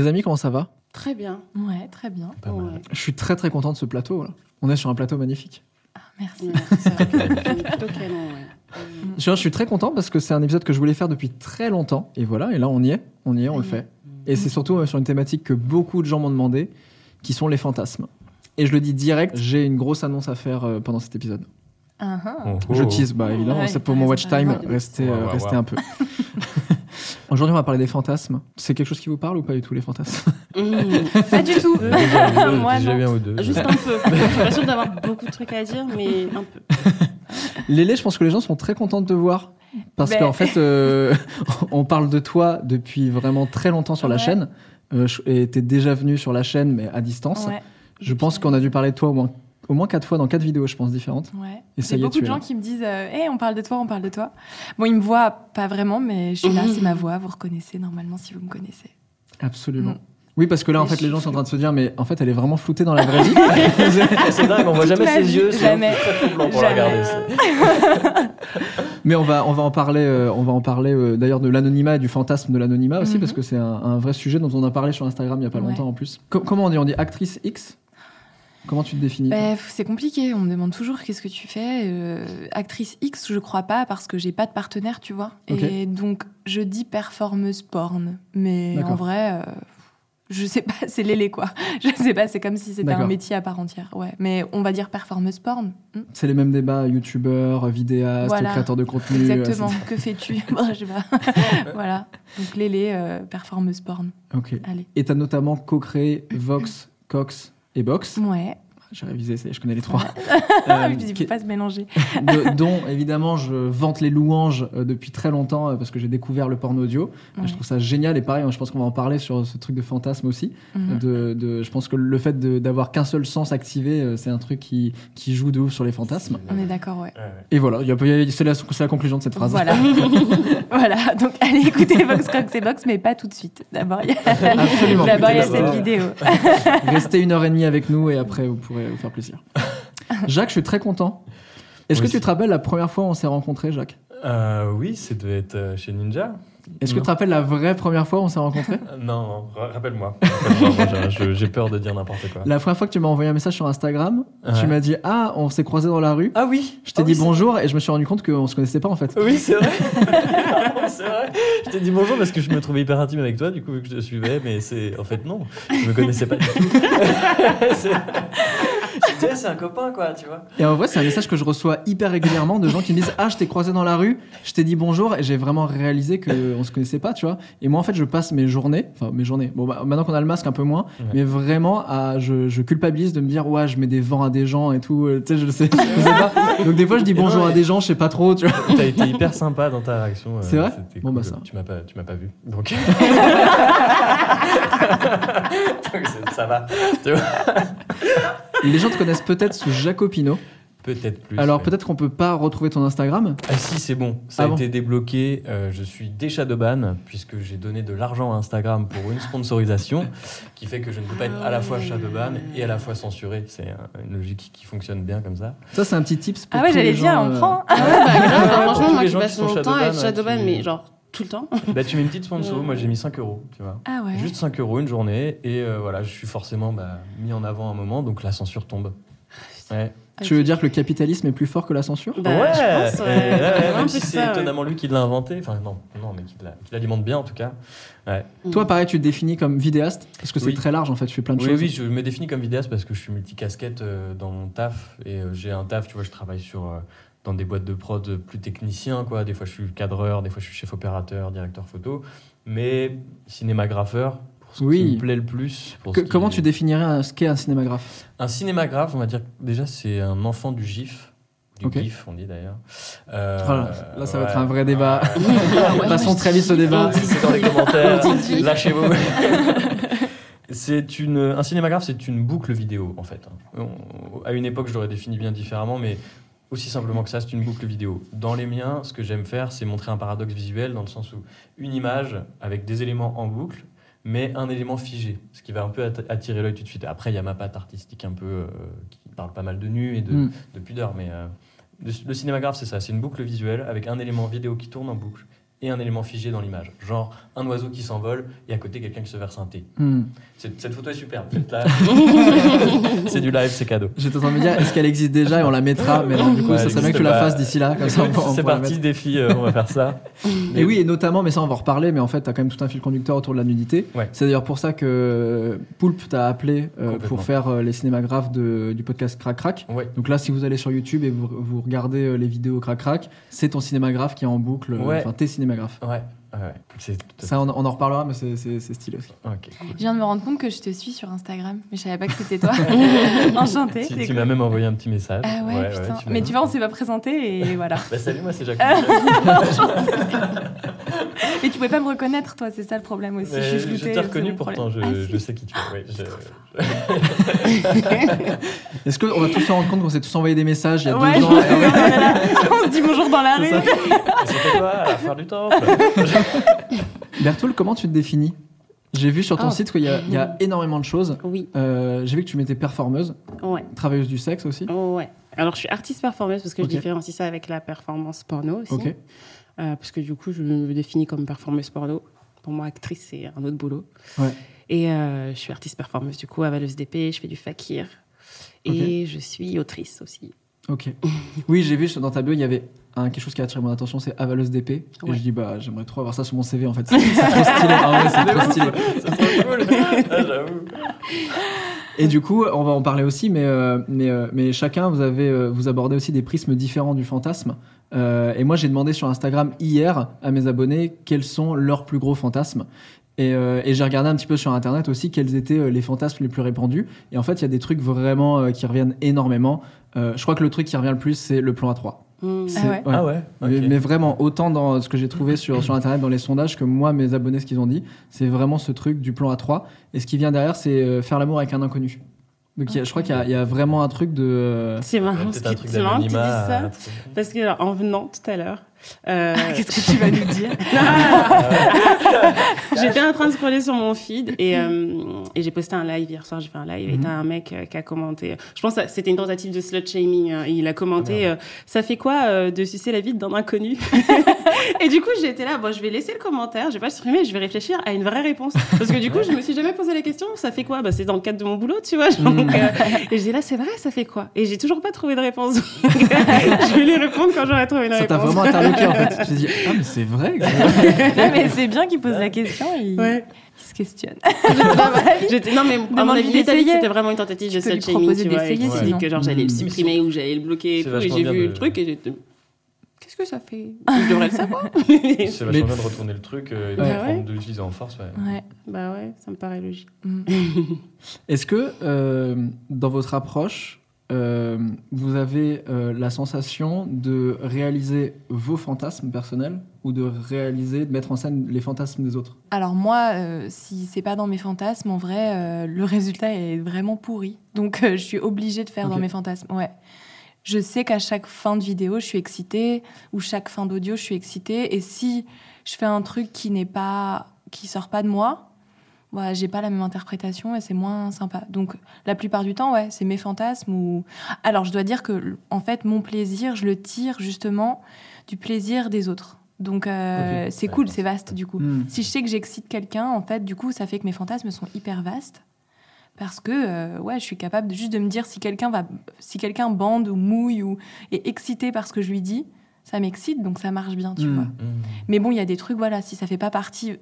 Les amis, comment ça va? Très bien. Ouais, très bien. Ouais. Je suis très très content de ce plateau. là. On est sur un plateau magnifique. Merci. Ouais, plutôt canon, ouais. Je, je suis très content parce que c'est un épisode que je voulais faire depuis très longtemps. Et voilà, et là on y est, on y est, on le fait. Et c'est surtout euh, sur une thématique que beaucoup de gens m'ont demandé, qui sont les fantasmes. Et je le dis direct, j'ai une grosse annonce à faire euh, pendant cet épisode. Ah, ah. Oh, Je oh. tease, bah évidemment, Ouais, c'est pour mon watch time, restez, Ouais, euh, ouais, restez ouais. un peu. Aujourd'hui, on va parler des fantasmes. C'est quelque chose qui vous parle ou pas du tout, les fantasmes? Mmh. Pas du tout. Déjà, Moi, déjà bien ou deux. Juste un peu. Je suis pas sûre d'avoir beaucoup de trucs à dire, mais un peu. Lélé, je pense que les gens sont très contents de te voir. Parce Ben. qu'en fait, euh, on parle de toi depuis vraiment très longtemps sur la chaîne. Euh, je- et t'es déjà venu sur la chaîne, mais à distance. Ouais, Je pense qu'on a dû parler de toi au moins, au moins quatre fois dans quatre vidéos, je pense, différentes. ouais. Et ça Il y est, beaucoup de gens là. qui me disent euh, Hey, on parle de toi, on parle de toi. Bon, ils me voient pas vraiment, mais je suis là, c'est ma voix, vous reconnaissez normalement si vous me connaissez. Absolument. Mm. Oui, parce que là, en fait, les gens sont en train de se dire, mais en fait, elle est vraiment floutée dans la vraie vie. C'est dingue, on voit jamais ma ses vie, yeux. jamais. pour mais on va, on va en parler, euh, on va en parler euh, d'ailleurs de l'anonymat et du fantasme de l'anonymat aussi, Mhm. parce que c'est un, un vrai sujet dont on a parlé sur Instagram il y a pas Ouais. longtemps en plus. Co- comment on dit? On dit actrice X? Comment tu te définis Bah, c'est compliqué, on me demande toujours qu'est-ce que tu fais. Euh, actrice X, je crois pas parce que j'ai pas de partenaire, tu vois. Et donc, je dis performeuse porn. Mais en vrai, euh, je sais pas, c'est l'élé quoi. Je sais pas, c'est comme si c'était un métier à part entière. Ouais. Mais on va dire performeuse porn. Hmm C'est les mêmes débats, youtubeur, vidéaste, Voilà. créateur de contenu. euh, Exactement. que fais-tu? Bon, Je sais pas. voilà. Donc, l'élé, euh, performeuse porn. Ok. Allez. Et t'as notamment co-créé Vox, Cox et Box. Ouais. J'ai révisé, je connais les trois. Euh, oui, il qui- faut pas se mélanger. de- dont évidemment je vante les louanges euh, depuis très longtemps euh, parce que j'ai découvert le porno audio. Ouais. Je trouve ça génial et pareil, hein, je pense qu'on va en parler sur ce truc de fantasme aussi. Mhm. De, de- je pense que le fait d'avoir qu'un seul sens activé, euh, c'est un truc qui, qui joue de ouf sur les fantasmes. On est d'accord, ouais. Et voilà, c'est la, conclusion de cette phrase. Voilà. voilà. Donc, allez écouter Vox Cox et Box, mais pas tout de suite. D'abord, il y a, Absolument. d'abord, il y a Écoutez cette vidéo. Restez une heure et demie avec nous et après vous pourrez vous faire plaisir. Jacques, je suis très content. Est-ce que tu te rappelles la première fois où on s'est rencontrés, Jacques? Euh, oui, ça devait être euh, chez Ninja. Est-ce que tu te rappelles la vraie première fois où on s'est rencontrés Non, non, ra- rappelle-moi. Rappelle-moi, moi, j'ai- peur de dire n'importe quoi. La première fois que tu m'as envoyé un message sur Instagram, tu m'as dit Ah, on s'est croisés dans la rue. Ah oui Je t'ai Ah dit oui, bonjour et je me suis rendu compte qu'on se connaissait pas en fait. Oui, c'est vrai. c'est vrai. Je t'ai dit bonjour parce que je me trouvais hyper intime avec toi, du coup, vu que je te suivais, mais c'est. En fait, non. Je me connaissais pas du tout. Disais, c'est un copain, quoi, tu vois. Et en vrai, c'est un message que je reçois hyper régulièrement de gens qui me disent Ah, je t'ai croisé dans la rue, je t'ai dit bonjour et j'ai vraiment réalisé qu'on se connaissait pas, tu vois. Et moi, en fait, je passe mes journées, enfin mes journées, bon, bah, maintenant qu'on a le masque un peu moins, Ouais. mais vraiment, à, je, je culpabilise de me dire Ouais, je mets des vents à des gens et tout, euh, tu sais, je sais, je sais pas. Donc des fois, je dis non, bonjour à des gens, je sais pas trop, tu vois. T'as été hyper sympa dans ta réaction. euh, C'est vrai? Bon, bah, ça. Tu m'as pas, tu m'as pas vu. Donc. Donc, ça va. Tu vois Les gens te connaissent peut-être sous Jacopino. Peut-être plus. Alors ouais. peut-être qu'on peut pas retrouver ton Instagram. Ah si, c'est bon. Ça Ah a bon été débloqué. Euh, je suis déshadowban puisque j'ai donné de l'argent à Instagram pour une sponsorisation qui fait que je ne peux pas être à la fois shadowban et à la fois censuré. C'est une logique qui fonctionne bien comme ça. Ça, c'est un petit tips pour Ah ouais, j'allais les dire, gens, on euh, prend. Ah ouais, bah grave. Ouais, pour franchement, moi qui qui passe mon temps à être shadowban, mais genre tout le temps. Bah, tu mets une petite sponsor. Ouais. Moi, j'ai mis 5 euros. Tu vois. Ah ouais. Juste 5 euros une journée et euh, voilà, je suis forcément bah, mis en avant un moment, donc la censure tombe. Ouais. Tu veux dire que le capitalisme est plus fort que la censure? Bah, ouais, je pense, ouais. ouais, même si c'est ça, étonnamment lui qui l'a inventé. Enfin, non, non mais qui l'a- qui l'alimente bien en tout cas. Ouais. Toi, pareil, tu te définis comme vidéaste? Parce que c'est Oui. très large en fait, tu fais plein de Oui, choses. oui, je me définis comme vidéaste parce que je suis multicasquette euh, dans mon taf et euh, j'ai un taf, tu vois, je travaille sur euh, dans des boîtes de prod plus technicien, quoi. Des fois, je suis cadreur, des fois, je suis chef opérateur, directeur photo, mais cinémagrapheur pour ce Oui. qui me plaît le plus. Pour Que- ce qui- comment tu définirais un- ce qu'est un cinémagraphe? Un cinémagraphe, on va dire, déjà, c'est un enfant du GIF. Du. GIF, on dit d'ailleurs. Euh, Voilà, là, ça va être un vrai débat. Ouais. Passons très vite au débat. C'est dans les commentaires. Lâchez-vous. c'est une, un cinémagraphe, c'est une boucle vidéo en fait. On- à une époque, je l'aurais défini bien différemment, mais aussi simplement que ça, c'est une boucle vidéo. Dans les miens, ce que j'aime faire, c'est montrer un paradoxe visuel dans le sens où une image avec des éléments en boucle, mais un élément figé, ce qui va un peu att- attirer l'œil tout de suite. Après, il y a ma patte artistique un peu euh, qui parle pas mal de nu et de, Mm. de pudeur, mais euh, le, le cinémagraphe, c'est ça, c'est une boucle visuelle avec un élément vidéo qui tourne en boucle et un élément figé dans l'image. Genre un oiseau qui s'envole et à côté quelqu'un qui se verse un thé. Cette photo est superbe. C'est du live, c'est cadeau. J'étais en train de me dire, est-ce qu'elle existe déjà et on la mettra Mais non, du coup, Ouais, ça serait bien que tu la fasses d'ici là. C'est parti, défi, euh, on va faire ça. Et oui, et notamment, mais ça on va en reparler, mais en fait, tu as quand même tout un fil conducteur autour de la nudité. Ouais. C'est d'ailleurs pour ça que Poulpe t'a appelé euh, pour faire euh, les cinémagraphes de- du podcast Crac Crac. Ouais. Donc là, si vous allez sur YouTube et vous, vous regardez euh, les vidéos Crac Crac, c'est ton cinémagraphe qui est en boucle, euh, enfin tes cinémagraphes. Ouais, ouais. C'est Ça, on, on en reparlera, mais c'est- c'est c'est stylé aussi. Je viens de me rendre compte que je te suis sur Instagram, mais je savais pas que c'était toi. Enchantée. Tu, tu cool. m'as même envoyé un petit message. Ah ouais, putain. tu mais tu vois, on s'est pas présenté et voilà. Bah, salut, moi c'est Jacques. Mais tu pouvais pas me reconnaître, toi, c'est ça le problème aussi. Mais je suis je t'ai reconnu pourtant, je. Ah, je sais qui tu es. Je- Est-ce qu'on va tous se rendre compte qu'on s'est tous envoyé des messages il y a Ouais, deux ans on se dit bonjour dans la rue. C'était toi à la faire du temps. Bertoul, comment tu te définis? J'ai vu sur ton Oh. site qu'il y, a- il y a énormément de choses. Oui, Euh, J'ai vu que tu mettais performeuse, ouais, travailleuse du sexe aussi. ouais. Alors, je suis artiste performeuse parce que je différencie ça avec la performance porno aussi. Ok. Euh, parce que du coup, je me définis comme performeuse porno. Pour moi, actrice, c'est un autre boulot. Ouais. Et euh, je suis artiste performeuse, du coup, avaleuse d'épée, je fais du fakir. Et je suis autrice aussi. Ok. Oui, j'ai vu dans ta bio, il y avait un, quelque chose qui a attiré mon attention, c'est avaleuse d'épée. Et je dis, bah, j'aimerais trop avoir ça sur mon CV en fait. C'est trop stylé. Ah ouais, c'est trop stylé. C'est trop cool. Ah, J'avoue. Et du coup, on va en parler aussi, mais, euh, mais, euh, mais chacun, vous, avez, euh, vous abordez aussi des prismes différents du fantasme. Euh, et moi, j'ai demandé sur Instagram hier à mes abonnés quels sont leurs plus gros fantasmes. Et, euh, et j'ai regardé un petit peu sur Internet aussi quels étaient les fantasmes les plus répandus. Et en fait, il y a des trucs vraiment euh, qui reviennent énormément. Je crois que le truc qui revient le plus, c'est le plan A3. Hmm. C'est- ouais Ah ouais Mais, vraiment, autant dans ce que j'ai trouvé sur, sur Internet, dans les sondages, que moi, mes abonnés, ce qu'ils ont dit, c'est vraiment ce truc du plan A3. Et ce qui vient derrière, c'est euh, faire l'amour avec un inconnu. Donc il y a- je crois qu'il y, a- il y a vraiment un truc de... C'est marrant, c'est marrant que tu dises ça. Parce que alors, en venant tout à l'heure, euh, Qu'est-ce que tu vas nous dire j'étais en train de scroller sur mon feed et, euh, et j'ai posté un live hier soir. J'ai fait un live et Mhm. t'as un mec euh, qui a commenté. Je pense que c'était une tentative de slut shaming. hein, et il a commenté Ah, euh, Ça fait quoi euh, de sucer la vie d'un inconnu Et du coup, été là. Bon, je vais laisser le commentaire, je vais pas le supprimer, je vais réfléchir à une vraie réponse. Parce que du coup, je me suis jamais posé la question Ça fait quoi? Bah, C'est dans le cadre de mon boulot, tu vois. Donc, euh, et je dis là, c'est vrai, ça fait quoi? Et j'ai toujours pas trouvé de réponse. je vais lui répondre quand j'aurai trouvé une ça t'a réponse. En fait. Te dis, ah mais c'est vrai. que- Ouais, mais c'est bien qu'il pose la question, il, Ouais. il se questionne. J'étais- non, mais à mon avis, dit c'était vraiment une tentative de slut shaming, proposer tu vois, et dit sinon. que genre j'allais le Mm. supprimer ou j'allais le bloquer et tout. Et j'ai vu de- le truc et j'étais. Qu'est-ce que ça fait? Je devrais le savoir. C'est vachement bien de retourner le truc euh, et de Ouais. prendre- Ouais. de l'utiliser en force. Ouais. Ouais. bah ouais, ça me paraît logique. Mm. Est-ce que euh, dans votre approche, euh, vous avez euh, la sensation de réaliser vos fantasmes personnels ou de réaliser, de mettre en scène les fantasmes des autres? Alors moi, euh, si c'est pas dans mes fantasmes, en vrai, euh, le résultat est vraiment pourri. Donc je suis obligée de faire dans mes fantasmes. Ouais. Je sais qu'à chaque fin de vidéo, je suis excitée, ou chaque fin d'audio, je suis excitée. Et si je fais un truc qui n'est pas, qui sort pas de moi, voilà, j'ai pas la même interprétation et c'est moins sympa. Donc la plupart du temps, ouais, c'est mes fantasmes. Ou alors je dois dire que en fait, mon plaisir, je le tire justement du plaisir des autres. Donc euh, c'est cool, c'est vaste du coup. Hmm. Si je sais que j'excite quelqu'un, en fait, du coup, ça fait que mes fantasmes sont hyper vastes. Parce que, euh, ouais, je suis capable de, juste de me dire si quelqu'un va, si quelqu'un bande ou mouille ou est excité par ce que je lui dis, ça m'excite, donc ça marche bien, tu Mm. vois. Mmh. Mais bon, il y a des trucs, voilà, si ça fait pas partie.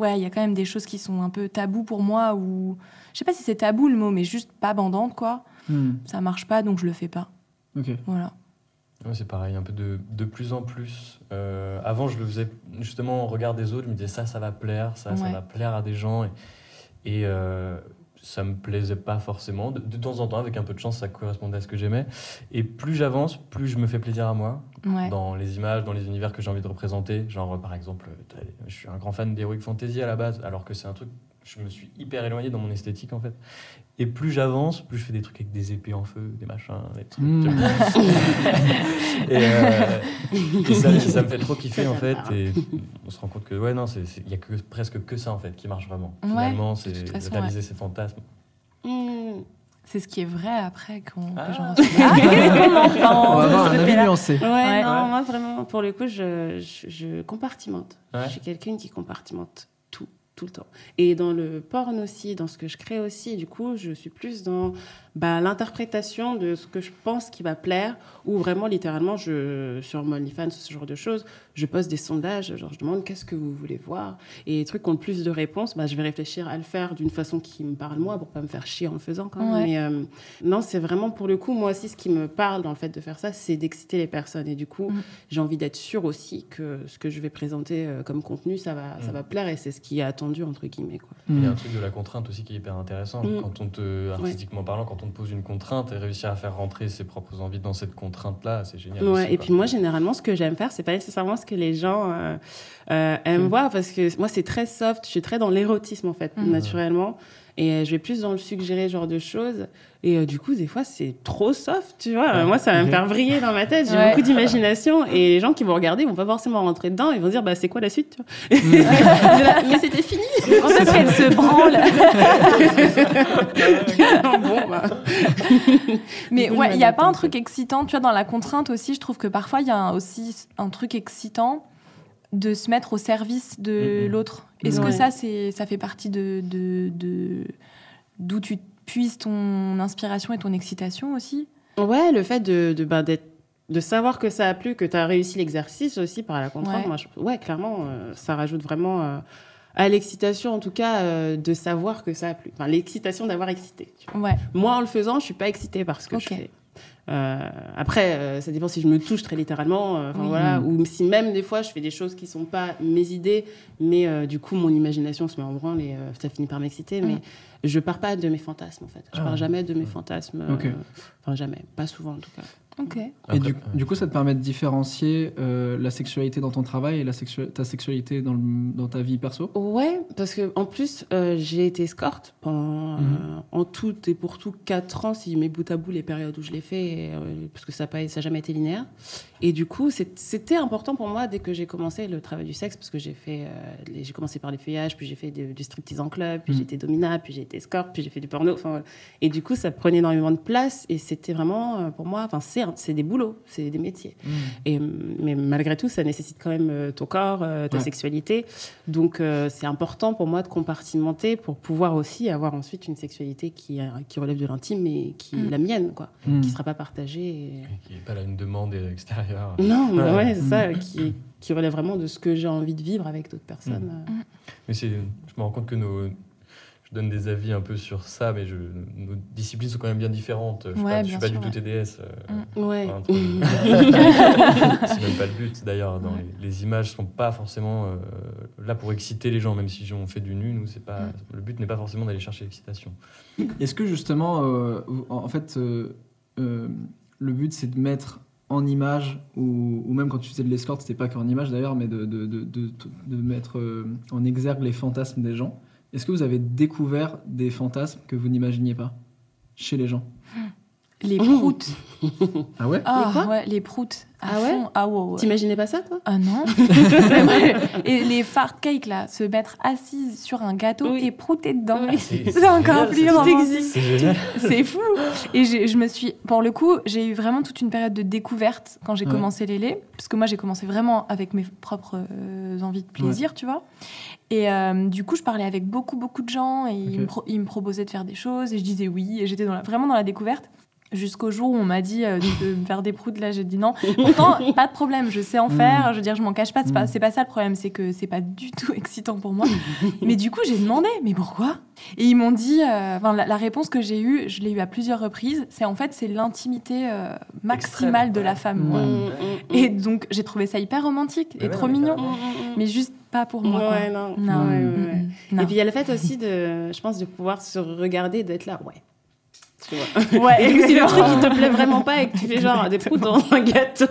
Ouais, il y a quand même des choses qui sont un peu tabous pour moi ou. Je sais pas si c'est tabou le mot, mais juste pas bandante, quoi. Hmm, Ça marche pas, donc je le fais pas. Ok. Voilà. Ouais, c'est pareil, un peu de, de plus en plus. Euh, avant, je le faisais justement au regard des autres. Je me disais, ça, ça va plaire, ça, ça va plaire à des gens. Et, et euh, ça me plaisait pas forcément. De, de temps en temps, avec un peu de chance, ça correspondait à ce que j'aimais. Et plus j'avance, plus je me fais plaisir à moi. Ouais. Dans les images, dans les univers que j'ai envie de représenter. Genre, par exemple, je suis un grand fan d'Heroic Fantasy à la base, alors que c'est un truc. Je me suis hyper éloigné dans mon esthétique en fait. Et plus j'avance, plus je fais des trucs avec des épées en feu, des machins, des trucs. Mm. vois. et euh, et ça, ça me fait trop kiffer en fait. Et on se rend compte que ouais non, il y a que presque que ça en fait qui marche vraiment. Ouais, Finalement, c'est réaliser ses fantasmes. Hmm. C'est ce qui est vrai après qu'on Ah. Ah, qu'est-ce qu'on en On va pense avoir un avis nuancé. Ouais, Ouais. non, Ouais. moi vraiment, pour le coup, je, je, je compartimente. Ouais. Je suis quelqu'un qui compartimente tout, tout le temps. Et dans le porn aussi, dans ce que je crée aussi, du coup, je suis plus dans bah, l'interprétation de ce que je pense qui va plaire, ou vraiment littéralement, je, sur mon OnlyFans, ce genre de choses, je pose des sondages, genre je demande qu'est-ce que vous voulez voir, et les trucs qui ont le plus de réponses, bah, je vais réfléchir à le faire d'une façon qui me parle moi, pour pas me faire chier en le faisant quand même. Ouais. Mais euh, non, c'est vraiment pour le coup, moi aussi, ce qui me parle dans le fait de faire ça, c'est d'exciter les personnes. Et du coup, Mm. j'ai envie d'être sûre aussi que ce que je vais présenter euh, comme contenu, ça va, ça Mm. va plaire, et c'est ce qui est attendu, entre guillemets. Quoi. Il y a un truc de la contrainte aussi qui est hyper intéressant. Mm. Quand on te, artistiquement parlant, quand on te pose une contrainte et réussir à faire rentrer ses propres envies dans cette contrainte-là, c'est génial. Ouais, aussi, et quoi. puis moi, généralement, ce que j'aime faire, c'est pas nécessairement ce que les gens euh, euh, aiment Mm. voir, parce que moi, c'est très soft, je suis très dans l'érotisme, en fait, Mm. naturellement. Et euh, je vais plus dans le suggérer, genre de choses. Et euh, du coup, des fois, c'est trop soft, tu vois. Ouais. Moi, ça va me faire vriller dans ma tête. J'ai Ouais. beaucoup d'imagination. Et les gens qui vont regarder vont pas forcément rentrer dedans. Ils vont dire, bah, c'est quoi la suite, tu vois? Là, Mais c'était fini. Quand est-ce qu'elle se branle bon, bah. Mais coup, ouais, il n'y a pas un truc excitant, tu vois, dans la contrainte aussi, je trouve que parfois il y a un- aussi un truc excitant de se mettre au service de Mhm. l'autre. Est-ce que ça, c'est, ça fait partie de, de, de- d'où tu puises ton inspiration et ton excitation aussi? Ouais, le fait de, de, bah, d'être- de savoir que ça a plu, que tu as réussi l'exercice aussi par la contrainte, Ouais. moi, je- ouais, clairement, euh, ça rajoute vraiment euh, à l'excitation, en tout cas, euh, de savoir que ça a plu. Enfin, l'excitation d'avoir excité. tu vois. Ouais. Moi, en le faisant, je suis pas excitée par ce que je fais. Euh, après, euh, ça dépend si je me touche très littéralement, euh, Oui. voilà, Mm. ou si même des fois je fais des choses qui sont pas mes idées, mais du coup mon imagination se met en branle et ça finit par m'exciter. Mais Mm. je pars pas de mes fantasmes en fait. Je Ah. pars jamais de mes fantasmes. Enfin jamais, pas souvent en tout cas. Ok. Et Après, du, euh, du coup, ça te permet de différencier euh, la sexualité dans ton travail et la sexu- ta sexualité dans, le- dans ta vie perso? Ouais, parce que en plus euh, j'ai été escorte pendant euh, Mhm. en tout et pour tout 4 ans si je mets bout à bout les périodes où je l'ai fait euh, parce que ça n'a jamais été linéaire. Et du coup, c'était important pour moi dès que j'ai commencé le travail du sexe parce que j'ai fait euh, j'ai commencé par les feuillages, puis j'ai fait du striptease en club, puis j'ai été domina, puis j'ai été escorte, puis j'ai fait du porno, voilà. Et du coup, ça prenait énormément de place et c'était vraiment euh, pour moi enfin c'est des boulots, c'est des métiers. Et, mais malgré tout, ça nécessite quand même euh, ton corps, euh, ta Ouais. sexualité. Donc, euh, c'est important pour moi de compartimenter pour pouvoir aussi avoir ensuite une sexualité qui, euh, qui relève de l'intime et qui est Mm. la mienne, quoi. Hmm. Qui ne sera pas partagée. et- Qui n'est pas là une demande extérieure. Non, mais Ouais. ouais, c'est ça, Mm. qui, qui relève vraiment de ce que j'ai envie de vivre avec d'autres personnes. euh. Mais c'est, je me rends compte que nos, je donne des avis un peu sur ça, mais je, nos disciplines sont quand même bien différentes. Je suis Ouais, pas, je bien suis pas sûr, du tout TDS. euh, Ouais. entre nous. c'est même pas le but d'ailleurs. Ouais. les, les images sont pas forcément euh, là pour exciter les gens, même si on fait du nu. Nous, c'est pas Mm. le but n'est pas forcément d'aller chercher l'excitation. Est-ce que justement, euh, en en fait, euh, euh, le but c'est de mettre en image, ou, même quand tu faisais de l'escorte, c'était pas qu'en image d'ailleurs, mais de mettre euh, en exergue les fantasmes des gens. Est-ce que vous avez découvert des fantasmes que vous n'imaginiez pas chez les gens? Les proutes. Ah ouais Ah ouais, les proutes. À Ah ouais fond. Ah ouais, ouais. T'imaginais pas ça, toi Ah non. et les fart cakes là, se mettre assise sur un gâteau Oui. et prouter dedans. Oui. C'est encore plus. C'est fou. Et je me suis, pour le coup, j'ai eu vraiment toute une période de découverte quand j'ai Ouais. commencé l'élé, parce que moi j'ai commencé vraiment avec mes propres euh, envies de plaisir, tu vois. Et euh, du coup, je parlais avec beaucoup beaucoup de gens et ils, me ils me proposaient de faire des choses et je disais oui. Et j'étais vraiment dans la découverte. Jusqu'au jour où on m'a dit euh, de me faire des proutes, là j'ai dit non. Pourtant, pas de problème, je sais en Mm. faire, je veux dire, je m'en cache pas, c'est pas, Mm. c'est pas ça le problème, c'est que c'est pas du tout excitant pour moi. mais du coup, j'ai demandé, mais pourquoi? Et ils m'ont dit, euh, enfin, la, la réponse que j'ai eue, je l'ai eue à plusieurs reprises, c'est en fait, c'est l'intimité euh, maximale Extrême, de la femme. Ouais. Mm. Et donc, j'ai trouvé ça hyper romantique et trop mignon, mais juste pas pour moi. quoi. Non. Non. Ouais, ouais, ouais. non. Et puis il y a le fait aussi de, je pense, de pouvoir se regarder, et d'être là, ouais. Tu vois. Ouais, Et donc, si le truc qui te plaît vraiment pas et que tu fais genre des proutes dans un gâteau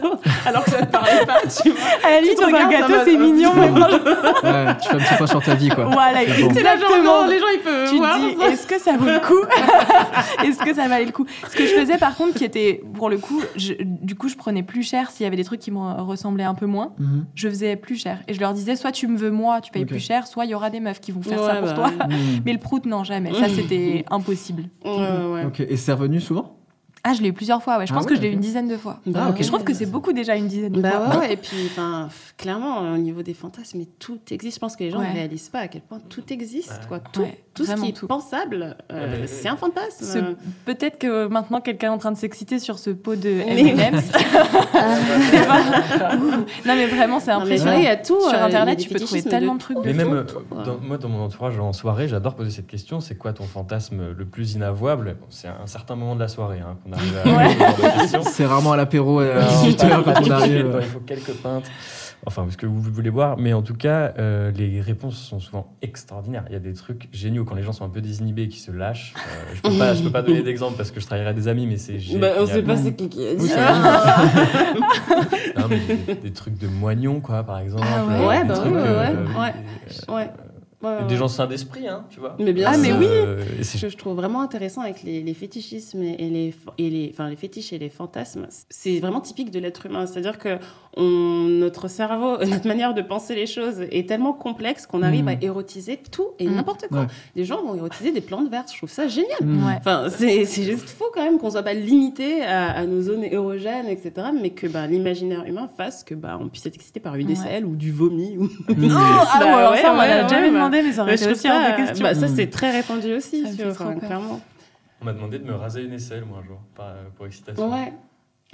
alors que ça te parlait pas, tu vois. À la limite, Tu te dans un gâteau, c'est mignon, mais Ouais, tu fais un petit point sur ta vie, quoi. voilà, C'est bon. C'est là genre, non, les gens ils peuvent tu voir. te dis, est-ce que ça vaut le coup? Est-ce que ça valait le coup? Ce que je faisais par contre, qui était, pour le coup, je- du coup, je prenais plus cher s'il y avait des trucs qui me ressemblaient un peu moins. Mhm. Je faisais plus cher. Et je leur disais, soit tu me veux moi, tu payes plus cher, soit il y aura des meufs qui vont faire Ouais, ça pour bah, toi. Mhm. Mais le prout, non, jamais. Ça, c'était impossible. Ouais, ouais. Ok, et c'est revenu souvent? Ah, je l'ai eu plusieurs fois, ouais. Je Ah pense ouais, que je l'ai eu une dizaine de fois. Bah Ah, je trouve que c'est beaucoup déjà une dizaine de Bah fois. ouais, et puis clairement, au niveau des fantasmes, mais tout existe. Je pense que les gens Ouais. ne réalisent pas à quel point tout existe. Quoi. Tout, Ouais, tout ce qui est pensable, euh, c'est un fantasme. Ce- Peut-être que maintenant quelqu'un est en train de s'exciter sur ce pot de Mais- M&M's. C'est pas- non mais vraiment c'est impressionnant. vrai, il y a tout. Sur euh, internet tu peux trouver tellement de trucs Mais même euh, moi, dans mon entourage, en soirée, j'adore poser cette question c'est quoi ton fantasme le plus inavouable? C'est un certain moment de la soirée hein, qu'on arrive à à. C'est rarement à l'apéro à Alors, 18h quand on il arrive. faut quelques pintes. Enfin, parce que vous voulez boire, mais en tout cas, euh, les réponses sont souvent extraordinaires. Il y a des trucs géniaux quand les gens sont un peu désinhibés, qui se lâchent. Euh, je peux pas, je peux pas donner d'exemple parce que je travaillerai des amis, mais c'est génial. Bah, on sait pas c'est qui qui a dit. Non, mais des, des trucs de moignons, quoi, par exemple. Ah ouais. Euh, Ouais, bah trucs, ouais, ouais, euh, ouais. euh, Ouais. Ouais, ouais, Des gens sains d'esprit, hein, tu vois. Mais bien Ah, mais oui. Euh, Ce que je trouve vraiment intéressant avec les, les fétichismes et les, et les, enfin, les fétiches et les fantasmes, c'est vraiment typique de l'être humain. C'est-à-dire que on, notre cerveau, notre manière de penser les choses est tellement complexe qu'on arrive Mm. à érotiser tout et Mm. n'importe quoi. Ouais. Des gens vont érotiser des plantes vertes. Je trouve ça génial. Mhm. Ouais. Enfin, c'est c'est juste fou quand même qu'on soit pas limité à, à nos zones érogènes, etc. Mais que bah, l'imaginaire humain fasse que bah, on puisse être excité par une Ouais. aisselle ou du vomi. Ou... Mhm. Oh, ah Bah ouais, alors ouais, ça on a ouais, jamais bah. Mais ça aurait été je aussi hors de question. bah, ça, Mm. c'est très répandu aussi, Ça enfin, peur. clairement. On m'a demandé de me raser une aisselle, moi, un jour, par- pour excitation. Ouais.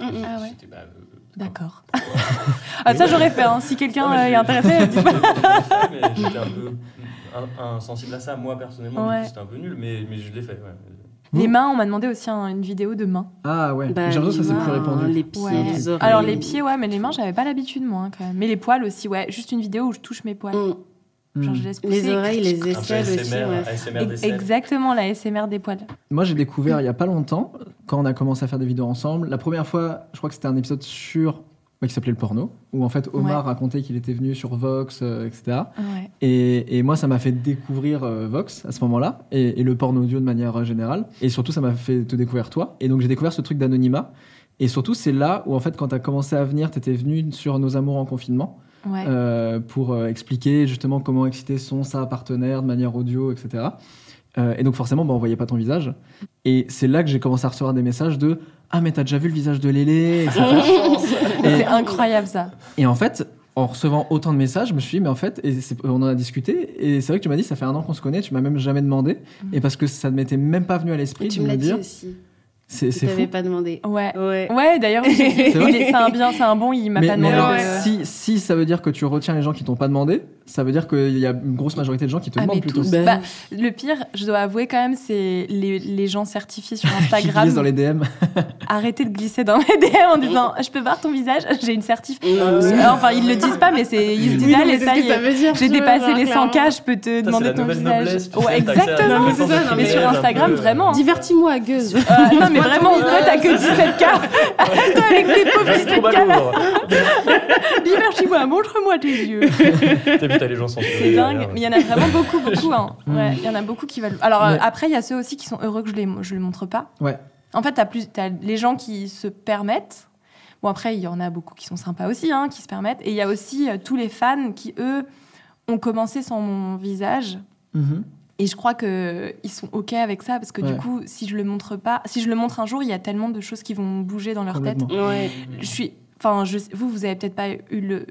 Mm, mm. Ah ouais. J'étais, bah, euh, D'accord. ah ça j'aurais fait hein. si quelqu'un euh, est intéressé. J'étais un peu in- insensible à ça, moi, personnellement. Ouais. C'était un peu nul, mais, mais je l'ai fait. ouais. Les mains on m'a demandé aussi un- une vidéo de mains. Ah ouais, Bah, j'ai l'impression que ça c'est plus répandu. Les pieds, Ouais. les oreilles. Alors les pieds ouais mais les mains j'avais pas l'habitude moi hein, quand même. Mais les poils aussi ouais juste une vidéo où je touche mes poils. Mm. Genre Mhm. je laisse. Les oreilles, les aisselles aussi. ASMR, ouais. Exactement la SMR des poils. Moi, j'ai découvert il y a pas longtemps, quand on a commencé à faire des vidéos ensemble. La première fois, je crois que c'était un épisode sur ouais, qui s'appelait le porno, où en fait Omar Ouais. racontait qu'il était venu sur Vox, euh, etc. Ouais. Et, et moi, ça m'a fait découvrir euh, Vox à ce moment-là, et, et le porno audio de manière euh, générale. Et surtout, ça m'a fait te découvrir toi. Et donc, j'ai découvert ce truc d'anonymat. Et surtout, c'est là où, en fait, quand tu as commencé à venir, tu étais venu sur Nos Amours en confinement Ouais. euh, pour euh, expliquer justement comment exciter son, sa partenaire de manière audio, etc. Euh, et donc forcément, bah, on voyait pas ton visage. Et c'est là que j'ai commencé à recevoir des messages de Ah, mais t'as déjà vu le visage de Lélé C'est incroyable ça. et en fait, en recevant autant de messages, je me suis dit, mais en fait, et on en a discuté, et c'est vrai que tu m'as dit, ça fait un an qu'on se connaît, tu m'as même jamais demandé, et parce que ça ne m'était même pas venu à l'esprit Tu de me me l'as dit dire, aussi. C'est fou. pas demandé. Ouais. Ouais. Ouais, d'ailleurs, j'ai dit, C'est un bien, c'est un bon, il m'a Mais, pas mais demandé. alors, de- si, si ça veut dire que tu retiens les gens qui t'ont pas demandé, ça veut dire qu'il y a une grosse majorité de gens qui te Ah, demandent plutôt. tous. Ben, Bah, le pire, je dois avouer quand même, c'est les, les gens certifiés sur Qui Instagram. glissent dans les DM. Arrêtez de glisser dans mes DM en disant Je peux voir ton visage, j'ai une certif. Non, Euh, mais- Enfin, ils le disent pas, mais c'est, ils se disent Oui, Allez, ça y est. veut dire. J'ai dépassé les 100 clairement. k, je peux te demander ton visage. noblesse, ouais, exactement. Non, ça, non, mais sur Instagram, peu, vraiment. Divertis-moi, gueuse. Euh, non, mais vraiment, on dirait t'as que 17K. Toi, avec tes pauvres Ouais, 17K. Montre-moi tes yeux. T'as vu, t'as les gens sont C'est dingue. Mais il y en a vraiment beaucoup, beaucoup. hein. Ouais, y en a beaucoup qui veulent. Alors, euh, après, il y a ceux aussi qui sont heureux que je les, je les montre pas. Ouais. En fait, t'as plus, t'as les gens qui se permettent. Bon, après, il y en a beaucoup qui sont sympas aussi, hein, qui se permettent. Et il y a aussi euh, tous les fans qui, eux, ont commencé sans mon visage. Mhm. Et je crois que ils sont ok avec ça parce que Ouais. du coup, si je le montre pas, si je le montre un jour, il y a tellement de choses qui vont bouger dans leur tête. Ouais. Je suis, enfin, je, vous, vous avez peut-être pas eu le,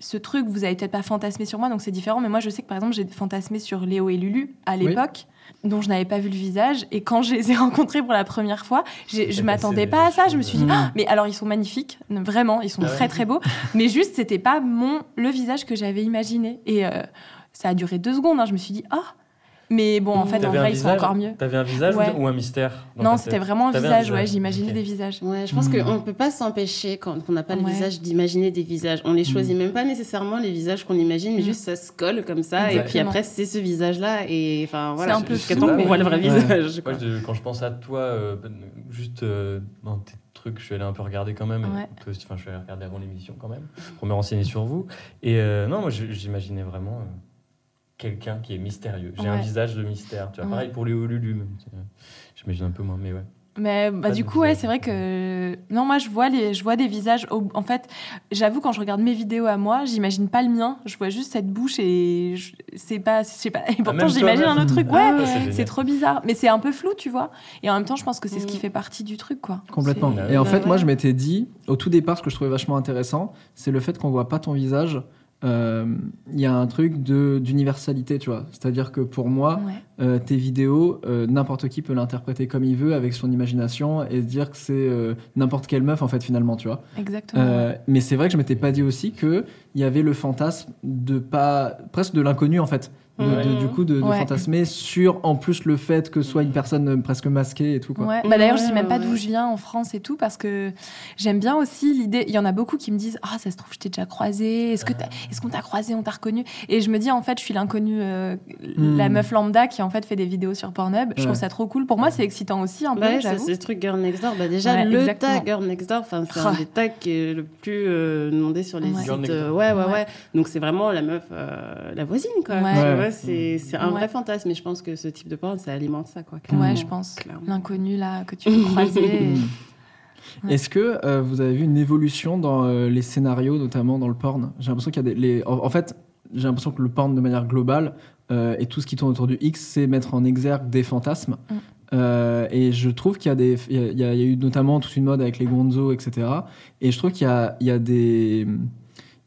ce truc, vous avez peut-être pas fantasmé sur moi, donc c'est différent. Mais moi, je sais que par exemple, j'ai fantasmé sur Léo et Lulu à Oui. l'époque, dont je n'avais pas vu le visage. Et quand je les ai rencontrés pour la première fois, je T'es m'attendais passé pas à ça. Je me suis dit, Mm. Ah mais alors ils sont magnifiques, vraiment, ils sont Ah ouais. très très beaux. mais juste, c'était pas mon le visage que j'avais imaginé. Et euh, ça a duré deux secondes. hein. Je me suis dit, ah. Mais bon, en fait, en vrai, ils sont visage encore mieux. T'avais un visage ou- Ouais. ou un mystère Non, ta c'était vraiment un visage, ouais, j'imaginais des visages. Ouais, je pense Hmm. qu'on ne peut pas s'empêcher quand on n'a pas le Ouais. visage d'imaginer des visages. On les choisit même pas nécessairement les visages qu'on imagine, mais Mm. juste ça se colle comme ça. Et puis après, c'est ce visage-là. Et enfin, voilà, un peu jusqu'à temps qu'on voit le vrai Ouais. visage. quoi. Moi, je- quand je pense à toi, euh, juste euh, dans tes trucs, je suis allé un peu regarder quand même. enfin, je suis allé regarder avant l'émission quand même, pour me renseigner sur vous. Et euh, non, moi, j'imaginais vraiment euh, quelqu'un qui est mystérieux. J'ai un visage de mystère. Tu vois, Ouais. pareil pour les c'est- J'imagine un peu moins, mais ouais. Mais bah, du coup, ouais, visage. c'est vrai que. Non, moi, je vois, les... je vois des visages. En fait, j'avoue, quand je regarde mes vidéos à moi, j'imagine pas le mien. Je vois juste cette bouche et je- c'est pas. Je sais pas. Et pourtant, même j'imagine un autre truc. Ah, Ouais, ouais, c'est trop bizarre. Mais c'est un peu flou, tu vois. Et en même temps, je pense que c'est ce qui Mm. fait partie du truc, quoi. Complètement. Et en Bah fait, ouais. moi, je m'étais dit, au tout départ, ce que je trouvais vachement intéressant, c'est le fait qu'on voit pas ton visage. Euh, Il y a un truc d'universalité, tu vois. C'est-à-dire que pour moi, Ouais. euh, tes vidéos, euh, n'importe qui peut l'interpréter comme il veut avec son imagination et se dire que c'est euh, n'importe quelle meuf, en fait, finalement, tu vois. Exactement. Euh, mais c'est vrai que je m'étais pas dit aussi que il y avait le fantasme de pas presque de l'inconnu en fait de, Ouais. de- du coup de, de Ouais. fantasmer sur en plus le fait que soit une personne euh, presque masquée et tout quoi Ouais. Bah, D'ailleurs, je dis même pas d'où je viens en France et tout parce que j'aime bien aussi l'idée. Il y en a beaucoup qui me disent Ah, ça se trouve, je t'ai déjà croisé. Est-ce que t'as- est-ce qu'on t'a croisé, on t'a reconnu? Et je me dis En fait, je suis l'inconnue, euh, la Hmm. meuf lambda qui en fait fait des vidéos sur Pornhub. Je Ouais. trouve ça trop cool. Pour moi, c'est excitant aussi un peu, ouais, c'est ce truc Girl Next Door. Bah déjà, Ouais, le exactement. tag Girl Next Door, enfin, c'est Ah. un des tags qui est le plus euh, demandé sur les sites. Euh, ouais, ouais, ouais, Ouais. Donc c'est vraiment la meuf, euh, la voisine, quoi. Ouais. Vois, c'est un Ouais. vrai fantasme. Et je pense que ce type de porn, ça alimente ça, quoi. Ouais, je pense. L'inconnu là que tu peux croiser. Mm. Ouais. Est-ce que euh, vous avez vu une évolution dans euh, les scénarios, notamment dans le porn? J'ai l'impression qu'il y a des. Les... En, en fait, j'ai l'impression que le porn, de manière globale, euh, et tout ce qui tourne autour du X, c'est mettre en exergue des fantasmes. Mm. Euh, et je trouve qu'il y a des. Il y a, il y eu notamment toute une mode avec les gonzo, etc. Et je trouve qu'il y a des.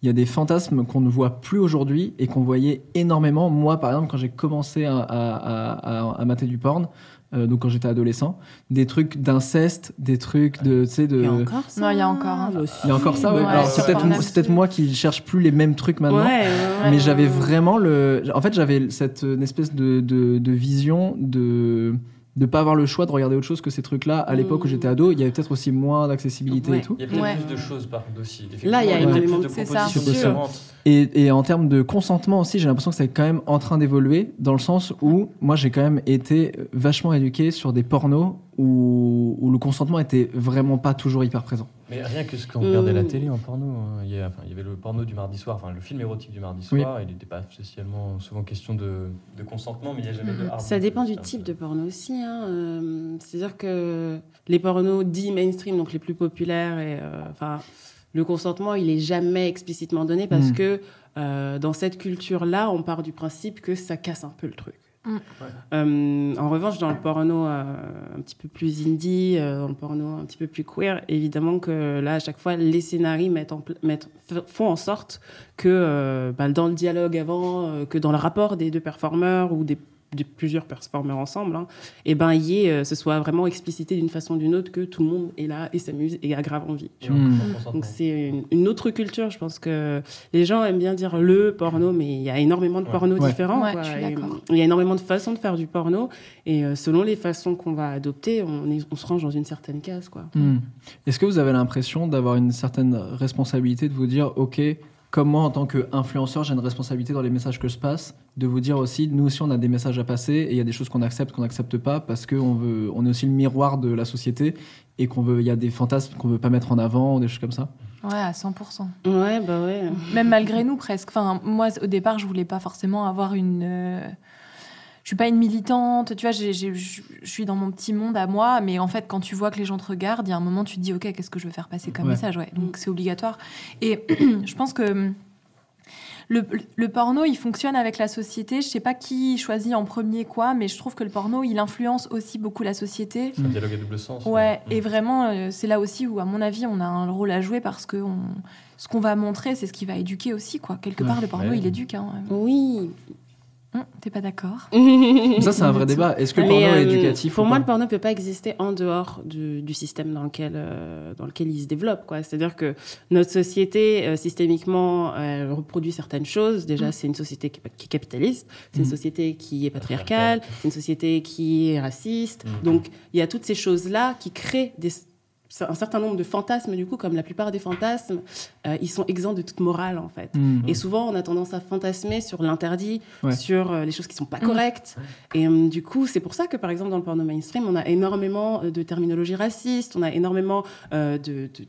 Il y a des fantasmes qu'on ne voit plus aujourd'hui et qu'on voyait énormément. Moi, par exemple, quand j'ai commencé à, à, à, à- à mater du porn, euh, donc quand j'étais adolescent, des trucs d'inceste, des trucs de, tu sais, de. Il y a encore ça? Non, il y a encore, hein. Bah, aussi. Il y a encore ça, ouais. Ouais, Alors sur c'est peut-être peut-être moi qui cherche plus les mêmes trucs maintenant. ouais, ouais, Mais j'avais vraiment le. En fait, j'avais cette une espèce de, de, de vision de de pas avoir le choix de regarder autre chose que ces trucs-là à l'époque où Mm. j'étais ado. Il y avait peut-être aussi moins d'accessibilité Ouais. et tout. Il y a peut-être Ouais. plus de choses par contre aussi. Là, il y a énormément plus de propositions. Et, et en termes de consentement aussi, j'ai l'impression que c'est quand même en train d'évoluer dans le sens où moi j'ai quand même été vachement éduqué sur des pornos où, où le consentement était vraiment pas toujours hyper présent. Mais rien que ce qu'on regardait à la Mm. télé en porno, hein, il, y a- enfin, il y avait le porno du mardi soir, enfin le film érotique du mardi Oui. soir, il n'était pas spécialement souvent question de, de consentement, mais il n'y a jamais de hard Ça dépend du c'est un type de porno aussi. hein. Euh, C'est-à-dire que les pornos dits mainstream, donc les plus populaires, et euh, enfin, le consentement, il est jamais explicitement donné parce Mm. que euh, dans cette culture-là, on part du principe que ça casse un peu le truc. Euh, en revanche, dans le porno euh, un petit peu plus indie, euh, dans le porno un petit peu plus queer, évidemment que là, à chaque fois, les scénarii font en sorte que bah, dans le dialogue avant, que dans le rapport des deux performeurs ou des, de plusieurs performeurs ensemble, hein, et ben, y ait, euh, ce soit vraiment explicité d'une façon ou d'une autre que tout le monde est là et s'amuse et a grave envie. Et Mm. consentement. Donc c'est une, une autre culture, je pense que les gens aiment bien dire le porno, mais il y a énormément de porno Ouais. différents. Ouais, Et. Il y a énormément de façons de faire du porno, et euh, selon les façons qu'on va adopter, on, est- on se range dans une certaine case. Quoi. Hmm. Est-ce que vous avez l'impression d'avoir une certaine responsabilité de vous dire, ok, comme moi en tant qu'influenceur, j'ai une responsabilité dans les messages que je passe, de vous dire aussi, nous aussi on a des messages à passer et il y a des choses qu'on accepte, qu'on n'accepte pas parce qu'on veut, on est aussi le miroir de la société et qu'on veut, il y a des fantasmes qu'on veut pas mettre en avant, ou des choses comme ça. Ouais, à 100%. Ouais, bah ouais. Même malgré nous, presque. Enfin, moi, au départ, je voulais pas forcément avoir une. euh, je suis pas une militante, tu vois, j'ai- j'ai- je suis dans mon petit monde à moi, mais en fait, quand tu vois que les gens te regardent, il y a un moment, tu te dis, ok, qu'est-ce que je veux faire passer comme Ouais. message, ouais. Donc c'est obligatoire. Et je pense que le, le porno, il fonctionne avec la société. Je sais pas qui choisit en premier quoi, mais je trouve que le porno, il influence aussi beaucoup la société. C'est un dialogue à double sens. Ouais, Mm. et vraiment, euh, c'est là aussi où, à mon avis, on a un rôle à jouer parce que on- ce qu'on va montrer, c'est ce qui va éduquer aussi, quoi. Quelque Ouais. part, le porno, Ouais. il éduque. Hein. Oui. Hum, T'es pas d'accord Ça, c'est un vrai débat. Est-ce que le porno est euh, éducatif Pour ou moi, le porno ne peut pas exister en dehors du, du système dans lequel, euh, dans lequel il se développe. quoi. C'est-à-dire que notre société, euh, systémiquement, elle reproduit certaines choses. Déjà, c'est une société qui, qui est capitaliste, c'est une Mm. société qui est patriarcale, c'est une société qui est raciste. Donc, il y a toutes ces choses-là qui créent des, un certain nombre de fantasmes, du coup, comme la plupart des fantasmes, euh, ils sont exempts de toute morale, en fait. Hmm. Et souvent, on a tendance à fantasmer sur l'interdit, Ouais. sur euh, les choses qui sont pas correctes. Et euh, du coup, c'est pour ça que, par exemple, dans le porno mainstream, on a énormément de terminologie raciste, on a énormément euh, de, de,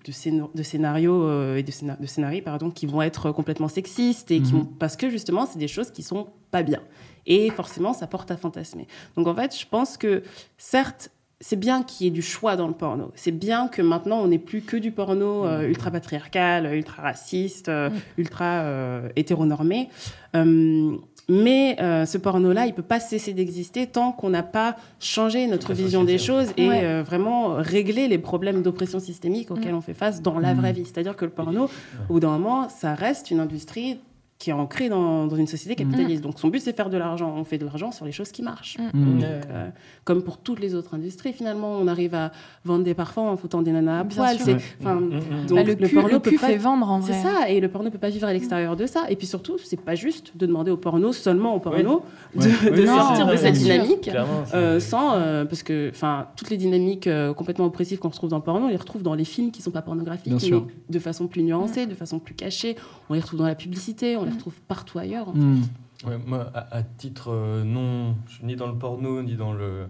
de scénarios euh, et de, scéna- de scénarios pardon, qui vont être complètement sexistes et qui Mhm. vont, parce que justement, c'est des choses qui sont pas bien. Et forcément, ça porte à fantasmer. Donc en fait, je pense que certes, c'est bien qu'il y ait du choix dans le porno. C'est bien que maintenant, on n'ait plus que du porno euh, ultra patriarcal, ultra raciste, euh, ultra euh, hétéronormé. Euh, mais euh, ce porno-là, il peut pas cesser d'exister tant qu'on n'a pas changé notre vision des choses et Ouais. euh, vraiment réglé les problèmes d'oppression systémique auxquels on fait face dans la Mm. vraie vie. C'est-à-dire que le porno, au bout d'un moment, ça reste une industrie qui est ancrée dans, dans une société capitaliste. Donc son but, c'est faire de l'argent. On fait de l'argent sur les choses qui marchent. Hmm. Ouais. Euh, comme pour toutes les autres industries, finalement, on arrive à vendre des parfums en foutant des nanas à Bien poil. sûr. C'est- Ouais. enfin, Mm, mm. donc Bah, le, cul, le peut cul pas- fait vendre en c'est vrai. ça, et le porno peut pas vivre à l'extérieur de ça. Et puis surtout, c'est pas juste de demander au porno, seulement au porno, de, Ouais. de Oui, sortir non, de cette dynamique. C'est- euh, sans, euh, parce que enfin toutes les dynamiques euh, complètement oppressives qu'on retrouve dans le porno, on les retrouve dans les films qui sont pas pornographiques, Bien sûr. mais de façon plus nuancée, de façon plus cachée. On les retrouve dans la publicité, on les retrouve partout ailleurs. en fait. Hmm. Ouais, moi, à, à titre euh, non, je suis ni dans le porno, ni dans le,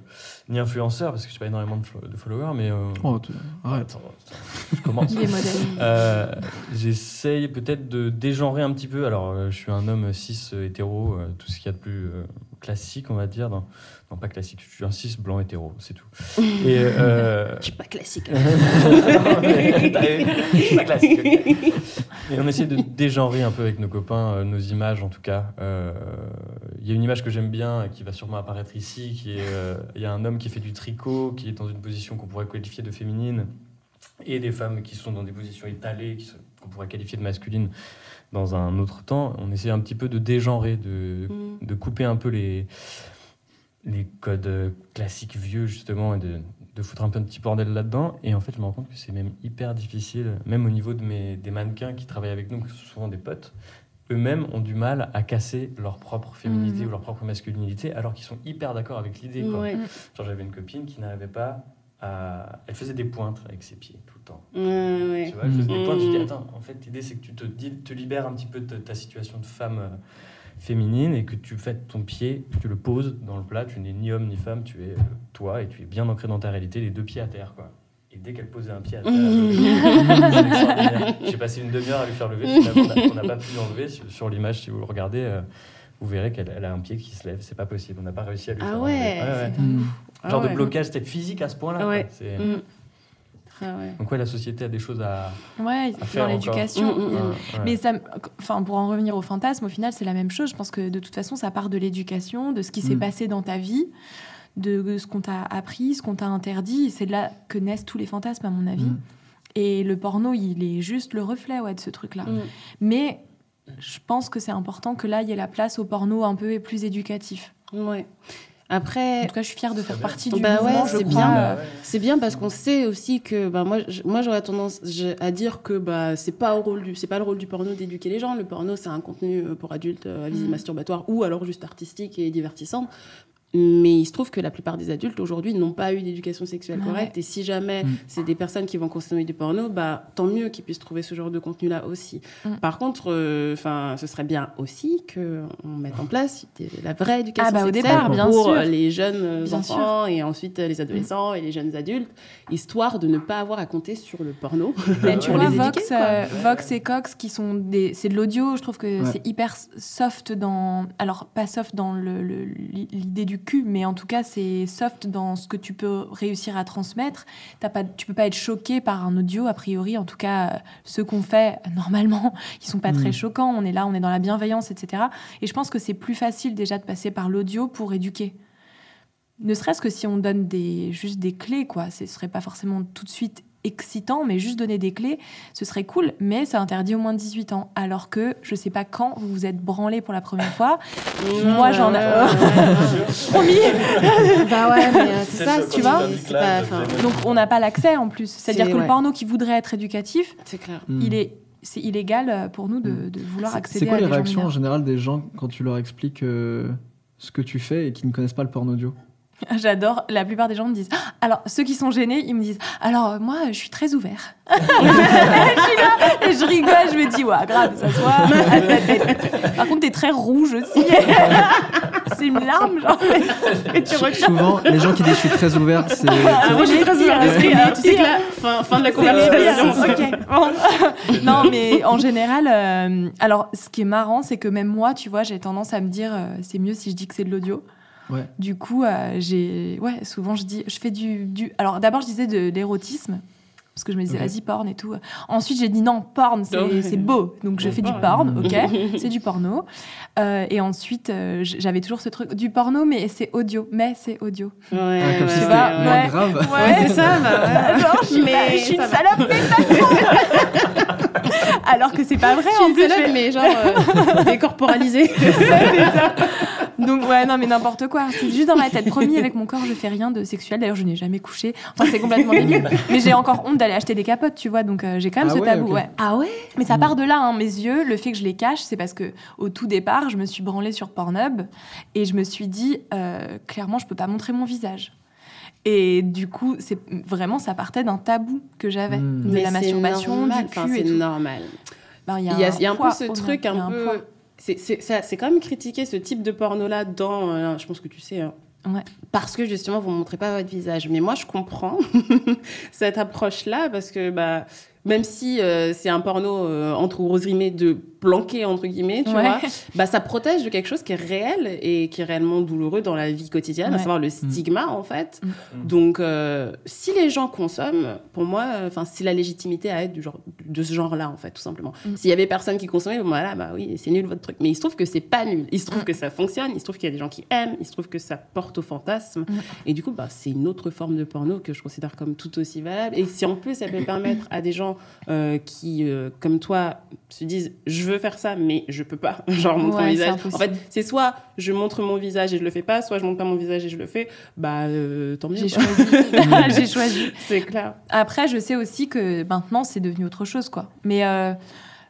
ni influenceur, parce que je n'ai pas énormément de, fo- de followers, mais. euh, Oh, tu- arrête. attends, je commence. Euh, J'essaye peut-être de dégenrer un petit peu. Alors, euh, je suis un homme cis euh, hétéro, euh, tout ce qu'il y a de plus euh, classique, on va dire. Dans... Non, pas classique, je suis un cis blanc hétéro, c'est tout. Et. euh, Je suis pas classique. non, mais t'as vu, pas classique. Et on essaie de dégenrer un peu avec nos copains euh, nos images, en tout cas. Euh, Il y a une image que j'aime bien qui va sûrement apparaître ici, qui est euh, il y a un homme qui fait du tricot, qui est dans une position qu'on pourrait qualifier de féminine, et des femmes qui sont dans des positions étalées, qu'on pourrait qualifier de masculines dans un autre temps. On essaie un petit peu de dégenrer, de, Mm. de couper un peu les, les codes euh, classiques vieux, justement, et de, de foutre un peu un petit bordel là-dedans. Et en fait, je me rends compte que c'est même hyper difficile, même au niveau de mes, des mannequins qui travaillent avec nous, qui sont souvent des potes. Eux-mêmes ont du mal à casser leur propre féminité Mhm. ou leur propre masculinité, alors qu'ils sont hyper d'accord avec l'idée. quoi. Ouais. Genre, j'avais une copine qui n'arrivait pas à. Elle faisait des pointes avec ses pieds tout le temps. Ouais. Tu vois, elle faisait des pointes. Je dis, Mm. attends, en fait, l'idée, c'est que tu te, te libères un petit peu de ta situation de femme euh, féminine et que tu fais ton pied, tu le poses dans le plat. Tu n'es ni homme ni femme, tu es euh, toi et tu es bien ancré dans ta réalité, les deux pieds à terre, quoi. Et dès qu'elle posait un pied à terre, j'ai passé une demi-heure à lui faire lever. Finalement, on n'a- pas pu l'enlever. Sur, l'image, si vous le regardez, euh, vous verrez qu'elle elle a un pied qui se lève. C'est pas possible. On n'a pas réussi à lui Ah faire ouais, enlever. Ah Genre ouais. de blocage, c'était physique à ce point-là. Ouais. C'est- Mm. Ah ouais. Donc ouais, la société a des choses à, Ouais, à faire dans l'éducation. Mm, mm, mm. Ouais, ouais. Mais ça, enfin, pour en revenir au fantasme, au final, c'est la même chose. Je pense que de toute façon, ça part de l'éducation, de ce qui s'est passé dans ta vie, de ce qu'on t'a appris, ce qu'on t'a interdit. C'est de là que naissent tous les fantasmes, à mon avis. Et le porno, il est juste le reflet ouais, de ce truc-là. Mais je pense que c'est important que là, il y ait la place au porno un peu plus éducatif. Ouais. En Après, tout cas, je suis fière de faire partie du Bah mouvement, c'est bien. Euh, c'est bien parce qu'on sait aussi que bah, moi, j'aurais tendance à dire que bah, c'est pas, au rôle du- c'est pas le rôle du porno d'éduquer les gens. Le porno, c'est un contenu euh, pour adultes euh, à visée Mm. masturbatoire ou alors juste artistique et divertissant. Mais il se trouve que la plupart des adultes aujourd'hui n'ont pas eu d'éducation sexuelle Ouais. correcte. Et si jamais Mm. c'est des personnes qui vont consommer du porno, bah, tant mieux qu'ils puissent trouver ce genre de contenu-là aussi. Mm. Par contre, euh, enfin, ce serait bien aussi qu'on mette en place des- la vraie éducation Ah bah, au sexuelle départ, bien pour sûr. les jeunes euh, Bien enfants et ensuite euh, les adolescents et les jeunes adultes, histoire de ne pas avoir à compter sur le porno. Mais tu vois, les Vox, éduquer, quoi. euh, Vox et Cox, qui sont des. C'est de l'audio, je trouve que Ouais. c'est hyper soft dans. Alors, pas soft dans le- le- l'idée du mais en tout cas, c'est soft dans ce que tu peux réussir à transmettre. T'as pas, tu peux pas être choqué par un audio, a priori. En tout cas, euh, ceux qu'on fait, euh, normalement, ils sont pas Mm. très choquants. On est là, on est dans la bienveillance, etc. Et je pense que c'est plus facile déjà de passer par l'audio pour éduquer. Ne serait-ce que si on donne des, juste des clés, quoi. Ce serait pas forcément tout de suite excitant, mais juste donner des clés, ce serait cool, mais ça interdit au moins de 18 ans. Alors que je sais pas quand vous vous êtes branlé pour la première fois. Moi, j'en ai- Promis Bah ouais, mais euh, c'est ça, tu vois. pas-. Donc on n'a pas l'accès en plus. C'est-à-dire C'est- que le porno qui voudrait être éducatif, C'est clair. Mm. il est, c'est illégal euh, pour nous de, de vouloir accéder C'est quoi à les réactions en général des gens quand tu leur expliques euh, ce que tu fais et qui ne connaissent pas le porno audio? J'adore. La plupart des gens me disent. Ah, Alors, ceux qui sont gênés, ils me disent. Alors, euh, moi, je suis très ouvert. et je rigole, je me dis, ouais, grave, ça soit. Par contre, t'es très rouge aussi. C'est une larme, genre. Et tu Sou- Souvent, les gens qui disent je suis très ouvert, c'est. Ah, moi, je suis très ouverte d'esprit. pire, hein. Tu sais que là, fin, fin de la conversation. pires. Ok. Bon. non, mais en général, euh, alors ce qui est marrant, c'est que même moi, tu vois, j'ai tendance à me dire, euh, c'est mieux si je dis que c'est de l'audio. Ouais. Du coup, euh, j'ai, ouais, souvent je dis, je fais du, du. Alors d'abord, je disais de l'érotisme. Parce que je me disais, vas-y, porn et tout. Ensuite, j'ai dit non, porn, c'est beau. Donc, je fais du porn. ok C'est du porno. Euh, et ensuite, euh, j'avais toujours ce truc du porno, mais c'est audio. Mais c'est audio. Ouais, Ah, comme ouais, si c'était ouais. grave. Ouais, c'est ça. Bah, ouais. Genre, je Mais je suis une salope, mais pas trop. Alors que c'est pas vrai Je en plus. mais genre euh, décorporalisée. Donc ouais, non mais n'importe quoi. C'est juste dans ma tête. Promis, avec mon corps, je fais rien de sexuel. D'ailleurs, je n'ai jamais couché. Enfin, c'est complètement débile. Mais j'ai encore honte d'aller acheter des capotes, tu vois. Donc euh, j'ai quand même Ah ce ouais, tabou. Ouais. Ah ouais. Mais ça part de là. Hein. Mes yeux, le fait que je les cache, c'est parce que au tout départ, je me suis branlée sur Pornhub et je me suis dit euh, clairement, je peux pas montrer mon visage. Et du coup, c'est vraiment ça partait d'un tabou que j'avais Mm. de Mais la masturbation, normal. du Enfin, cul c'est et tout. normal. Ben, Il y a, il y a un peu ce truc un peu. C'est c'est- ça- c'est quand même critiqué ce type de porno-là dans. euh, je pense que tu sais. hein, Ouais. Parce que justement, vous ne montrez pas votre visage. Mais moi, je comprends cette approche-là parce que bah, même si euh, c'est un porno euh, entre grosses guillemets de planqué entre guillemets, tu Ouais. vois, bah, ça protège de quelque chose qui est réel et qui est réellement douloureux dans la vie quotidienne, à savoir le stigma en fait. Mm. Donc, euh, si les gens consomment, pour moi, enfin, c'est la légitimité à être du genre, de ce genre-là en fait, tout simplement. Mm. S'il y avait personne qui consommait, bon, voilà, bah oui, c'est nul votre truc. Mais il se trouve que c'est pas nul. Il se trouve Mm. que ça fonctionne. Il se trouve qu'il y a des gens qui aiment. Il se trouve que ça porte au fantasme. Mm. Et du coup, bah, c'est une autre forme de porno que je considère comme tout aussi valable. Et si en plus, ça peut permettre à des gens euh, qui, euh, comme toi, se disent je veux faire ça, mais je peux pas, genre montrer Ouais, mon visage. En fait, c'est soit je montre mon visage et je le fais pas, soit je montre pas mon visage et je le fais. Bah, euh, tant mieux. J'ai choisi. J'ai choisi. c'est clair. Après, je sais aussi que maintenant, c'est devenu autre chose, quoi. Mais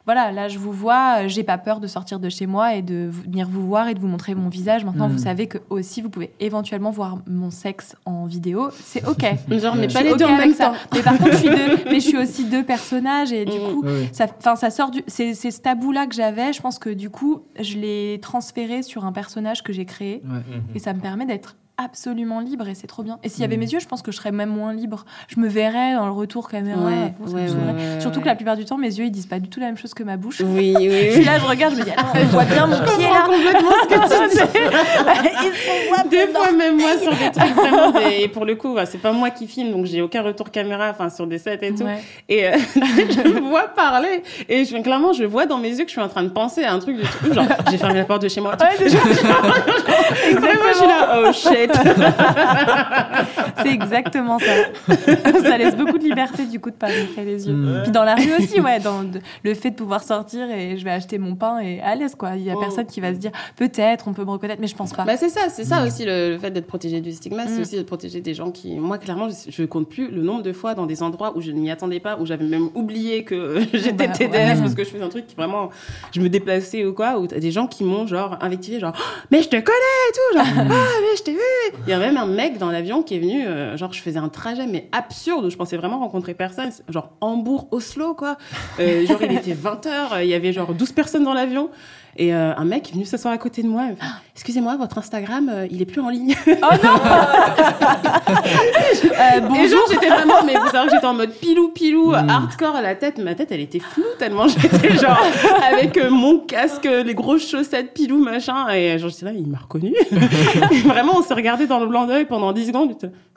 voilà, là, je vous vois, euh, j'ai pas peur de sortir de chez moi et de venir vous voir et de vous montrer mon visage. Maintenant, vous savez que aussi, vous pouvez éventuellement voir mon sexe en vidéo. C'est OK. Genre, mais pas suis les deux en même temps. Mais par contre, je suis deux, mais je suis aussi deux personnages et du Mm. coup, ça, sort du. C'est c'est ce tabou-là que j'avais. Je pense que du coup, je l'ai transféré sur un personnage que j'ai créé Ouais. et ça me permet d'être absolument libre et c'est trop bien. Et s'il y avait Mm. mes yeux, je pense que je serais même moins libre. Je me verrais dans le retour caméra. Ouais, Bon, ouais, ouais, Surtout que la plupart du temps, mes yeux, ils disent pas du tout la même chose que ma bouche. Oui, oui, Je suis là, je regarde, je me dis, attends, on voit bien mon pied là. complètement ce que tu dis. Voient Des fois, même moi, sur des trucs vraiment. des- Et pour le coup, bah, c'est pas moi qui filme, donc j'ai aucun retour caméra, enfin, sur des sets et tout. Et euh, je me vois parler. Et je, clairement, je vois dans mes yeux que je suis en train de penser à un truc du tout. Genre, j'ai fermé la porte de chez moi. Ouais, déjà. Vraiment, je suis là, oh shit. C'est exactement ça. ça laisse beaucoup de liberté du coup de pas montrer les yeux. Mm. Puis dans la rue aussi, ouais, dans le- fait de pouvoir sortir et je vais acheter mon pain et à l'aise quoi. Il y a Oh. personne qui va se dire peut-être on peut me reconnaître, mais je pense pas. Bah, c'est ça, c'est ça aussi le, le fait d'être protégé du stigma, c'est Mm. aussi de protéger des gens qui. Moi, clairement, je, je compte plus le nombre de fois dans des endroits où je ne m'y attendais pas, où j'avais même oublié que j'étais Bah, TDS ouais. parce que je faisais un truc qui vraiment. Je me déplaçais ou quoi, t'as des gens qui m'ont genre invectivé, genre, Oh, mais je te connais et tout, genre, ah, mais je t'ai vu. Il y a même un mec dans l'avion qui est venu, euh, genre, je faisais un trajet, mais absurde, où je pensais vraiment rencontrer personne. Genre, Hambourg-Oslo, quoi. Euh, genre, il était 20h, il y avait genre 12 personnes dans l'avion. Et euh, un mec est venu s'asseoir à côté de moi. fait, Excusez-moi, votre Instagram, euh, il est plus en ligne. Oh non Euh, Bonjour. j'étais vraiment, mais vous savez j'étais en mode pilou pilou, Mm. hardcore à la tête. Ma tête, elle était floue tellement j'étais genre avec euh, mon casque, les grosses chaussettes pilou machin. Et genre, j'étais là, il m'a reconnu. vraiment, on s'est regardé dans le blanc d'œil pendant 10 secondes.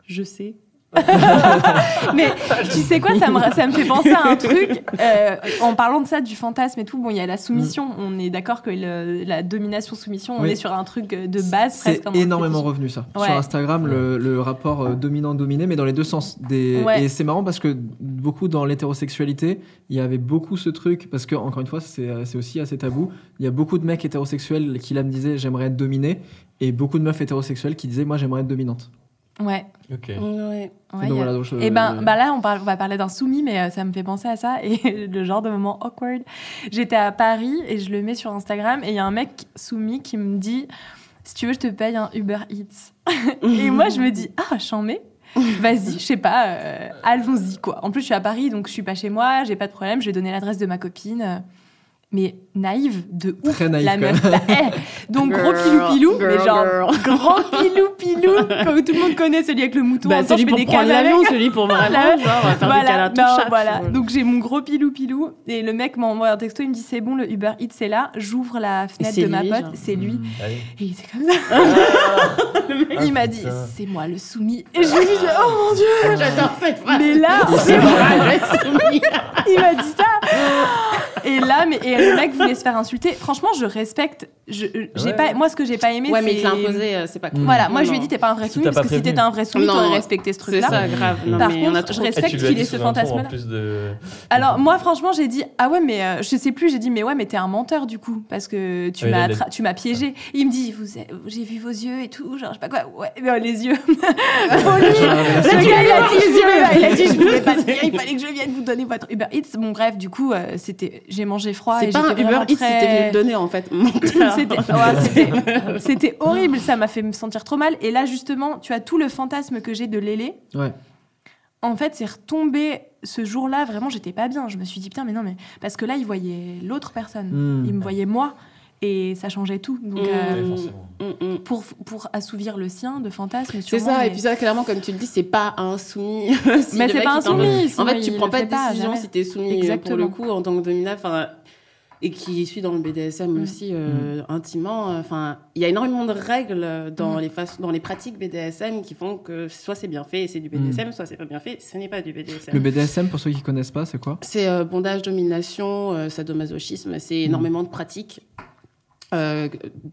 Je sais. Mais tu sais quoi, ça me, ça me fait penser à un truc. euh, en parlant de ça, du fantasme et tout, bon, il y a la soumission. On est d'accord que le- la domination-soumission, on Oui. est sur un truc de base C'est énormément revenu ça. Ouais. Sur Instagram, le, le rapport euh, dominant-dominé, mais dans les deux sens. Des... Ouais. Et c'est marrant parce que beaucoup dans l'hétérosexualité, il y avait beaucoup ce truc, parce que, encore une fois, c'est euh, c'est aussi assez tabou. Il y a beaucoup de mecs hétérosexuels qui là me disaient j'aimerais être dominé, et beaucoup de meufs hétérosexuelles qui disaient moi j'aimerais être dominante. Ouais. Ok. Ouais. ouais, donc il y a- voilà, donc je- Et ben, je- bah là, on, parle, on va parler d'un soumis, mais euh, ça me fait penser à ça. Et le genre de moment awkward. J'étais à Paris et je le mets sur Instagram et il y a un mec soumis qui me dit Si tu veux, je te paye un Uber Eats. et moi, je me dis Ah, j'en mets. Vas-y, je sais pas, euh, allons-y quoi. En plus, je suis à Paris, donc je suis pas chez moi, j'ai pas de problème, je vais donner l'adresse de ma copine. Mais naïve de ouf, Très naïve, la meuf. même. Bah, eh, donc gros pilou pilou, mais genre girl. grand pilou pilou, comme tout le monde connaît celui avec le mouton. En Bah, temps, celui je fais pour des prendre l'avion, celui pour vraiment Là, genre, faire des voilà, tout non, chat. voilà. Donc j'ai mon gros pilou pilou et le mec m'envoie un texto, il me dit c'est bon, le Uber Eats c'est là, j'ouvre la fenêtre de ma lui, pote, c'est lui. Mm. Allez. Et il était comme ça. il m'a dit c'est moi le soumis. Et je lui dit oh mon dieu. J'adore cette phrase. Mais là, C'est moi le soumis. il m'a dit ça. Et là, mais le mec voulait se faire insulter. Franchement, je respecte. Je, j'ai Ouais. pas, moi, ce que j'ai pas aimé, Ouais, mais c'est. il l'a imposé, euh, c'est pas cool. Voilà, moi Non, je lui ai dit t'es pas un vrai Si soumis parce que si t'étais un vrai soumis, Non. t'aurais respecté ce C'est truc-là. ça, grave. Non, Par mais on a contre, trop je respecte qu'il ait ce fantasme-là. De... Alors moi franchement j'ai dit ah ouais mais euh, je sais plus j'ai dit mais ouais mais t'es un menteur du coup parce que tu Ouais, m'as il a- attra- tu m'as piégé il me dit vous j'ai vu vos yeux et tout genre je sais pas quoi ouais mais, euh, les yeux le gars il a dit les yeux il a dit je pouvais pas dire il fallait que je vienne vous donner votre Uber Eats bon bref du coup euh, c'était j'ai mangé froid Et pas un Uber Eats, très- c'était venu le donner en fait. c'était ouais, c'était- c'était horrible ça m'a fait me sentir trop mal et là justement tu as tout le fantasme que j'ai de Lélé Ouais. en fait, c'est retombé ce jour-là. Vraiment, j'étais pas bien. Je me suis dit, putain, mais non, mais. Parce que là, il voyait l'autre personne. Mm. Il me voyait moi. Et ça changeait tout. Donc, Mm. euh, Ouais, forcément. Mm, mm. pour, pour assouvir le sien de fantasme, C'est ça, et mais- puis ça, clairement, comme tu le dis, c'est pas un soumis. Si Mais c'est pas un il t'envoie- soumis. En fait, tu prends pas de décision jamais. si t'es soumis euh, pour Exactement. le coup en tant que dominant. Enfin, et qui suit dans le BDSM Mm. aussi euh, intimement. Enfin, il y a énormément de règles dans Mm. les façons, dans les pratiques BDSM qui font que soit c'est bien fait et c'est du BDSM, soit c'est pas bien fait, ce n'est pas du BDSM. Le BDSM, pour ceux qui connaissent pas, c'est quoi? C'est euh, bondage, domination, euh, sadomasochisme. C'est énormément de pratiques. Euh,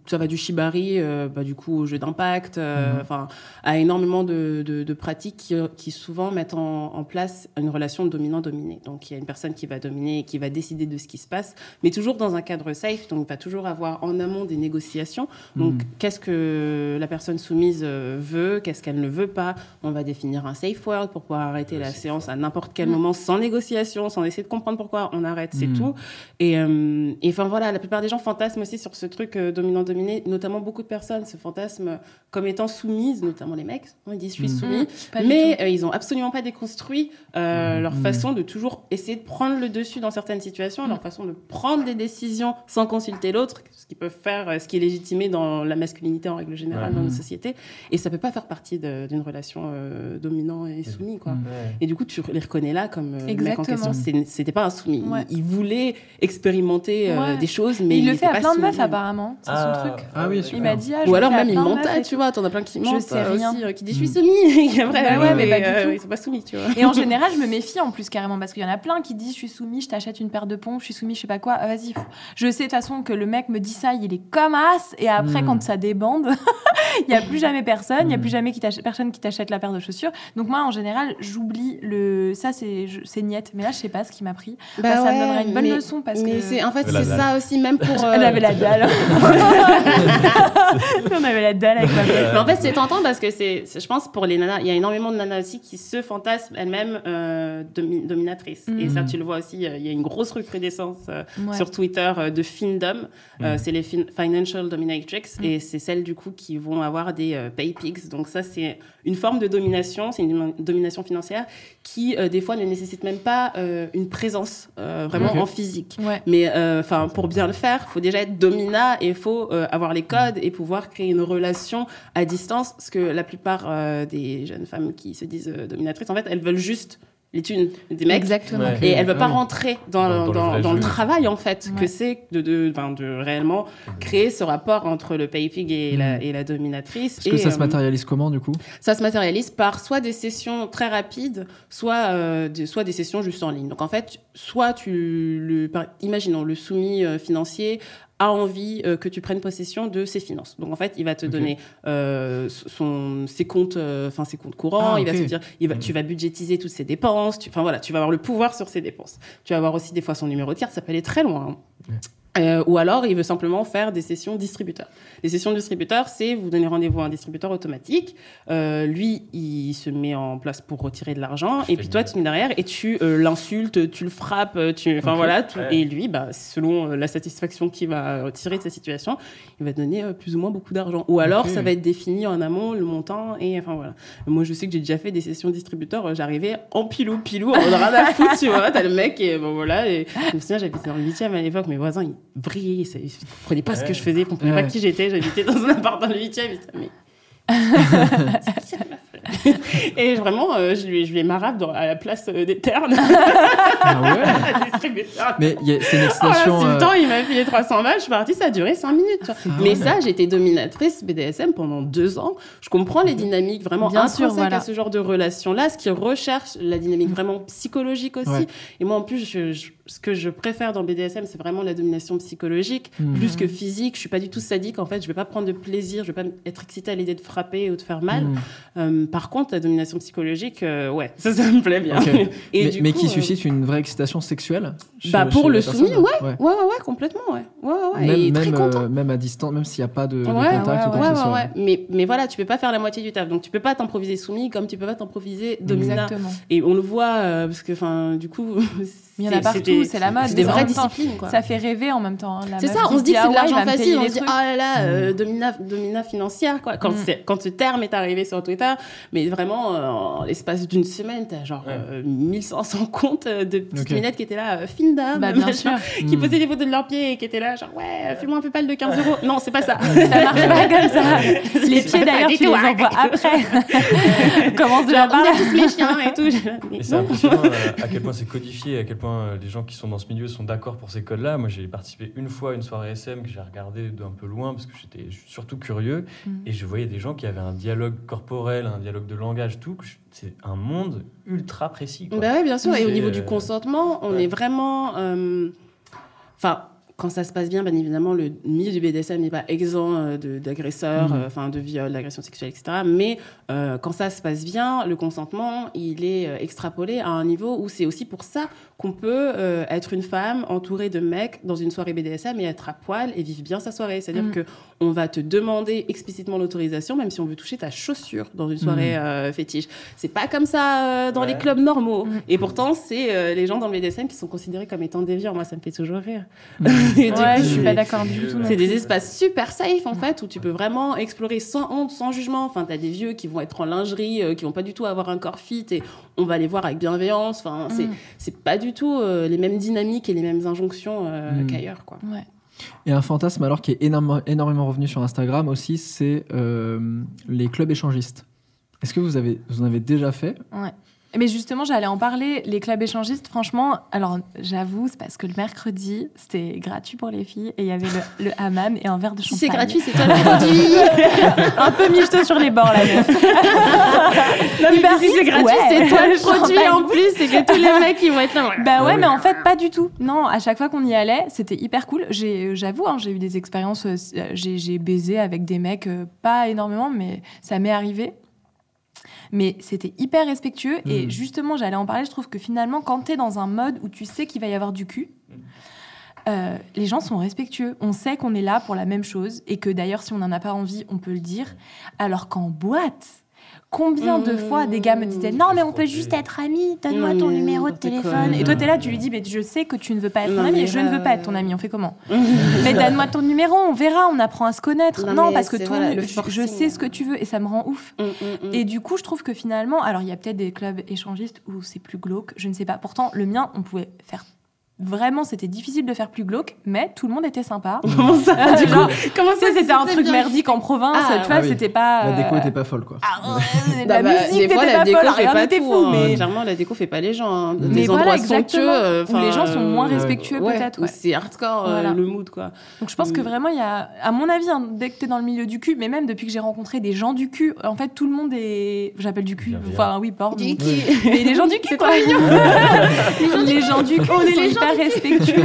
ça va du shibari, euh, bah, du coup, au jeu d'impact, euh, Mhm. enfin, à énormément de, de- de pratiques qui, qui souvent mettent en, en place une relation dominant-dominé. Donc, il y a une personne qui va dominer et qui va décider de ce qui se passe, mais toujours dans un cadre safe. Donc, il va toujours avoir en amont des négociations. Donc, Mhm. qu'est-ce que la personne soumise euh, veut, qu'est-ce qu'elle ne veut pas? On va définir un safe word pour pouvoir arrêter la séance à n'importe quel Mm. moment, sans négociation, sans essayer de comprendre pourquoi on arrête, c'est Mm. tout. Et enfin voilà, la plupart des gens fantasment aussi sur ce truc euh, dominant-dominé, notamment beaucoup de personnes se fantasment comme étant soumises, notamment les mecs. Ils disent je suis Mm. soumis, Mm, mais euh, ils ont absolument pas déconstruit euh, leur Mm. façon de toujours essayer de prendre le dessus dans certaines situations, Mm. leur façon de prendre des décisions sans consulter l'autre, ce qu'ils peuvent faire, euh, ce qui est légitimé dans la masculinité en règle générale dans Mm. nos sociétés. Et ça peut pas faire partie d'une relation euh, dominant et soumis, quoi. Mm. Et du coup, tu les reconnais là comme euh, le mec en question. C'était pas un soumis. Il- Ouais. Il, voulait expérimenter euh, Ouais. des choses, mais Mais il le fait à plein de meufs apparemment, c'est Ah, son truc. Ah oui, Il m'a dit ah, je Ou alors même il mentait, tu vois. T'en as plein qui Je mentent sais euh, rien. aussi, euh, qui disent je Mm. suis soumis. Et après, Bah ouais, mais pas du euh, tout. ils sont pas soumis, tu vois. Et en général, je me méfie en plus carrément parce qu'il y en a plein qui disent je suis soumis, je t'achète une paire de pompes, je suis soumis, je sais pas quoi. Ah, Vas-y. Je sais de toute façon que le mec me dit ça, il est comme as. Et après, Mm. quand ça débande, il y a plus jamais personne, il y a Mm. plus jamais qui personne qui t'achète la paire de chaussures. Donc moi, en général, j'oublie le. Ça, c'est je- c'est niette. Mais là, je sais pas ce qui m'a pris. Bah, ça me donnerait une bonne mais- leçon parce mais que. c'est en fait c'est ça aussi même pour. euh, Elle avait la dalle. On avait la dalle avec ma. Mais en fait, c'est tentant parce que c'est, c'est- je pense, pour les nanas, il y a énormément de nanas aussi qui se fantasment elles-mêmes euh, domi- dominatrices. Et ça, tu le vois aussi, euh, il y a une grosse recrudescence euh, Ouais. sur Twitter euh, de findom. Euh, Mhm. C'est les fin- financial dominatrix Mhm. et c'est celles du coup qui vont avoir des euh, pay pigs. Donc ça, c'est une forme de domination, c'est une domination financière qui, euh, des fois, ne nécessite même pas euh, une présence euh, vraiment Ok. en physique. Ouais. Mais euh, enfin, pour bien le faire, il faut déjà être et il faut euh, avoir les codes et pouvoir créer une relation à distance. Parce que la plupart euh, des jeunes femmes qui se disent euh, dominatrices, en fait, elles veulent juste les thunes des mecs. Exactement. Ouais. Et elle veut pas rentrer dans, Dans- dans le dans- vrai dans le jeu. travail, en fait, Ouais. que c'est de, de, enfin, de réellement créer ce rapport entre le pay pig et, la, et la dominatrice. Est-ce que Et, ça se matérialise comment du coup? ça se matérialise par soit des sessions très rapides, soit, euh, des, soit des sessions juste en ligne. Donc en fait, soit tu le, par- imaginons le soumis euh, financier a envie euh, que tu prennes possession de ses finances. Donc en fait, il va te donner euh, son, ses comptes, euh, enfin ses comptes courants. Ah, Il va te dire, il va, tu vas budgétiser toutes ses dépenses. tu- Enfin voilà, tu vas avoir le pouvoir sur ses dépenses. Tu vas avoir aussi des fois son numéro de carte. Ça peut aller très loin. hein. Euh, ou alors, il veut simplement faire des sessions distributeurs. Les sessions distributeurs, c'est vous donnez rendez-vous à un distributeur automatique. Euh, lui, il se met en place pour retirer de l'argent. Et puis toi, tu es derrière et tu euh, l'insultes, tu le frappes, tu, enfin voilà. Ouais. Et lui, bah, selon la satisfaction qu'il va tirer de sa situation, il va te donner plus ou moins beaucoup d'argent. Ou alors, ça va être défini en amont le montant. Et enfin voilà. Moi, je sais que j'ai déjà fait des sessions distributeurs. J'arrivais en pilou pilou, en rien à foutre, tu vois. T'as le mec et bon voilà. Et je me souviens, j'habitais dans le 8 à l'époque. Mes voisins, ils brillaient. ça- Ils comprenaient pas ce que je faisais. Ils comprenaient Ouais. pas qui j'étais. J'habitais dans un appart dans le 8 e mais Et vraiment, euh, je lui, je lui ai marave dans, à la place euh, des ternes. Ah ouais. Mais c'est une Oh, excitation. euh, l'insultant, il m'a filé 300 balles, je suis partie, ça a duré 5 minutes. Ah Mais ça, été dominatrice BDSM pendant deux ans. Je comprends les dynamiques vraiment Bien sûr, voilà. à ce genre de relation-là, ce qui recherche la dynamique vraiment psychologique aussi. Ouais. Et moi, en plus, je- je- ce que je préfère dans BDSM, c'est vraiment la domination psychologique, Mhm. plus que physique. Je suis pas du tout sadique, en fait. Je vais pas prendre de plaisir, je vais pas être excitée à l'idée de frapper ou de faire mal. hmm. Euh, par contre, la domination psychologique, euh, ouais, ça, ça me plaît bien. Et mais, du mais coup, qui euh, suscite une vraie excitation sexuelle? Bah, pour le soumis, ouais. Ouais, ouais, ouais, complètement, ouais. Ouais, ouais, ouais. Même, et très même, content. euh, même à distance, même s'il n'y a pas de, de contact ouais, ou quoi Ouais, que ce ouais, soit. ouais. Mais, mais voilà, tu peux pas faire la moitié du taf. Donc, tu peux pas t'improviser soumis comme tu peux pas t'improviser domina. Exactement. Et on le voit, euh, parce que, enfin, du coup. Il y en a partout, c'est la mode. C'est des vraies disciplines, quoi. Ça fait rêver en même temps. hein, C'est ça, on se dit que ah c'est de il l'argent facile, on se dit, oh là là, euh, Mm. domina, domina financière, quoi. Quand, Mm. quand ce terme est arrivé sur Twitter, mais vraiment, euh, en l'espace d'une semaine, t'as genre Ouais. euh, 1500 comptes de petites minettes qui étaient là, euh, Bah, bien machin, sûr. qui Hmm. posaient des photos de leurs pieds et qui étaient là, genre, ouais, fais-moi un PayPal de 15 euros. Non, c'est pas ça. Ça marche pas comme ça. Les pieds d'ailleurs, tu les hein. envoies après. Commence déjà Genre, par on là. a tous mes chiens et tout. Mais Et c'est impressionnant euh, à quel point c'est codifié, à quel point euh, les gens qui sont dans ce milieu sont d'accord pour ces codes-là. Moi, j'ai participé une fois à une soirée SM que j'ai regardé d'un peu loin parce que j'étais surtout curieux Mm. et je voyais des gens qui avaient un dialogue corporel, un dialogue de langage, tout. C'est un monde ultra précis. quoi. Bah ouais, bien sûr. Et au niveau euh, du consentement, on ouais. est vraiment. Euh, Enfin. quand ça se passe bien, bien évidemment, le milieu du BDSM n'est pas exempt euh, d'agresseurs, Mhm. euh, de viols, d'agressions sexuelles, etc. Mais euh, quand ça se passe bien, le consentement, il est extrapolé à un niveau où c'est aussi pour ça qu'on peut euh, être une femme entourée de mecs dans une soirée BDSM et être à poil et vivre bien sa soirée. C'est-à-dire Mhm. que on va te demander explicitement l'autorisation, même si on veut toucher ta chaussure dans une soirée euh, fétiche. C'est pas comme ça euh, dans Ouais. les clubs normaux. Mhm. Et pourtant, c'est euh, les gens dans le BDSM qui sont considérés comme étant déviants. Moi, ça me fait toujours rire. Et du Ouais, coup, je suis c'est- pas d'accord du tout. c'est des espaces super safe en fait où tu peux vraiment explorer sans honte, sans jugement. Enfin, t'as des vieux qui vont être en lingerie, euh, qui vont pas du tout avoir un corps fit et on va les voir avec bienveillance. Enfin, c'est Mm. c'est pas du tout euh, les mêmes dynamiques et les mêmes injonctions euh, Mm. qu'ailleurs quoi. Ouais. Et un fantasme alors qui est énorme- énormément revenu sur Instagram aussi, c'est euh, les clubs échangistes. Est-ce que vous, avez, vous en avez déjà fait? Ouais. Mais justement, j'allais en parler. Les clubs échangistes, franchement, alors j'avoue, c'est parce que le mercredi, c'était gratuit pour les filles et il y avait le, le hammam et un verre de Si champagne. c'est gratuit, c'est toi le produit. Un peu michto sur les bords, la meuf. Non, mais si c'est gratuit, ouais. c'est toi le produit en plus. C'est que tous les mecs ils vont être là. Bah ouais, mais en fait, pas du tout. Non, à chaque fois qu'on y allait, c'était hyper cool. J'ai, j'avoue, hein, j'ai eu des expériences. euh, j'ai, j'ai baisé avec des mecs, euh, pas énormément, mais ça m'est arrivé. Mais c'était hyper respectueux. Et Mhm. justement, j'allais en parler. Je trouve que finalement, quand t'es dans un mode où tu sais qu'il va y avoir du cul, euh, les gens sont respectueux. On sait qu'on est là pour la même chose. Et que d'ailleurs, si on n'en a pas envie, on peut le dire. Alors qu'en boîte, Combien de Mmh. fois des gars me disaient non mais on peut juste être amis, donne-moi ton mais numéro de téléphone. Et toi t'es là, tu lui dis mais je sais que tu ne veux pas être mon ami, je ne veux pas être ton ami. On fait comment Mais donne-moi ton numéro, on verra, on apprend à se connaître. Non, parce que toi, je- sais ce que tu veux et ça me rend ouf. Mm, mm, mm. Et du coup, je trouve que finalement, alors il y a peut-être des clubs échangistes où c'est plus glauque, je ne sais pas. Pourtant, le mien, on pouvait faire. Vraiment, c'était difficile de faire plus glauque, mais tout le monde était sympa. Comment ça Euh, du coup genre, Comment sais, c'était un truc merdique en province, Ah, tu vois, ah oui. c'était pas. La déco euh, était pas folle, quoi. Ah, ouais, la Bah, bah, musique des fois, n'était la pas déco folle, fait rien pas tout. fou, hein. mais. Clairement, la déco fait pas les gens. hein. Mais Des voilà, endroits exactement. somptueux. euh, Où les gens sont moins euh, respectueux, ouais, peut-être, ouais. c'est hardcore euh, Voilà. le mood, quoi. Donc je pense que Mm. vraiment, il y a, à mon avis, hein, dès que tu es dans le milieu du cul, mais même depuis que j'ai rencontré des gens du cul, en fait, tout le monde est. J'appelle du cul, enfin oui, porn. Qui- Mais qui- les gens du cul, quoi. les gens du cul, on est respectueux.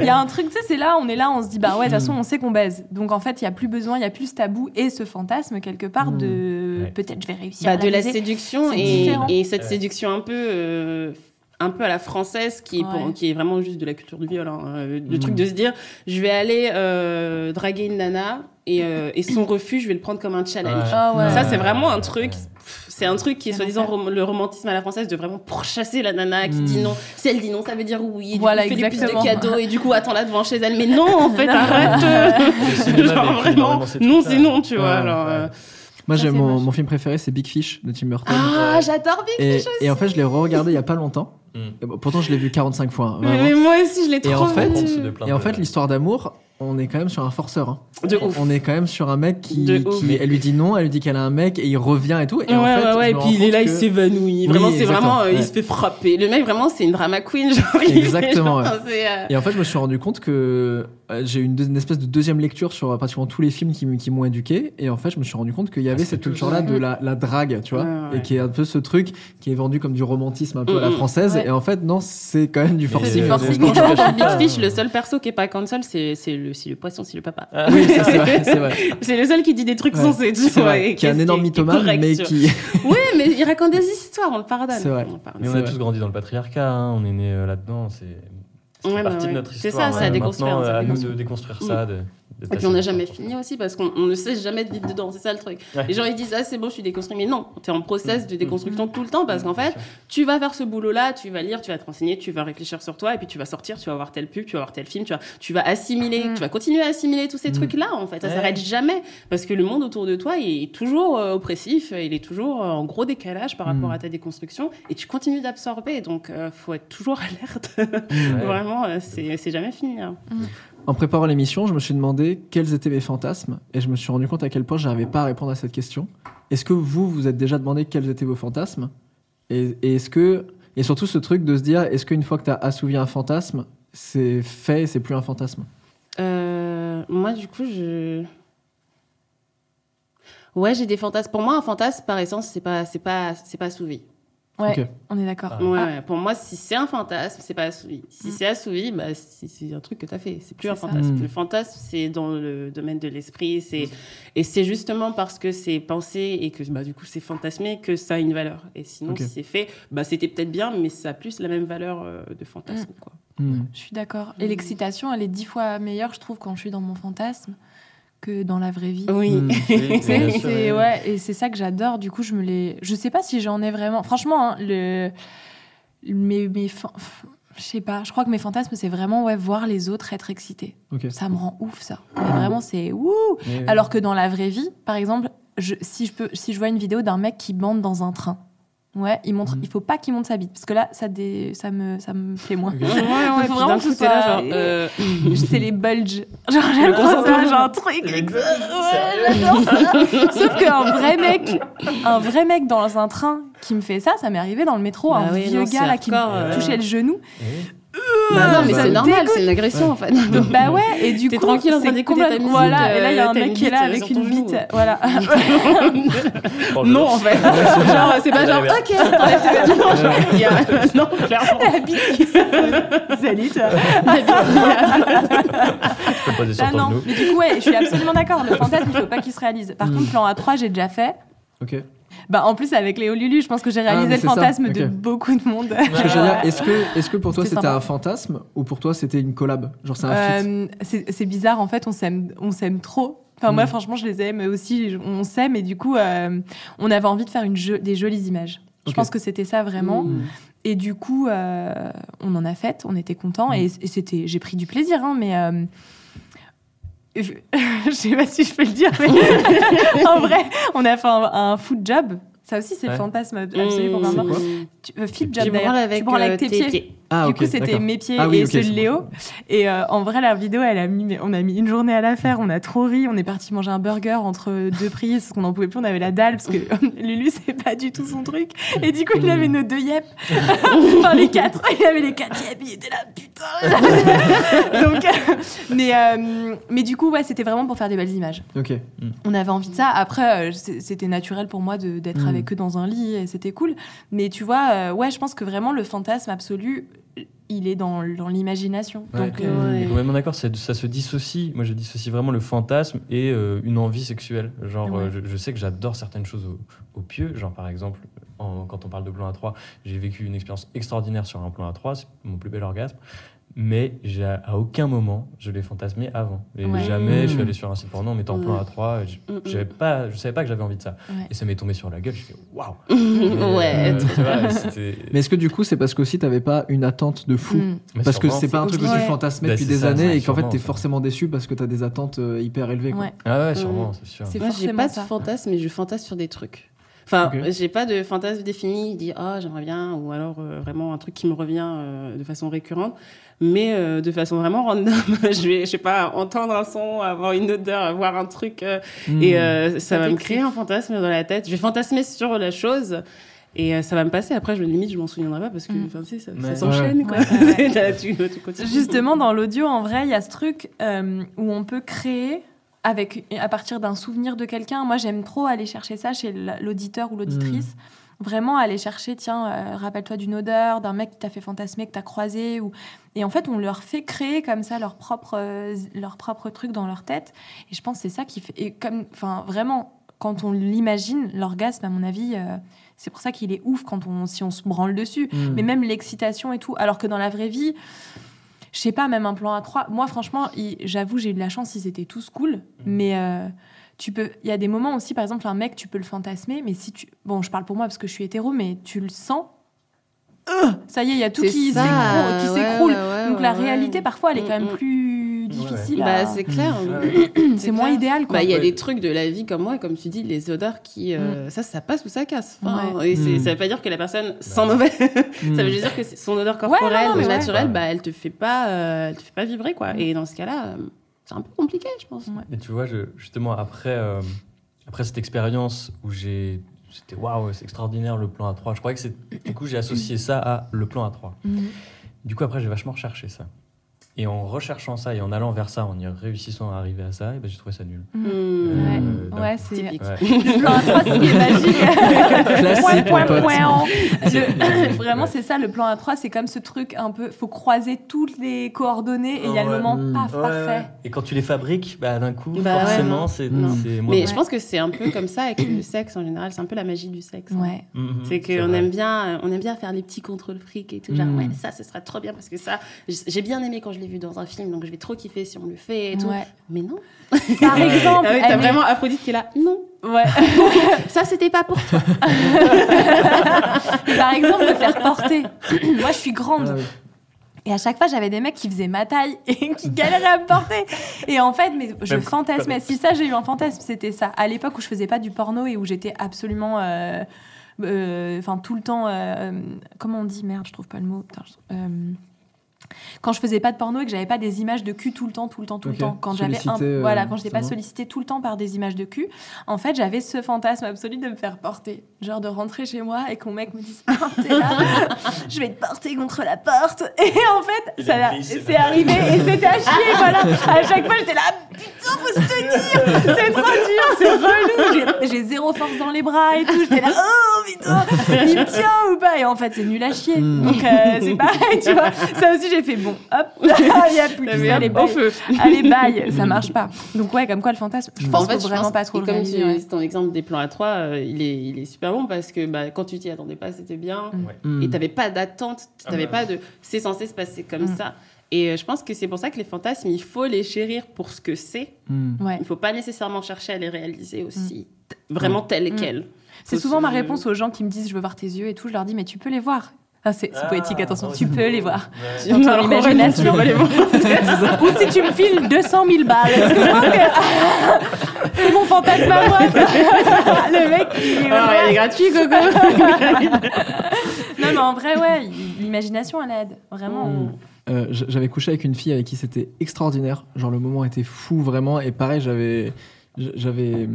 Il y a un truc, tu sais, c'est là, on est là, on se dit, bah ouais, de toute façon, on sait qu'on baise. Donc en fait, il y a plus besoin, il y a plus ce tabou et ce fantasme quelque part Mm. de Ouais. peut-être je vais réussir Bah, à de la séduction et, cette Ouais. séduction un peu euh, un peu à la française qui est, pour- Ouais. qui est vraiment juste de la culture du viol hein. Euh, le truc de se dire je vais aller euh, draguer une nana et, euh, et son refus je vais le prendre comme un challenge Ouais. Ah ouais. ça c'est vraiment un truc pff, c'est un truc qui est soi-disant rom- le romantisme à la française de vraiment pourchasser la nana qui Mm. dit non si elle dit non ça veut dire oui du Voilà, coup, fais-lui plus de cadeaux et du coup attends là devant chez elle mais non en fait arrête genre vraiment non c'est non tu vois Ouais. alors euh, Moi, Ça, j'ai c'est mon, mon film préféré, c'est Big Fish de Tim Burton. ah j'adore Big et, Fish aussi et en fait, je l'ai re-regardé il y a pas longtemps. Mm. Pourtant, je l'ai vu 45 fois. mais, vraiment. mais moi aussi je l'ai trop en fait- vu. Et en fait, l'histoire d'amour, on est quand même sur un forceur. hein. de ouf On est quand même sur un mec qui, elle lui dit non, elle lui dit qu'elle a un mec et il revient et tout. Et ouais, en fait, ouais, ouais, et puis il est là, il s'évanouit. Oui, Vraiment, c'est vraiment, euh, il se fait frapper. Le mec, vraiment, c'est une drama queen. Genre, Exactement, genre, ouais. c'est, euh, Et en fait, je me suis rendu compte que euh, j'ai eu une, espèce de deuxième lecture sur euh, pratiquement tous les films qui, qui m'ont éduqué. Et en fait, je me suis rendu compte qu'il y avait c'est cette culture-là de la, la drague, tu vois, Ouais, ouais. et qui est un peu ce truc qui est vendu comme du romantisme un peu à la française. Ouais. Et en fait, non, c'est quand même du forcing. c'est Euh, forcing. Big Fish, le seul perso qui est pas cancel, c'est le, c'est le poisson, c'est le papa. Ah, Oui, ça c'est vrai, c'est vrai. C'est le seul qui dit des trucs Ouais, sensés, tu C'est vois. vrai, et qui est un énorme mythomane, mais qui. Oui, mais il raconte des histoires, on le pardonne. C'est vrai. On pardonne. Mais on C'est a vrai. tous grandi dans le patriarcat, hein, on est né euh, là-dedans, c'est c'est Ouais, partie bah de ouais. notre C'est histoire. ça, c'est à hein. déconstruire, c'est à à nous de déconstruire. déconstruire Mm. ça. Et puis on n'a jamais fini aussi parce qu'on on ne sait jamais de vivre dedans, c'est ça le truc. Ouais. Les gens ils disent ah c'est bon je suis déconstruit mais non, tu es en process de déconstruction tout le temps parce Mm, qu'en fait tu vas faire ce boulot là, tu vas lire, tu vas te renseigner, tu vas réfléchir sur toi et puis tu vas sortir, tu vas voir telle pub, tu vas voir tel film, tu vas, tu vas assimiler, Mm. tu vas continuer à assimiler tous ces Mm. trucs là en fait, ça Ouais. s'arrête jamais parce que le monde autour de toi il est toujours euh, oppressif, il est toujours euh, en gros décalage par rapport Mm. à ta déconstruction et tu continues d'absorber donc euh, faut être toujours alerte. Ouais. Vraiment euh, c'est c'est jamais fini. hein. En préparant l'émission, je me suis demandé quels étaient mes fantasmes et je me suis rendu compte à quel point je n'arrivais pas à répondre à cette question. Est-ce que vous, vous êtes déjà demandé quels étaient vos fantasmes et, est-ce que et surtout ce truc de se dire est-ce qu'une fois que tu as assouvi un fantasme, c'est fait et c'est plus un fantasme? Euh, moi, du coup, je. Ouais, j'ai des fantasmes. Pour moi, un fantasme, par essence, c'est pas, c'est pas, c'est pas assouvi. Ouais, on est d'accord. Ah. Ouais, Ah. Pour moi, si c'est un fantasme, c'est pas assouvi. Si Mm. c'est assouvi, bah, c'est c'est un truc que t'as fait. C'est plus C'est un ça. fantasme. Mm. Le fantasme, c'est dans le domaine de l'esprit. C'est et c'est justement parce que c'est pensé et que bah, du coup c'est fantasmé que ça a une valeur. Et sinon, si c'est fait, bah, c'était peut-être bien, mais ça a plus la même valeur euh, de fantasme. Quoi. Je suis d'accord. Et l'excitation, elle est dix fois meilleure, je trouve, quand je suis dans mon fantasme que dans la vraie vie. Oui. Hmm. Oui, C'est, ouais. et c'est ça que j'adore. Du coup, je me les. Je sais pas si j'en ai vraiment. Franchement, hein, le. Mes, mes Je sais pas. Je crois que mes fantasmes, c'est vraiment ouais, voir les autres être excités. Ça me rend ouf, ça. Mais vraiment, c'est ouh. Mais- Alors que dans la vraie vie, par exemple, je, si, je peux, si je vois une vidéo d'un mec qui bande dans un train, ouais, il montre, Mhm. il faut pas qu'il monte sa bite, parce que là, ça, dé, ça, me, ça me plaît moins. Ok. Ouais, ouais, faut puis vraiment que ce là, soit- genre, euh, c'est les bulges. Genre, j'adore consentement. ça, genre un truc. Ouais, j'adore ça. Sauf qu'un vrai mec, un vrai mec dans un train qui me fait ça, ça m'est arrivé dans le métro, Bah un oui, vieux non, gars là qui me euh. touchait le genou. Oui. Bah non, mais c'est normal, c'est une agression en fait. bah ouais, et du T'es coup, tranquille en train c'est d'écouter ta complètement- musique, Voilà, et là il y a euh, un mec qui est là bite, avec une bite, voilà. Oh, non, en fait. genre, c'est pas genre, ok, Non, clairement. La bite qui Salut toi. Je peux poser sur Ah non, mais du coup, ouais, je suis absolument d'accord. Le fantasme, il faut pas qu'il se réalise. Par Mm. contre, plan A3, j'ai déjà fait. Ok. Bah, en plus, avec Léo Lulu, je pense que j'ai réalisé Ah, le fantasme de ok. beaucoup de monde. Je est-ce que, est-ce que pour toi C'était un fantasme ou pour toi c'était une collab? Genre c'est un Euh, c'est bizarre, en fait, on s'aime, trop. Enfin, moi, Mm. franchement, je les aime aussi. je- On s'aime et du coup, euh, on avait envie de faire une jo- des jolies images. Je Ok. pense que c'était ça vraiment. Mm. Et du coup, euh, on en a fait, on était contents et, et c'était, j'ai pris du plaisir, hein, mais euh, je, je sais pas si je peux le dire, mais en vrai, on a fait un, un foot job. Ça aussi, c'est Ouais. le fantasme absolu pour quoi Tu, euh, flip job Tu d'ailleurs. branles avec, tu branles euh, avec tes, pieds. Ah, du coup, c'était mes pieds Ah oui, et ceux de bon. Léo. Et euh, en vrai, la vidéo, elle a mis, on a mis une journée à la faire. On a trop ri. On est parti manger un burger entre deux prises parce qu'on n'en pouvait plus. On avait la dalle parce que Lulu, c'est pas du tout son truc. Et du coup, il avait nos deux yep. enfin, les quatre. Il avait les quatre yep. Il était là, putain. Donc, euh, mais, euh, mais du coup, ouais, c'était vraiment pour faire des belles images. Ok. On avait envie de ça. Après, c'était naturel pour moi d'être Mm. avec eux dans un lit et c'était cool. Mais tu vois, ouais, je pense que vraiment le fantasme absolu, il est dans, dans l'imagination. Ouais. Donc, euh. Et complètement d'accord, c'est- ça se dissocie. Moi, je dissocie vraiment le fantasme et euh, une envie sexuelle. Genre, Ouais. euh, je, je sais que j'adore certaines choses au, au pieu. Genre, par exemple, en- quand on parle de plan A3, j'ai vécu une expérience extraordinaire sur un plan A3. C'est mon plus bel orgasme. Mais j'ai- à aucun moment, je l'ai fantasmé avant. Et Ouais. jamais je suis Mm. allé sur un site porno en mettant en plan Ouais. A3. et je- Mm, mm. pas, je savais pas que j'avais envie de ça. Ouais. Et ça m'est tombé sur la gueule. J'ai fait waouh! ouais. Euh, tu vois, c'était- Mais est-ce que du coup, c'est parce qu'aussi t'avais pas une attente de fou mm. Parce que c'est pas un truc que Ouais. tu fantasmais Bah, depuis des ça, années et qu'en fait t'es forcément déçu parce que t'as des attentes euh, hyper élevées. Quoi. Ouais. Ah ouais, sûrement, c'est sûr. C'est Moi, j'ai pas de fantasme, mais je fantasme sur des trucs. Enfin, Ok. j'ai pas de fantasme défini, dit ah j'aimerais bien, ou alors euh, vraiment un truc qui me revient euh, de façon récurrente, mais euh, de façon vraiment random. je vais, je sais pas, entendre un son, avoir une odeur, voir un truc, euh, Mm. et euh, ça va me créer un fantasme dans la tête. Je vais fantasmer sur la chose. Et euh, ça va me passer. Après, je limite, je m'en souviendrai pas parce que, Mm. tu sais, ça, s'enchaîne, quoi. Ouais, ouais. T'as- tu, tu continues. Justement, dans l'audio, en vrai, il y a ce truc euh, où on peut créer avec, à partir d'un souvenir de quelqu'un. Moi, j'aime trop aller chercher ça chez l'auditeur ou l'auditrice. Vraiment aller chercher, tiens, euh, rappelle-toi d'une odeur, d'un mec qui t'a fait fantasmer, que t'as croisé. Ou... Et en fait, on leur fait créer comme ça leur propre, euh, leur propre truc dans leur tête. Et je pense que c'est ça qui fait. Et comme, enfin, vraiment, quand on l'imagine, l'orgasme, à mon avis, euh, c'est pour ça qu'il est ouf quand on, si on se branle dessus Mm. mais même l'excitation et tout. Alors que dans la vraie vie, je sais pas, même un plan à 3 moi franchement, j'avoue, j'ai eu de la chance, ils étaient tous cool, mais euh, tu peux, il y a des moments aussi, par exemple, un mec, tu peux le fantasmer, mais si tu, bon, je parle pour moi parce que je suis hétéro, mais tu le sens, euh, ça y est, il y a tout qui ouais, s'écroule. ouais, ouais, Donc la ouais, réalité, parfois, elle est quand Mm, même mm. plus difficile. Bah, à- c'est clair. c'est moins clair. idéal, quoi. Bah, il y a des trucs de la vie comme moi, comme tu dis, les odeurs qui. euh, Ça, ça passe ou ça casse. Enfin, Ouais. Et Mm. ça veut pas dire que la personne sent mauvais. Mm. ça veut juste dire que son odeur corporelle, non, mais ouais. naturelle, Ouais. bah, elle te fait pas, euh, elle te fait pas vibrer, quoi. Et dans ce cas-là, euh, c'est un peu compliqué, je pense. Et tu vois, je- justement, après, euh, après cette expérience où j'ai. C'était waouh, c'est extraordinaire le plan A3. Je croyais que c'est. Du coup, j'ai associé ça à le plan A3. Mhm. Du coup, après, j'ai vachement recherché ça. Et en recherchant ça et en allant vers ça, en y réussissant à arriver à ça, et ben, j'ai trouvé ça nul. Mhm. Mm. Euh, Ouais, c'est. Typique. Ouais. Le plan à 3, c'est ce qui est magique. Point, point, point. Le- Vraiment, Ouais. c'est ça, le plan A3, c'est comme ce truc un peu. faut croiser toutes les coordonnées et il y a le moment Mm. paf, Ouais, parfait. Et quand tu les fabriques, bah, d'un coup, Bah forcément, c'est Mais je pense que c'est un peu comme ça avec le sexe en général. C'est un peu la magie du sexe. hein. Ouais. Mhm, C'est qu'on aime bien, on aime bien faire les petits contrôles fric et tout. Genre, ouais, ça, ce sera trop bien parce que ça, j'ai bien aimé quand je l'ai vu dans un film, donc je vais trop kiffer si on le fait et tout. Ouais. Mais non. Par exemple, Ah oui, t'as vraiment Aphrodite qui est là. Non, Ouais. ça, c'était pas pour toi. Par exemple, me faire porter. Moi, je suis grande. Ah oui. Et à chaque fois, j'avais des mecs qui faisaient ma taille et qui galéraient à me porter. Et en fait, mais je Même fantasmais. Si ça, j'ai eu un fantasme, c'était ça. À l'époque où je faisais pas du porno et où j'étais absolument. euh, euh, Enfin, tout le temps. euh, comment on dit? Merde, je trouve pas le mot. Putain, je- euh, quand je faisais pas de porno et que j'avais pas des images de cul tout le temps, tout le temps, tout le temps, quand j'avais un, euh, voilà, quand j'étais pas sollicitée tout le temps par des images de cul, en fait, j'avais ce fantasme absolu de me faire porter, genre de rentrer chez moi et que mon mec me dise, Ah, t'es là, je vais te porter contre la porte. Et en fait, ça c'est arrivé et c'était à chier, voilà. À chaque fois, j'étais là, putain, faut se tenir, c'est trop dur, c'est relou. J'ai- J'ai zéro force dans les bras et tout. J'étais là, oh putain, il me tient ou pas? Et en fait, c'est nul à chier. Mm. Donc euh, c'est pareil, tu vois. Ça aussi, j'ai fait bon, hop, il y a plus ça, allez, au bye. feu. Allez, bye, ça marche pas. Donc ouais, comme quoi le fantasme, je pense en fait, qu'il faut je vraiment pense- pas trop le comme tu, ouais. ton exemple des plans à 3, il, est, il est super bon parce que bah, quand tu t'y attendais pas, c'était bien. Mm. Et t'avais pas d'attente, Ah t'avais bah. pas de c'est censé se passer comme Mm. ça. Et euh, je pense que c'est pour ça que les fantasmes, il faut les chérir pour ce que c'est. Hmm. Ouais. Il ne faut pas nécessairement chercher à les réaliser aussi, vraiment tels Mm. quels. C'est souvent ma se- réponse aux gens qui me disent je veux voir tes yeux et tout. Je leur dis mais tu peux les voir. Ah, c'est c'est Ah, poétique, attention. tu peux les voir. Ouais. Dans ton imagination. Ou si tu me files 200 000 balles. C'est mon fantasme à moi. Le mec qui. Ah, elle est gratuite, Coco. Non, mais en vrai, ouais, l'imagination, elle aide. Vraiment. Mm. Euh, j'avais couché avec une fille avec qui c'était extraordinaire. Genre le moment était fou vraiment. Et pareil, j'avais, j'avais.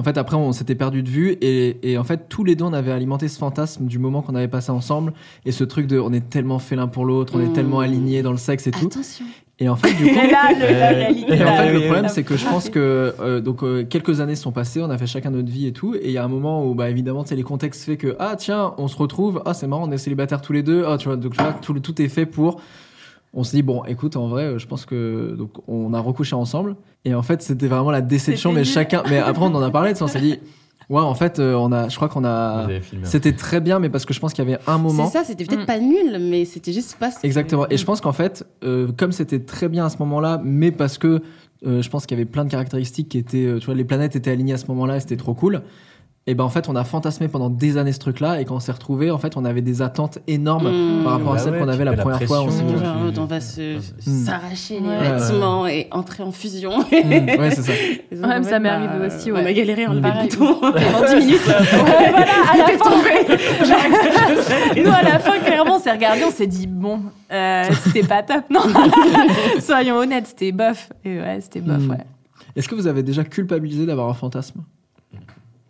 En fait, après, on s'était perdu de vue et, et en fait, tous les deux, on avait alimenté ce fantasme du moment qu'on avait passé ensemble et ce truc de, on est tellement fait l'un pour l'autre, on est Mm. tellement alignés dans le sexe et tout. Attention. Et en fait, du coup, Et là, le- la Euh. Et en fait, le problème, c'est que je pense que euh, donc euh, quelques années sont passées, on a fait chacun notre vie et tout, et il y a un moment où, bah, évidemment, c'est les contextes fait que ah tiens, on se retrouve, ah c'est marrant, on est célibataires tous les deux, ah tu vois, donc tu vois, tout, tout est fait pour. On se dit bon, écoute, en vrai, je pense que donc on a recouché ensemble, et en fait, c'était vraiment la déception, mais chacun, mais après on en a parlé, sais, on s'est dit ouais, en fait, euh, on a, je crois qu'on a, c'était très bien, mais parce que je pense qu'il y avait un moment. C'est ça, c'était peut-être Mm. pas nul, mais c'était juste pas. ce que- Exactement. Et je pense qu'en fait, euh, comme c'était très bien à ce moment-là, mais parce que euh, je pense qu'il y avait plein de caractéristiques qui étaient, tu vois, les planètes étaient alignées à ce moment-là et c'était trop cool. Et ben en fait, on a fantasmé pendant des années ce truc-là et quand on s'est retrouvés, en fait, on avait des attentes énormes Mm. par rapport à Bah celle ouais, qu'on avait la première fois. On s'est dit, Genre, on va se- Mm. s'arracher les Ouais. vêtements et entrer en fusion. Mm, ouais, c'est ça. Donc, Ouais, en ça m'est bah, arrivé aussi, On a galéré Pareil. le bouton pendant 10 minutes. Ouais, voilà, à la fin. tombé. Nous, à la fin, clairement, on s'est regardé, on s'est dit, bon, euh, c'était pas top, non Soyons honnêtes, c'était bof. Et ouais, c'était bof, ouais. Est-ce que vous avez déjà culpabilisé d'avoir un fantasme?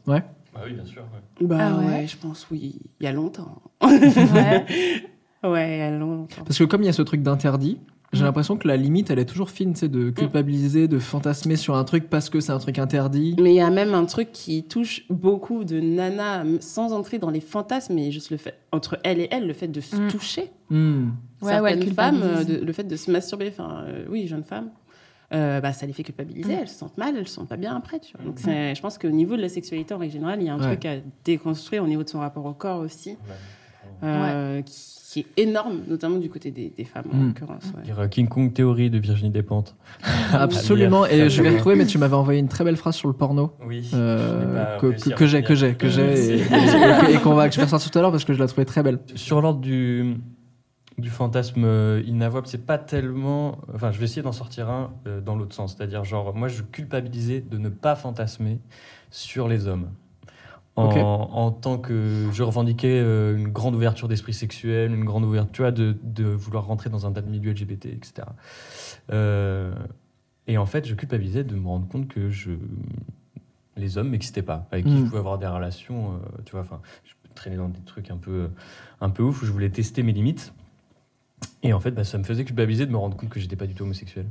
Ouais. Ah oui, bien sûr. ouais. Bah Ah ouais. ouais, je pense, oui. Il y a longtemps. Ouais. Ouais, il y a longtemps. Parce que comme il y a ce truc d'interdit, j'ai Mm. l'impression que la limite, elle est toujours fine, tu sais, de culpabiliser, de fantasmer sur un truc parce que c'est un truc interdit. Mais il y a même un truc qui touche beaucoup de nanas, sans entrer dans les fantasmes, mais juste le fait, entre elle et elle, le fait de se Mm. toucher. Hmm. Ouais, ouais, Certaines femmes, culpabilise. euh, de- le fait de se masturber, enfin, euh, oui, jeunes femmes, euh, bah, ça les fait culpabiliser, Mm. elles se sentent mal, elles se sentent pas bien après. Tu vois. Donc c'est- je pense qu'au niveau de la sexualité en règle générale, il y a un Ouais. truc à déconstruire au niveau de son rapport au corps aussi, euh, qui, qui est énorme, notamment du côté des, des femmes en Mm. l'occurrence. ouais. Dire, King Kong théorie de Virginie Despentes. Absolument. Et je vais retrouver, mais tu m'avais envoyé une très belle phrase sur le porno. Oui. euh, que, j'ai, que j'ai, que j'ai, et, Merci. et- et qu'on va, que je vais ressortir tout à l'heure parce que je la trouvais très belle. Sur l'ordre du, du fantasme euh, inavouable, c'est pas tellement. Enfin, je vais essayer d'en sortir un euh, dans l'autre sens. C'est-à-dire, genre, moi, je culpabilisais de ne pas fantasmer sur les hommes. En, tant que je revendiquais euh, une grande ouverture d'esprit sexuel, une grande ouverture, tu vois, de, de vouloir rentrer dans un tas de milieux LGBT, etc. Euh, et en fait, je culpabilisais de me rendre compte que je, les hommes n'existaient pas, avec qui Mm. je pouvais avoir des relations, tu vois, enfin, je traînais dans des trucs un peu, un peu ouf où je voulais tester mes limites. Et en fait, bah, ça me faisait culpabiliser de me rendre compte que j'étais pas du tout homosexuel.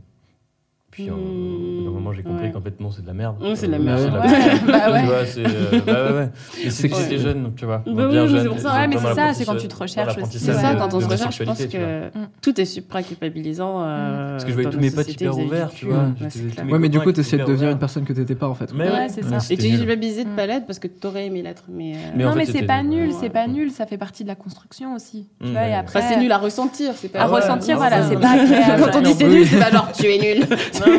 Puis euh, au bout d'un Mm, moment, j'ai compris ouais. qu'en fait, non, c'est de la merde. Mm, c'est de la Euh, merde. c'est Ouais, merde. bah ouais. Tu vois, c'est, euh, bah ouais, ouais. Mais c'est que j'étais jeune, tu vois. Bah oui, bien mais jeune. c'est pour ça. Ouais, mais c'est ça, c'est quand tu te recherches aussi. C'est ça, de- quand on se recherche, je pense tu que Mm. tout est supra-culpabilisant. euh, Parce que je voyais tous mes potes hyper ouverts, tu vois. Ouais, mais du coup, qui t'essayais de devenir une personne que t'étais pas en fait. Ouais, c'est ça. Et tu culpabilisais de Mm. pas l'être parce que t'aurais aimé l'être. Mais, euh, non, mais c'est pas nul. c'est pas nul, ça fait partie de la construction aussi. Tu Mm, vois, et après. C'est nul à ressentir. C'est pas À ressentir, voilà, c'est pas. Quand on dit c'est Oui. nul, c'est pas genre tu es nul.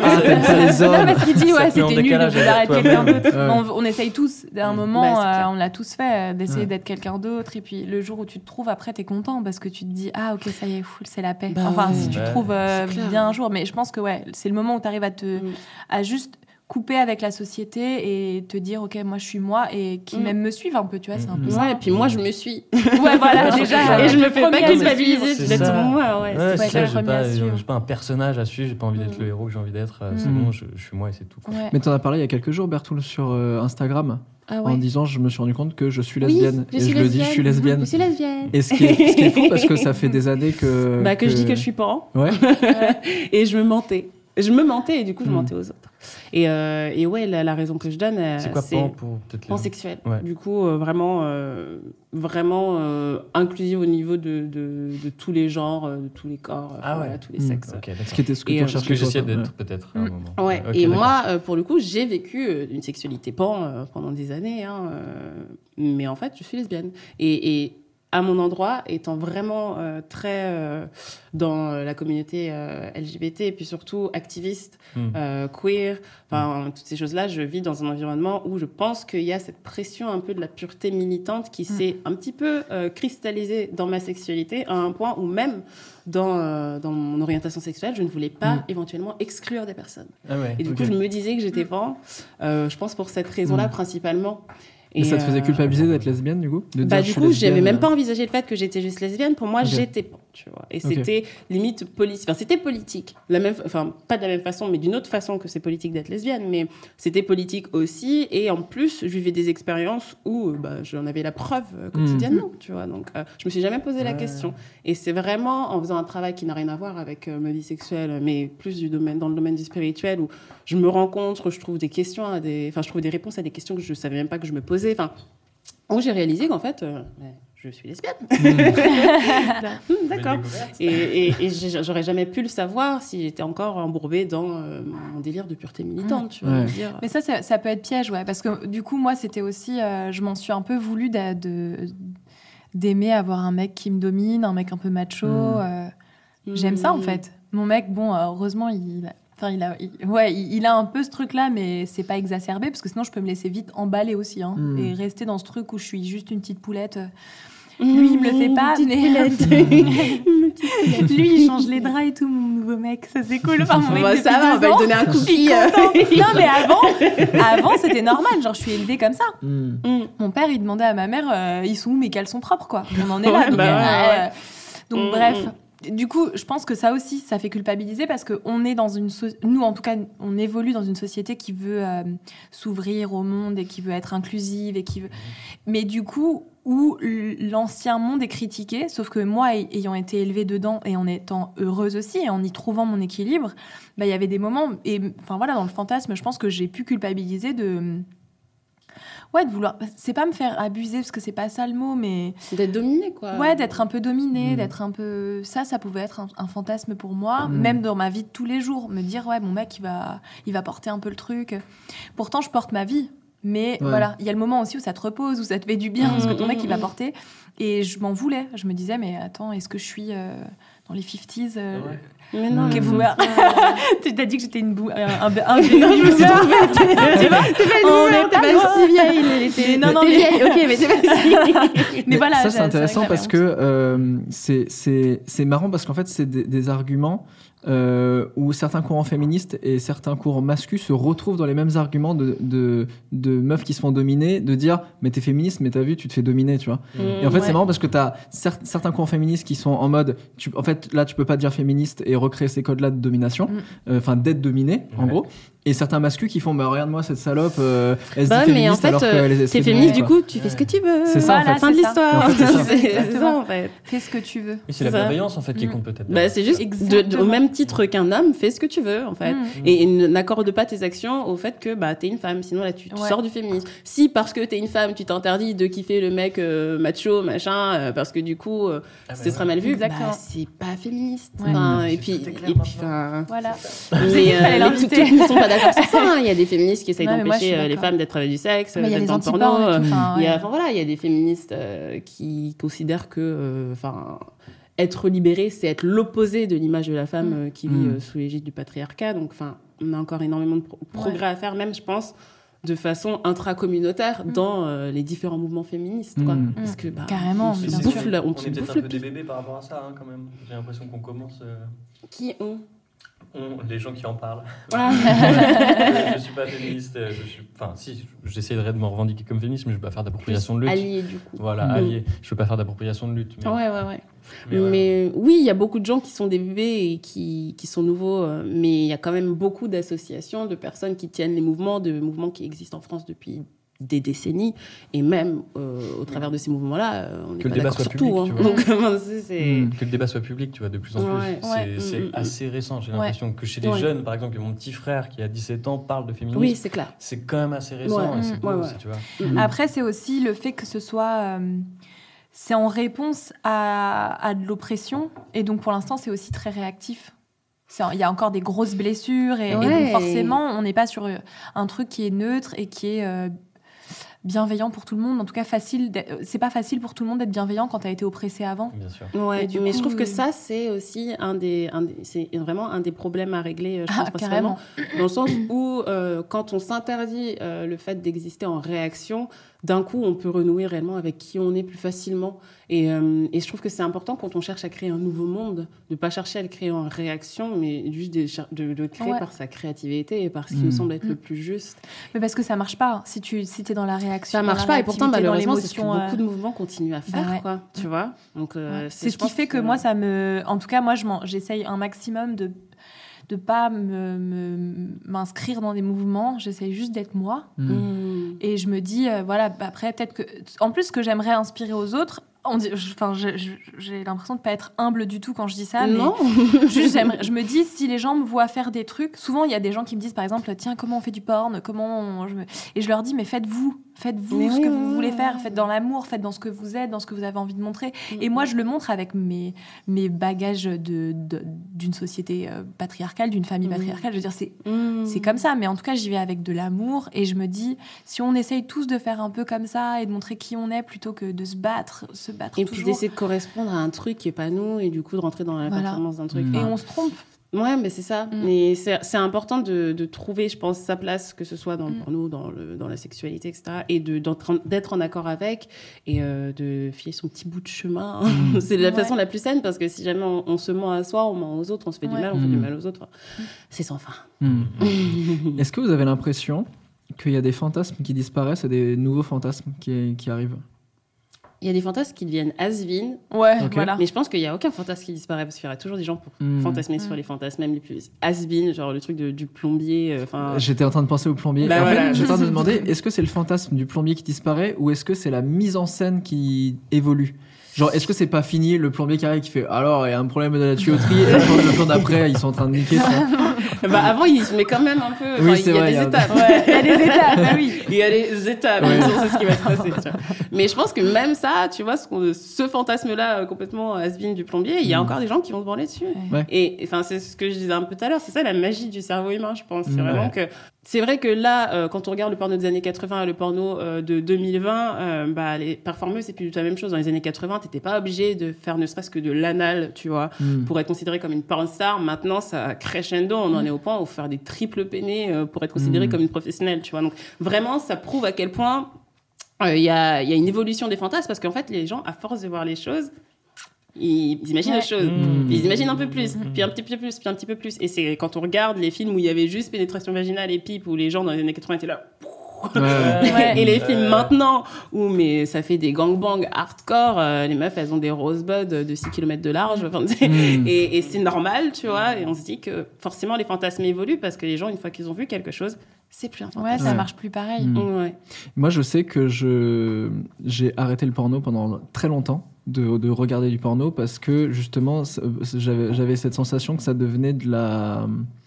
Ah, t'aimes pas les hommes. Non, parce qu'il dit, ouais, c'était nul quelqu'un d'autre. On, on essaye tous, à un Mm. moment, Bah, euh, on l'a tous fait, euh, d'essayer Ouais. d'être quelqu'un d'autre. Et puis le jour où tu te trouves, après, t'es content parce que tu te dis, ah, ok, ça y est, full, c'est la paix. Bah enfin, ouais. si tu te Ouais. trouves euh, bien un jour. Mais je pense que, ouais, c'est le moment où tu arrives à, te, Mm. à juste couper avec la société et te dire, ok, moi, je suis moi et qui Mm. même me suivent un peu, tu vois, c'est un peu Mm. ça. Ouais, et puis moi, je me suis. Ouais, voilà, déjà. Et je me fais pas culpabiliser c'est d'être ça. moi. Ouais, Ouais, c'est ça, pas, j'ai pas un personnage à suivre, j'ai pas envie d'être Mm. le héros que j'ai envie d'être. euh, C'est Mm. bon, je, je suis moi et c'est tout. quoi. Ouais. Mais t'en as parlé il y a quelques jours, Bertoul, sur euh, Instagram, Ah en disant je me suis rendu compte que je suis Oui, lesbienne. je et suis je le dis, je suis lesbienne. Je suis lesbienne. Et ce qui, est, ce qui est fou parce que ça fait des années que. Bah, que je dis que je suis pan. Ouais. et je me mentais. Je me mentais et du coup, je Mm. mentais aux autres. Et, euh, et ouais, la, la raison que je donne, euh, C'est quoi pan pour peut-être les- pansexuel. Ouais. Du coup, euh, vraiment, euh, vraiment euh, inclusive au niveau de, de, de tous les genres, euh, de tous les corps, Ah ouais. voilà, tous les Mm. sexes. Ok, Ce d'accord. qui était ce que Et, tu Ce que j'essayais d'être peut-être à un Mm. moment. Ouais. Et moi, euh, pour le coup, j'ai vécu une sexualité pan euh, pendant des années, hein, euh, mais en fait, je suis lesbienne. Et, et à mon endroit, étant vraiment euh, très euh, dans la communauté euh, LGBT et puis surtout activiste, Mm. euh, queer, enfin toutes ces choses-là, je vis dans un environnement où je pense qu'il y a cette pression un peu de la pureté militante qui s'est un petit peu euh, cristallisée dans ma sexualité à un point où même dans, euh, dans mon orientation sexuelle, je ne voulais pas Mm. éventuellement exclure des personnes. Ah ouais. Et du coup, je me disais que j'étais pan, euh, je pense pour cette raison-là principalement. Mais ça te faisait euh, culpabiliser d'être lesbienne, du coup? De bah, dire, du coup, j'avais même euh, pas envisagé le fait que j'étais juste lesbienne. Pour moi, Ok. j'étais tu vois. Et c'était limite politique. Enfin, c'était politique. La même, enfin, pas de la même façon, mais d'une autre façon que c'est politique d'être lesbienne. Mais c'était politique aussi. Et en plus, je vivais des expériences où euh, bah, j'en avais la preuve euh, quotidiennement, tu vois. Donc, euh, je me suis jamais posé la question. Et c'est vraiment en faisant un travail qui n'a rien à voir avec euh, ma vie sexuelle, mais plus du domaine, dans le domaine du spirituel, où je me rencontre, je trouve des questions à des, enfin, je trouve des réponses à des questions que je savais même pas que je me posais. Enfin, où j'ai réalisé qu'en fait, euh, je suis lesbienne. Hmm, D'accord. Et, et, et j'ai- j'aurais jamais pu le savoir si j'étais encore embourbée dans euh, mon délire de pureté militante. Tu vois, Ouais. me dire. Mais ça, ça, ça peut être piège, ouais. Parce que du coup, moi, c'était aussi. euh, je m'en suis un peu voulu d'aimer avoir un mec qui me domine, un mec un peu macho. Mm. euh, J'aime ça, en Hmm. fait. Mon mec, bon, euh, heureusement, il. Enfin, il a, il- ouais, il, il a un peu ce truc-là, mais c'est pas exacerbé, parce que sinon, je peux me laisser vite emballer aussi, hein, Mm. et rester dans ce truc où je suis juste une petite poulette. euh, Mmh, Lui, il me le fait pas, petite mais poulette. lui, il change les draps et tout, mon nouveau mec, ça c'est cool. Enfin, mon mec Bah, depuis ça va, on va lui donner un cookie. euh. non, mais avant, avant c'était normal. Genre, je suis élevée comme ça. hmm. Hmm. Mon père, il demandait à ma mère, euh, ils sont où mes caleçons propres, quoi. On en est là. Ouais, donc, bah ouais, euh, donc Mm, bref. Du coup, je pense que ça aussi, ça fait culpabiliser parce que on est dans une, so- nous en tout cas, on évolue dans une société qui veut euh, s'ouvrir au monde et qui veut être inclusive et qui veut. Mais du coup, où l'ancien monde est critiqué, sauf que moi, ay- ayant été élevée dedans et en étant heureuse aussi et en y trouvant mon équilibre, bah, il y avait des moments et enfin voilà, dans le fantasme, je pense que j'ai pu culpabiliser de ouais de vouloir c'est pas me faire abuser parce que c'est pas ça le mot mais D'être dominée, quoi. ouais d'être un peu dominée Mm. d'être un peu ça ça pouvait être un, un fantasme pour moi Mm. même dans ma vie de tous les jours me dire ouais mon mec il va il va porter un peu le truc pourtant je porte ma vie mais Ouais. voilà il y a le moment aussi où ça te repose où ça te fait du bien parce que ton Mm, mec il va porter et je m'en voulais je me disais mais attends est-ce que je suis euh, dans les 50s euh, Mais non, Ok, c'est- me- tu t'as dit que j'étais une bou... un, un, un, un- je me suis vois T'es pas, une merde, t'es pas si vieille. Non, non, vieille, ok, mais t'es pas si Mais voilà, ça c'est intéressant parce que euh, c'est c'est c'est marrant parce qu'en fait c'est des, des arguments euh, où certains courants féministes et certains courants masculins se retrouvent dans les mêmes arguments de, de, de meufs qui se font dominer, de dire mais t'es féministe mais t'as vu tu te fais dominer tu vois. Et en fait, c'est marrant parce que tu as certains courants féministes qui sont en mode, tu, en fait, là, tu peux pas dire féministe et recréer ces codes-là de domination, Mm. euh, enfin, d'être dominé, en gros. Et certains masculins qui font, bah, regarde-moi cette salope, euh, elle se Bah, dit mais en féministe fait, alors euh, t'es féministe, du quoi. coup, tu fais ce que tu veux. C'est ça, en Voilà, fait. Fin de c'est ça. l'histoire. En fait, c'est ça. En fait. Fais ce que tu veux. Oui, c'est la bienveillance en fait qui Mm. compte peut-être. Bah, c'est juste de- de- au même titre qu'un homme, fais ce que tu veux, en fait. Mm. Et n'accorde pas tes actions au fait que bah, t'es une femme. Sinon, là, tu, tu Ouais. sors du féminisme. Si, parce que t'es une femme, tu t'interdis de kiffer le mec euh, macho, machin, euh, parce que du coup, Ah, bah ce sera mal vu, Exactement. bah, c'est pas féministe. Mm. et puis, Voilà. mais, mais ne sont pas d'accord sur ça. hein. Il y a des féministes qui essayent d'empêcher euh, les femmes d'être du sexe, Mais il y a d'être dans le porno. euh, il y a, enfin, voilà, il y a des féministes euh, qui considèrent que, euh, enfin, être libérée, c'est être l'opposé de l'image de la femme Mm. euh, qui vit Mm. euh, sous l'égide du patriarcat. Donc, enfin, on a encore énormément de pro- progrès à faire, même, je pense, de façon intracommunautaire Mm. dans euh, les différents mouvements féministes, quoi. Mm. Parce que, bah, Carrément, on se bouffe on On est peut-être bouffe un peu des bébés par rapport à ça hein, quand même. J'ai l'impression qu'on commence. euh, Qui ont on- les gens qui en parlent. Ah. je suis pas féministe. euh, Je suis, enfin, si, j'essaierai de me revendiquer comme féministe, mais je veux pas faire d'appropriation de lutte. alliés, du coup. Voilà, Mm. allié. Je veux pas faire d'appropriation de lutte. Mais, Ouais, ouais, ouais. Mais oui, il y a beaucoup de gens qui sont des bébés et qui, qui sont nouveaux, euh, mais il y a quand même beaucoup d'associations, de personnes qui tiennent les mouvements, de mouvements qui existent en France depuis des décennies. Et même euh, au travers de ces mouvements-là, euh, on le pas débat d'accord soit sur tout. public, hein. tu vois. Donc, enfin, c'est- c'est... Mm. Que le débat soit public, tu vois, de plus en plus. Ouais. C'est Ouais. c'est Mm, mm, mm. assez récent. J'ai Ouais. l'impression que chez les Ouais. jeunes, par exemple, que mon petit frère qui a 17 ans parle de féminisme. Oui, c'est clair. c'est quand même assez récent Ouais. et c'est beau Ouais, aussi, tu vois. Après, c'est aussi le fait que ce soit. euh, c'est en réponse à, à de l'oppression. Et donc, pour l'instant, c'est aussi très réactif. Il y a encore des grosses blessures. Et, et donc, forcément, on n'est pas sur un truc qui est neutre et qui est. euh, bienveillant pour tout le monde. En tout cas, facile. d'être- C'est pas facile pour tout le monde d'être bienveillant quand t'as été oppressé avant. Bien sûr. Ouais, du mais coup, je trouve que euh, ça, c'est aussi un des, un des- c'est vraiment un des problèmes à régler, euh, je pense, Ah, carrément. Dans le sens où, euh, quand on s'interdit euh, le fait d'exister en réaction, d'un coup, on peut renouer réellement avec qui on est plus facilement. Et, euh, et je trouve que c'est important quand on cherche à créer un nouveau monde, de pas chercher à le créer en réaction, mais juste de, de, de le créer Ouais. par sa créativité et par ce qui Mm. me semble être le Mm. plus juste. Mais parce que ça marche pas. Si tu si es dans la réaction. Ça marche pas, et pourtant, malheureusement, c'est ce que beaucoup euh, de mouvements continuent à faire, bah ouais. quoi. Tu vois Donc, euh, Ouais. C'est ce qui fait que moi, ça me. En tout cas, moi, j'essaye un maximum de de pas me- me- m'inscrire dans des mouvements. J'essaye juste d'être moi. Mm. Mm. Et je me dis, euh, voilà, bah, après, peut-être que. En plus, ce que j'aimerais inspirer aux autres. Enfin, j'ai l'impression de pas être humble du tout quand je dis ça, mais non juste, je me dis, si les gens me voient faire des trucs, souvent il y a des gens qui me disent, par exemple, tiens, comment on fait du porn, comment on- je me- et je leur dis, mais faites-vous, faites-vous ce que vous voulez faire, faites dans l'amour, faites dans ce que vous êtes, dans ce que vous avez envie de montrer. Et Mm. moi, je le montre avec mes, mes bagages de, de- d'une société euh, patriarcale, d'une famille Mhm. patriarcale. Je veux dire, c'est, Mm. c'est comme ça. Mais en tout cas, j'y vais avec de l'amour. Et je me dis, si on essaye tous de faire un peu comme ça et de montrer qui on est plutôt que de se battre, se battre Et puis d'essayer de correspondre à un truc qui est pas nous et du coup de rentrer dans la Voilà. performance d'un truc. Mm. Et Enfin, on se trompe. Ouais, mais c'est ça. Mm. Mais c'est c'est important de, de trouver, je pense, sa place, que ce soit dans le Mm. porno, dans, le, dans la sexualité, etc. Et d'être en- accord avec et euh, de filer son petit bout de chemin. Mm. c'est la Ouais. façon la plus saine parce que si jamais on, on se ment à soi, on ment aux autres, on se fait du mal, on fait du mal aux autres. C'est sans fin. Est-ce que vous avez l'impression qu'il y a des fantasmes qui disparaissent et des nouveaux fantasmes qui, qui arrivent? Il y a des fantasmes qui deviennent has-been, Ouais, Ok. voilà. mais je pense qu'il n'y a aucun fantasme qui disparaît parce qu'il y aura toujours des gens pour Mm. fantasmer sur les fantasmes, même les plus has-been, genre le truc de- du plombier. euh, Enfin, J'étais en train de penser au plombier. Bah en voilà. fait, j'étais en train de me demander, est-ce que c'est le fantasme du plombier qui disparaît ou est-ce que c'est la mise en scène qui évolue? Genre, est-ce que c'est pas fini le plombier qui arrive qui fait alors il y a un problème de la tuyauterie et le plan- le plan d'après ils sont en train de niquer vois. bah, avant, il se met quand même un peu. Oui, il y a vrai, des il y a- étapes. Ouais, il y a des étapes, bah oui. Il y a des étapes, Ouais. bien sûr, c'est ce qui va se passer. tu vois. Mais je pense que même ça, tu vois, ce, qu'on- ce fantasme-là euh, complètement has-been du plombier, il y a Mm. encore des gens qui vont se branler dessus. Ouais. Et enfin, c'est ce que je disais un peu tout à l'heure, c'est ça la magie du cerveau humain, je pense. C'est Mm. vraiment Ouais. que. C'est vrai que là, euh, quand on regarde le porno des années 80 et le porno euh, de 2020, euh, bah, les performeuses, c'est plus du tout la même chose. Dans les années 80, t'étais pas obligé de faire ne serait-ce que de l'anal, tu vois Mm. pour être considéré comme une porn star. Maintenant, ça crescendo. On en est au point où faire des triples peinés pour être considéré Mm. comme une professionnelle, tu vois. Donc, vraiment, ça prouve à quel point il y, a, il y a une évolution des fantasmes parce qu'en fait, les gens, à force de voir les choses, ils, imaginent Ouais. les choses. Mm. Ils imaginent un peu plus, Mm. puis un petit peu plus, puis un petit peu plus. Et c'est quand on regarde les films où il y avait juste pénétration vaginale et pipe, où les gens dans les années 80 étaient là. Ouais, ouais. Ouais. et les films maintenant où mais ça fait des gangbangs hardcore, euh, les meufs elles ont des rosebuds de 6 km de large. Enfin, tu sais, Mm. et, et c'est normal, tu vois. Et on se dit que forcément les fantasmes évoluent parce que les gens, une fois qu'ils ont vu quelque chose, c'est plus un Ouais, fantasme. ça Ouais. marche plus pareil. Mm. Ouais. Moi, je sais que je j'ai arrêté le porno pendant très longtemps de, de regarder du porno parce que justement, j'avais cette sensation que ça devenait de la.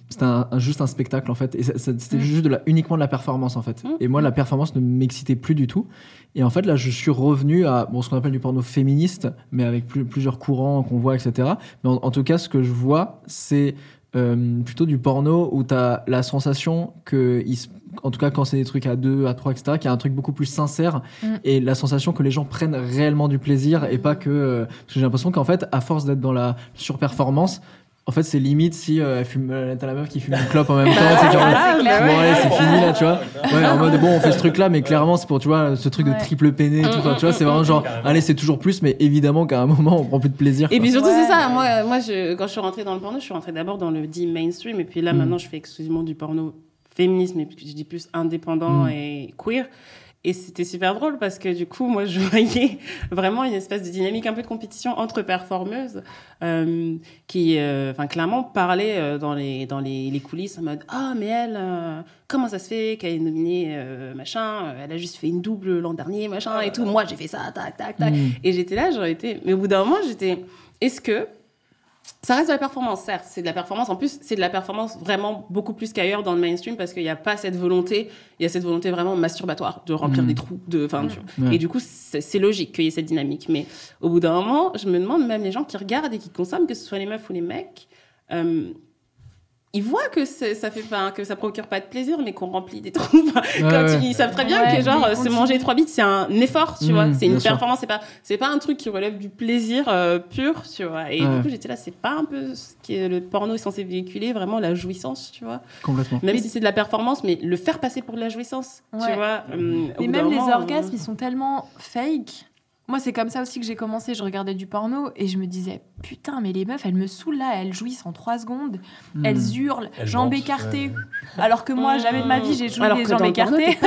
C'était un- un- juste un spectacle en fait. Et c'était Mm. juste de la, uniquement de la performance en fait. Mm. Et moi, la performance ne m'excitait plus du tout. Et en fait, là, je suis revenu à bon, ce qu'on appelle du porno féministe, mais avec plus- plusieurs courants qu'on voit, etc. Mais en, en tout cas, ce que je vois, c'est euh, plutôt du porno où tu as la sensation que, il se- en tout cas quand c'est des trucs à deux, à trois, etc., qu'il y a un truc beaucoup plus sincère Mm. et la sensation que les gens prennent réellement du plaisir et pas que. euh, parce que j'ai l'impression qu'en fait, à force d'être dans la surperformance, en fait, c'est limite si euh, elle fume- euh, t'as la meuf qui fume une clope en même temps, tu sais, genre, Ah, c'est bon, c'est fini là, tu vois. Ouais, en mode bon, on fait ce truc là, mais clairement, c'est pour, tu vois, ce truc Ouais. de triple peiné et tout. Enfin, tu vois, c'est vraiment genre, allez, c'est toujours plus, mais évidemment qu'à un moment, on prend plus de plaisir. Et quoi. puis surtout, Ouais. c'est ça. Moi, moi je, quand je suis rentrée dans le porno, je suis rentrée d'abord dans le dit mainstream. Et puis là, Mm. maintenant, je fais exclusivement du porno féministe, mais je dis plus indépendant Mm. et queer. Et c'était super drôle parce que du coup, moi, je voyais vraiment une espèce de dynamique un peu de compétition entre performeuses euh, qui, euh, enfin, clairement parlaient euh, dans, les, dans les, les coulisses en mode Ah, mais elle, comment ça se fait qu'elle est nominée machin Elle a juste fait une double l'an dernier, machin et tout. Moi, j'ai fait ça, tac, tac, tac. Mm. Et j'étais là, j'aurais été. Mais au bout d'un moment, j'étais. Est-ce que. Ça reste de la performance, certes, c'est de la performance. En plus, c'est de la performance vraiment beaucoup plus qu'ailleurs dans le mainstream parce qu'il n'y a pas cette volonté, il y a cette volonté vraiment masturbatoire de remplir Mm. des trous. De, tu. Ouais. Et du coup, c'est c'est logique qu'il y ait cette dynamique. Mais au bout d'un moment, je me demande, même les gens qui regardent et qui consomment, que ce soit les meufs ou les mecs, euh, ils voient que ça fait pas que ça procure pas de plaisir mais qu'on remplit des trous quand ouais. ils savent très bien Ouais, que genre euh, se manger trois bits c'est un effort tu Mmh, vois c'est une performance c'est pas c'est pas un truc qui relève du plaisir euh, pur tu vois et Ouais. du coup j'étais là c'est pas un peu ce que le porno est censé véhiculer vraiment la jouissance tu vois Complètement. même si c'est de la performance mais le faire passer pour de la jouissance tu vois hum, au Mais même les moment, euh, orgasmes, ils sont tellement fake. Moi, c'est comme ça aussi que j'ai commencé. Je regardais du porno et je me disais, putain, mais les meufs, elles me saoulent là, elles jouissent en 3 secondes, Hmm. elles hurlent, Elles jambes mentent, écartées. ouais. Alors que moi, jamais de ma vie, j'ai joué Alors les jambes dans le porno, écartées.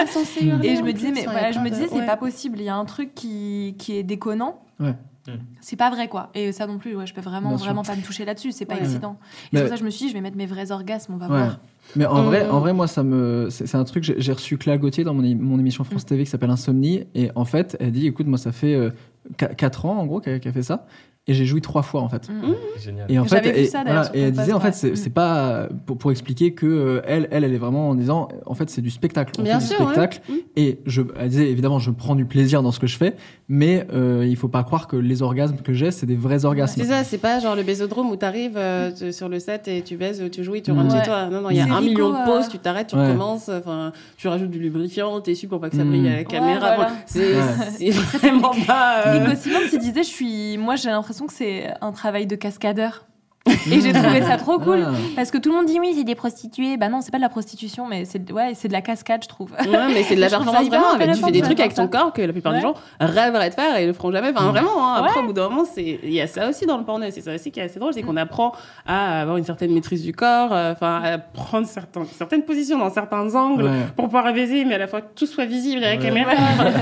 Et je me disais, mais voilà, je me disais, c'est ouais. pas possible. Il y a un truc qui, qui est déconnant. Ouais. Mm. C'est pas vrai, quoi. Et ça non plus, ouais, je peux vraiment, Bien sûr. vraiment pas me toucher là-dessus. C'est pas Ouais. excitant. Et c'est pour ça que je me suis dit, je vais mettre mes vrais orgasmes, on va Ouais. voir. Mais en Mm. vrai, en vrai, moi, ça me, c'est c'est un truc. J'ai j'ai reçu Cléa Gauthier dans mon, mon émission France Mm. TV qui s'appelle Insomnie, et en fait, elle dit, écoute, moi, ça fait 4 ans en gros qu'elle qu'elle fait ça, et j'ai joui trois fois en fait. Mm. C'est génial. Et en fait, vu et, ça, voilà, et elle disait en fait, c'est Mm. c'est pas pour, pour expliquer que euh, elle, elle, elle est vraiment en disant, en fait, c'est du spectacle. On Bien fait sûr, du spectacle. Mm. Et je, elle disait évidemment, je prends du plaisir dans ce que je fais, mais euh, il faut pas croire que les orgasmes que j'ai, c'est des vrais orgasmes. C'est ça, c'est pas genre le bésodrome où t'arrives euh, tu- sur le set et tu baises, tu joues et tu rentres Ouais. chez toi. Non, non, il y a un Rico, million de euh, pauses, tu t'arrêtes, tu Ouais. recommences, enfin, tu rajoutes du lubrifiant, t'es su pour pas que ça Mm. brille à la caméra. voilà. C'est Ouais. c'est vraiment pas. euh, Rico Simons, il disait, je suis, moi, j'ai l'impression que c'est un travail de cascadeur. Et j'ai trouvé ça trop cool. Ah. Parce que tout le monde dit oui, c'est des prostituées. Bah non, c'est pas de la prostitution, mais c'est ouais, c'est de la cascade, je trouve. Ouais, mais c'est de la performance vraiment. avec- Tu fais des de trucs avec ton corps que la plupart des Ouais. gens rêveraient de faire et le feront jamais. Enfin, Mm. vraiment, hein, après, au bout d'un moment, c'est- il y a ça aussi dans le porno. C'est ça aussi qui est assez drôle, c'est Mm. qu'on apprend à avoir une certaine maîtrise du corps, euh, enfin, à prendre certains, certaines positions dans certains angles Ouais. pour pouvoir baiser, mais à la fois que tout soit visible à la Ouais. caméra.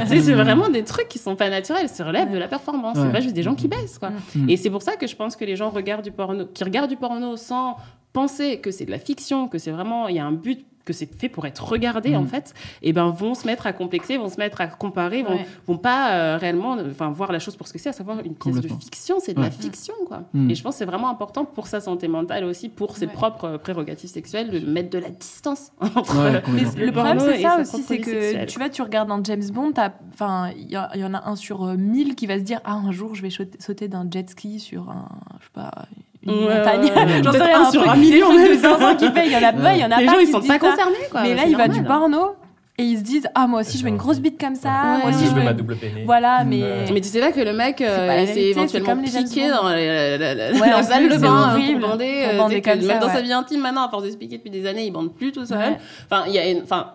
C'est vraiment des trucs qui sont pas naturels, ça relève de la performance. Ouais. C'est pas juste des gens qui baissent, quoi. Mm. Et c'est pour ça que je pense que les gens regardent du porno, qui regardent du porno sans penser que c'est de la fiction, que c'est vraiment, il y a un but que c'est fait pour être regardé Mm. en fait, et ben vont se mettre à complexer, vont se mettre à comparer, vont, Ouais. vont pas euh, réellement, enfin voir la chose pour ce que c'est, à savoir une pièce de fiction, c'est de la fiction quoi. Mm. Et je pense que c'est vraiment important pour sa santé mentale aussi, pour ses Ouais. propres euh, prérogatives sexuelles, de mettre de la distance entre Ouais, le-. Le problème, c'est ça aussi, c'est que sexuelle. tu vois, tu regardes un James Bond, enfin, il y, en a un sur euh, mille qui va se dire, ah, un jour, je vais sauter, sauter d'un jet ski sur un, je sais pas, une Ouais, montagne. ouais, ouais. J'en sais rien, un sur truc- un million, de qui fait, il y en a pas, il y en a les pas gens qui ils sont pas concernés quoi. Mais là, il va du normal. porno et ils se disent, ah, moi aussi, je veux une grosse bite comme ça, Ouais. moi aussi, je veux ma double péné. Voilà, mais. Ouais. Mais tu sais pas que le mec C'est euh, s'est éventuellement comme les piqué dans la, la- la- la- Ouais, la en salle de bain hein, pour bander. pour euh, bander que même ça, dans sa vie intime maintenant, à force de se piquer depuis des années, il bande plus tout seul. Ouais. Enfin, il y a une- enfin,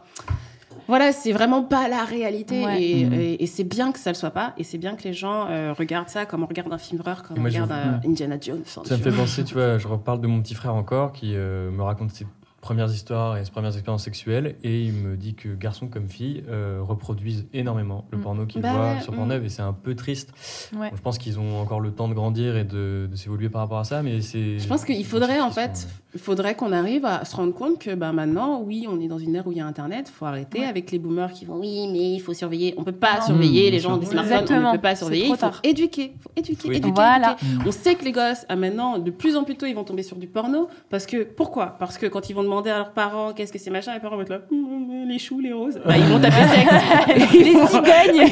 voilà, c'est vraiment pas la réalité Ouais. et, Mhm. et- et c'est bien que ça le soit pas et c'est bien que les gens euh, regardent ça comme on regarde un film horreur, comme Et on moi, je- regarde euh, Indiana Jones. Ça me fait penser, tu vois, je reparle de mon petit frère encore qui euh, me raconte ses premières histoires et ses premières expériences sexuelles et il me dit que garçons comme filles euh, reproduisent énormément le Mm. porno qu'ils Bah voient ouais, sur mm. Pornhub et c'est un peu triste. Ouais. Bon, je pense qu'ils ont encore le temps de grandir et de, de s'évoluer par rapport à ça, mais c'est. Je pense qu'il faudrait en fait, il faudrait qu'on arrive à se rendre compte que bah, maintenant, oui, on est dans une ère où il y a Internet, faut arrêter Ouais. avec les boomers qui vont oui, mais il faut surveiller. On peut pas Non. surveiller Mmh, les gens sûr. des smartphones, on ne peut pas surveiller. Il faut éduquer, faut éduquer, Faut éduquer, Voilà. éduquer. On sait que les gosses, ah, maintenant, de plus en plus tôt, ils vont tomber sur du porno. Parce que, pourquoi? Parce que quand ils vont demander à leurs parents qu'est-ce que c'est machin, les parents vont être là, Hum, les choux, les roses. Bah, ils vont taper sexe. les cigognes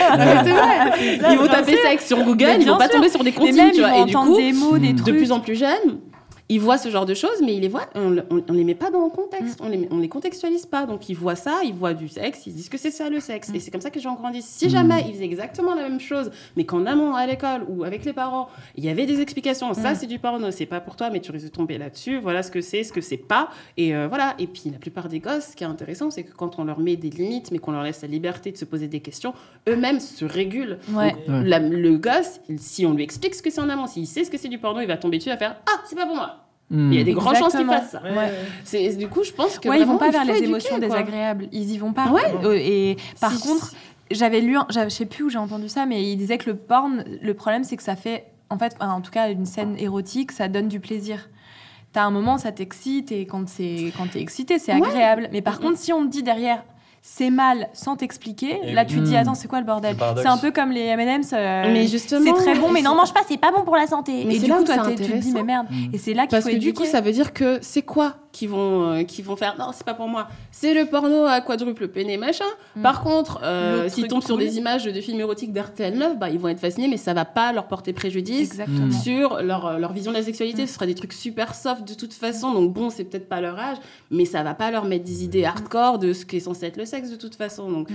Ah, c'est vrai. ça, Ils vont taper sexe sur Google, ils vont pas sûr. tomber sur des comptes, tu ils vois. vont Et du coup, des mots, des de trucs. plus en plus jeunes, ils voient ce genre de choses, mais ils les voient, on, on, on les met pas dans le contexte, on les, on les contextualise pas. Donc ils voient ça, ils voient du sexe, ils se disent que c'est ça le sexe. Et c'est comme ça que les gens grandissent. Si jamais ils faisaient exactement la même chose, mais qu'en amont à l'école ou avec les parents, il y avait des explications. Ça c'est du porno, c'est pas pour toi, mais tu risques de tomber là-dessus. Voilà ce que c'est, ce que c'est pas. Et euh, voilà. Et puis la plupart des gosses, ce qui est intéressant, c'est que quand on leur met des limites, mais qu'on leur laisse la liberté de se poser des questions, eux-mêmes se régulent. Ouais. Donc, Ouais. la- le gosse, il- si on lui explique ce que c'est en amont, s'il sait ce que c'est du porno, il va tomber dessus, il va faire Ah, c'est pas pour moi. Il y a des grandes chances qu'il Exactement. fasse ça. Ouais. C'est du coup, je pense que Ouais, ils vraiment, vont pas il vers les éduquer, émotions quoi. désagréables. Ils y vont pas. Ouais. Euh, Et par Si- contre, j'avais lu, je sais plus où j'ai entendu ça, mais il disait que le porn, le problème c'est que ça fait, en fait, en tout cas, une scène érotique, ça donne du plaisir. T'as un moment, ça t'excite et quand c'est quand t'es excité, c'est Ouais. agréable. Mais par contre, si on te dit derrière c'est mal sans t'expliquer, Et là tu te dis Mm. attends c'est quoi le bordel. C'est un peu comme les M&M's. euh, Mais justement, c'est très bon, mais non mange pas, c'est pas bon pour la santé. Mais et du coup toi tu te dis mais merde. Mm. Et c'est là qu'il Parce faut que du coup, ça veut dire que c'est quoi qui vont, euh, qui vont faire non, c'est pas pour moi. C'est le porno à quadruple péné, machin. Mm. Par contre, euh, s'ils tombent sur des images de films érotiques d'RTL 9, bah, ils vont être fascinés, mais ça va pas leur porter préjudice Exactement. Mm. sur leur, leur vision de la sexualité. Mm. Ce sera des trucs super soft de toute façon. Donc bon, c'est peut-être pas leur âge, mais ça va pas leur mettre des idées hardcore de ce qui est censé être le sexe de toute façon. Donc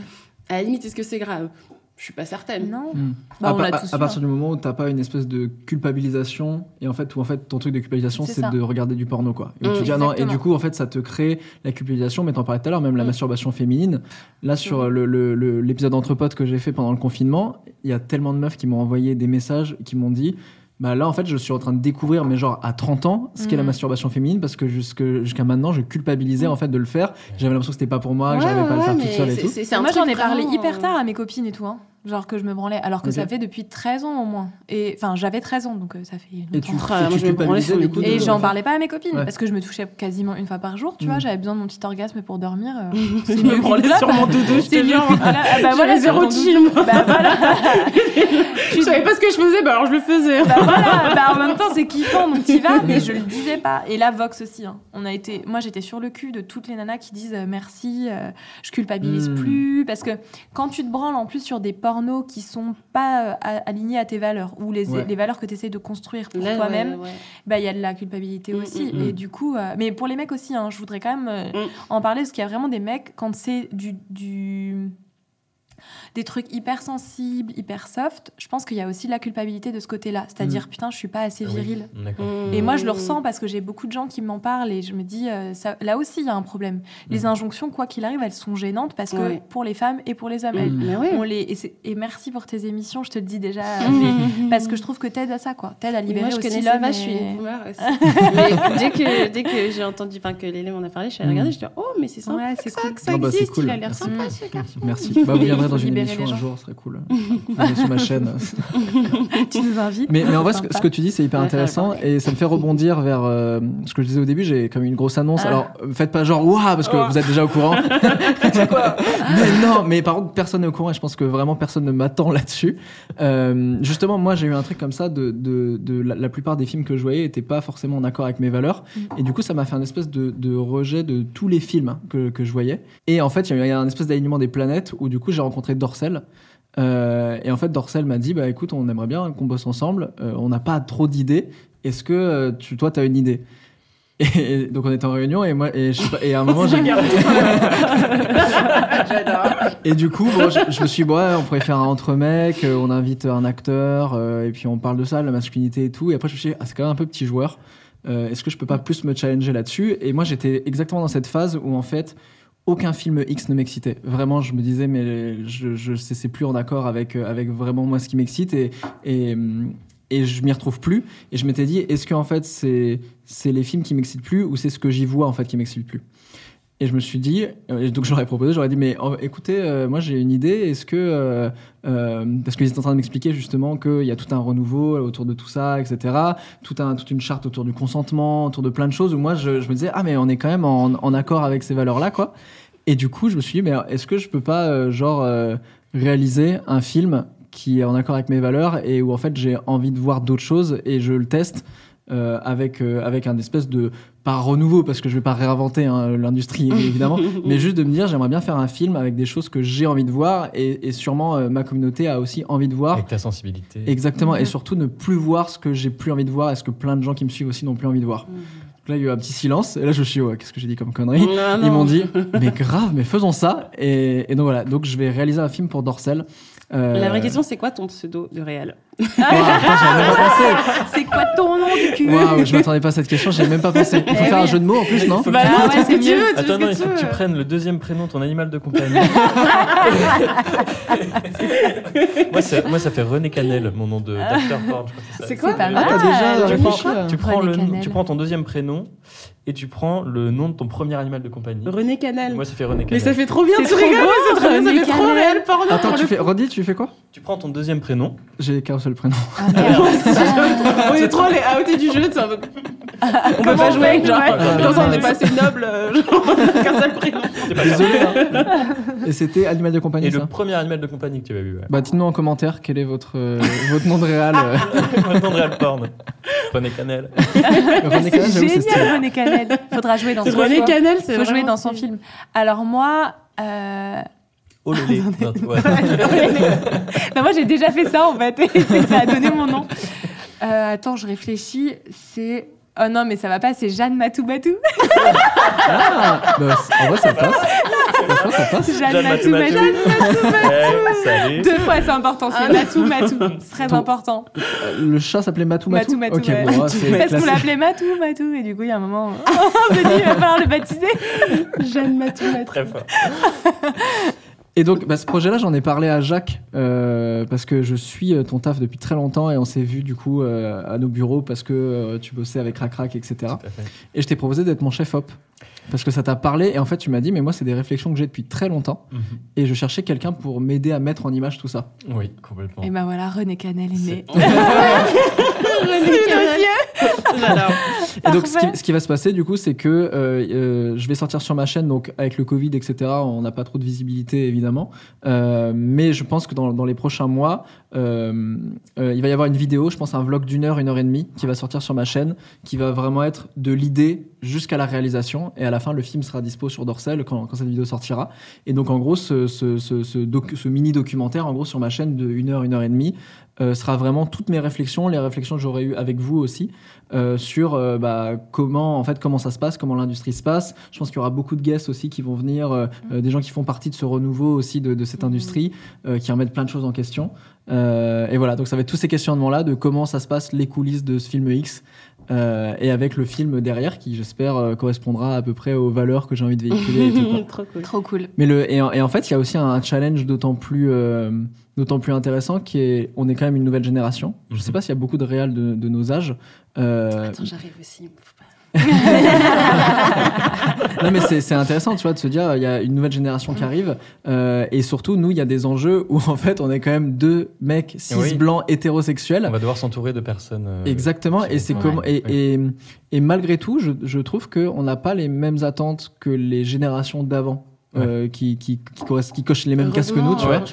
à la limite, est-ce que c'est grave? Je suis pas certaine. Non. Hmm. Bah, à, on à- tous à eu, partir hein. du moment où t'as pas une espèce de culpabilisation et en fait où en fait ton truc de culpabilisation C'est de regarder du porno quoi. Et, Mm. tu dis, ah non, et Exactement. du coup en fait ça te crée la culpabilisation mais t'en parlais tout à l'heure même la Mm. masturbation féminine. Là sur le- le- le- l'épisode entre potes que j'ai fait pendant le confinement, il y a tellement de meufs qui m'ont envoyé des messages qui m'ont dit bah là en fait je suis en train de découvrir mais genre à 30 ans ce qu'est la Mm. masturbation féminine parce que jusque jusqu'à maintenant je culpabilisais en fait de le faire. J'avais l'impression que c'était pas pour moi, que Ouais, j'arrivais pas à le ouais, faire toute seule et tout. Moi, j'en ai parlé hyper euh, tard à mes copines et tout, hein. Genre que je me branlais, alors que ça fait depuis 13 ans au moins. Et enfin, j'avais 13 ans, donc euh, ça fait Et tu, longtemps. Ah, tu je me branlais sur les de- Et j'en parlais pas à mes copines Ouais. parce que je me touchais quasiment une fois par jour, tu Mm. vois. J'avais besoin de mon petit orgasme pour dormir. euh, Je me branlais sur clope. mon doudou, je clope. Ah bah voilà, zéro chill. Bah voilà. Je savais pas ce que je faisais, bah alors je le faisais. Bah voilà, bah en même temps c'est kiffant donc t'y vas mais je le disais pas et là Vox aussi hein. on a été moi j'étais sur le cul de toutes les nanas qui disent euh, merci euh, je culpabilise Mm. plus parce que quand tu te branles en plus sur des pornos qui sont pas euh, alignés à tes valeurs ou les, Ouais. les valeurs que tu essaies de construire pour toi-même ouais, ouais. bah il y a de la culpabilité Mm, aussi mm, mm. et du coup euh, mais pour les mecs aussi hein, je voudrais quand même euh, en parler parce qu'il y a vraiment des mecs quand c'est du, du des trucs hyper sensibles hyper soft je pense qu'il y a aussi de la culpabilité de ce côté-là c'est-à-dire putain je suis pas assez Ah oui, viril D'accord. et moi, je le Mmh. ressens parce que j'ai beaucoup de gens qui m'en parlent et je me dis, euh, ça, là aussi, il y a un problème. Les Mhm. injonctions, quoi qu'il arrive, elles sont gênantes parce que pour les femmes et pour les hommes, elles- on les, et, merci pour tes émissions, je te le dis déjà, Mmh. mais- parce que je trouve que t'aides à ça, quoi. T'aides à libérer moi, je aussi l'homme. et- je suis une boomer aussi. mais dès que, dès que j'ai entendu, enfin, que Lélé m'en a parlé, je suis allée Mm. regarder, je dis, oh, mais c'est sympa. Ouais, que c'est ça, cool. que ça Ah bah, c'est existe, cool. il a l'air Merci. sympa, ce garçon. Merci. Bah, vous viendrez dans une émission un jour, ce serait cool. Venez sur ma chaîne. tu nous invites. Mais, mais en vrai, ce que, sympa. ce que tu dis, c'est hyper intéressant et ça me fait rebondir vers euh, ce que je disais au début. J'ai comme une grosse annonce. Ah. Alors, faites pas genre, waouh, parce que Oh. vous êtes déjà au courant. mais non, mais par contre, personne n'est au courant et je pense que vraiment personne ne m'attend là-dessus. Euh, justement, moi, j'ai eu un truc comme ça de, de, de la, la plupart des films que je voyais n'étaient pas forcément en accord avec mes valeurs. Et du coup, ça m'a fait un espèce de, de rejet de tous les films que, que je voyais. Et en fait, il y a eu un espèce d'alignement des planètes où du coup, j'ai rencontré Dorcel. Euh, et en fait, Dorcel m'a dit, bah écoute, on aimerait bien qu'on bosse ensemble. Euh, on n'a pas trop d'idées. Est-ce que euh, tu, toi, tu as une idée? Et donc on était en réunion et moi et, je à un moment j'ai et du coup bon, je, je me suis dit bon, ouais, on pourrait faire un entre mecs on invite un acteur euh, et puis on parle de ça la masculinité et tout et après je me suis dit ah, c'est quand même un peu petit joueur est-ce que je peux pas plus me challenger là-dessus? Et moi j'étais exactement dans cette phase où en fait aucun film X ne m'excitait. Vraiment, je me disais, mais je, je c'est plus en accord avec, euh, avec vraiment moi ce qui m'excite et, et, et je m'y retrouve plus. Et je m'étais dit, est-ce que en fait c'est c'est les films qui m'excitent plus ou c'est ce que j'y vois en fait qui m'excite plus? Et je me suis dit, donc j'aurais proposé, j'aurais dit, mais écoutez, euh, moi j'ai une idée, est-ce que. euh, euh, parce qu'ils étaient en train de m'expliquer justement qu'il y a tout un renouveau autour de tout ça, etc. Tout un, toute une charte autour du consentement, autour de plein de choses où moi je, me disais, ah, mais on est quand même en, accord avec ces valeurs-là, quoi. Et du coup, je me suis dit, mais est-ce que je peux pas, genre, réaliser un film qui est en accord avec mes valeurs et où en fait j'ai envie de voir d'autres choses et je le teste avec, avec un espèce de. Pas renouveau, parce que je vais pas réinventer hein, l'industrie évidemment, mais juste de me dire j'aimerais bien faire un film avec des choses que j'ai envie de voir et, et sûrement euh, ma communauté a aussi envie de voir. Avec ta sensibilité. Exactement, et surtout ne plus voir ce que j'ai plus envie de voir et ce que plein de gens qui me suivent aussi n'ont plus envie de voir. Donc là, il y a eu un petit silence, et là, je me suis dit, ouais, qu'est-ce que j'ai dit comme connerie? Non, Ils m'ont dit, mais grave, mais faisons ça. Et, et donc voilà, donc je vais réaliser un film pour Dorsel. Euh, La vraie question, c'est quoi ton pseudo de réel. C'est quoi ton nom du cul Waouh, je m'attendais pas à cette question, j'ai même pas pensé. Il faut Eh faire oui. un jeu de mots en plus, non Bah que- non, Ah tu que veux, Attends, non, il faut que tu veux. prennes le deuxième prénom de ton animal de compagnie. moi, ça, moi, ça fait René Canel, mon nom de- d'acteur porn. que c'est quoi C'est pas Ah, mal. t'as déjà Tu prends- Tu le, tu prends ton deuxième prénom et tu prends le nom de ton premier animal de compagnie. René Canal. Moi, ça fait René Mais Canel. ça fait trop bien, C'est trop beau, mais c'est trop bien, ça fait trop réel porno. Attends, tu fais, redis, tu fais quoi? Tu prends ton deuxième prénom. J'ai qu'un seul prénom. Ah, merde. On est trop les outés du jeu, c'est un peu. On peut pas jouer avec genre, Ouais. comme ça on est pas assez noble, euh, genre, qu'un seul prénom. Désolé. hein. Et c'était Animal de compagnie, Et ça le premier animal de compagnie que tu as vu, ouais. Bah, dites-nous en commentaire quel est votre, euh, votre nom de réal. euh. Maintenant, Real Porn. René Canel. René Canal, C'est génial, René Canel. Faudra jouer dans son René film. Canel, c'est Faut jouer dans son film. Alors moi. Oh le lait. Non, ouais. bah, moi j'ai déjà fait ça en fait, et ça a donné mon nom. Euh, attends, je réfléchis. C'est oh non mais ça va pas, c'est Jeanne Matou Matou. Ah, bah, c'est- en vrai, ça passe. Franchement, ça passe. Jeanne, Jeanne Matou Matou Matou. Matou. Eh, salut. Deux fois, c'est important. C'est Matou Matou. C'est très Ton- important. Euh, Le chat s'appelait Matou Matou. Matou Matou. Ok, ouais. bon, Parce qu'on l'appelait Matou Matou, et du coup il y a un moment, on s'est dit il va falloir le baptiser. Jeanne Matou Matou. Très fort. Et donc, bah, ce projet-là, j'en ai parlé à Jacques euh, parce que je suis euh, ton taf depuis très longtemps et on s'est vu du coup euh, à nos bureaux parce que euh, tu bossais avec Rac Rac, etc. Et je t'ai proposé d'être mon chef op parce que ça t'a parlé et en fait, tu m'as dit, mais moi, c'est des réflexions que j'ai depuis très longtemps Mhm. et je cherchais quelqu'un pour m'aider à mettre en image tout ça. Oui, complètement. Et ben voilà, René Canel est né. René Canel. Et donc, ce qui, ce qui va se passer, du coup, c'est que euh, euh, je vais sortir sur ma chaîne. Donc, avec le Covid, etc., on n'a pas trop de visibilité, évidemment. Euh, mais je pense que dans, dans les prochains mois, il va y avoir une vidéo, je pense un vlog d'une heure, une heure et demie, qui va sortir sur ma chaîne, qui va vraiment être de l'idée jusqu'à la réalisation. Et à la fin, le film sera dispo sur Dorsel quand, quand cette vidéo sortira. Et donc, en gros, ce, ce, ce, ce doc- ce mini documentaire, en gros, sur ma chaîne de une heure, une heure et demie, euh, sera vraiment toutes mes réflexions, les réflexions que j'aurais eues avec vous aussi, euh, sur euh, bah, comment en fait comment ça se passe, comment l'industrie se passe. Je pense qu'il y aura beaucoup de guests aussi qui vont venir, euh, euh, des gens qui font partie de ce renouveau aussi de, de cette industrie, euh, qui remettent plein de choses en question. Et voilà, donc ça va être tous ces questionnements-là de comment ça se passe, les coulisses de ce film X, euh, et avec le film derrière qui, j'espère, euh, correspondra à peu près aux valeurs que j'ai envie de véhiculer. et tout, quoi. Trop cool. Trop cool. Mais le, et, en, et en fait, il y a aussi un challenge d'autant plus, euh, d'autant plus intéressant qui est, on est quand même une nouvelle génération. Je sais Mhm. pas s'il y a beaucoup de réals de, de nos âges. Euh, Attends, j'arrive aussi. Non, mais c'est, c'est intéressant, tu vois, de se dire, il y a une nouvelle génération qui arrive. euh, et surtout, nous, il y a des enjeux où, en fait, on est quand même deux mecs cis Oui. blancs hétérosexuels. On va devoir s'entourer de personnes. euh, Exactement, et c'est Ouais. comment et, et, et malgré tout, je, je trouve qu'on n'a pas les mêmes attentes que les générations d'avant, euh, qui, qui, qui, qui cochent les mêmes cases que nous, tu vois.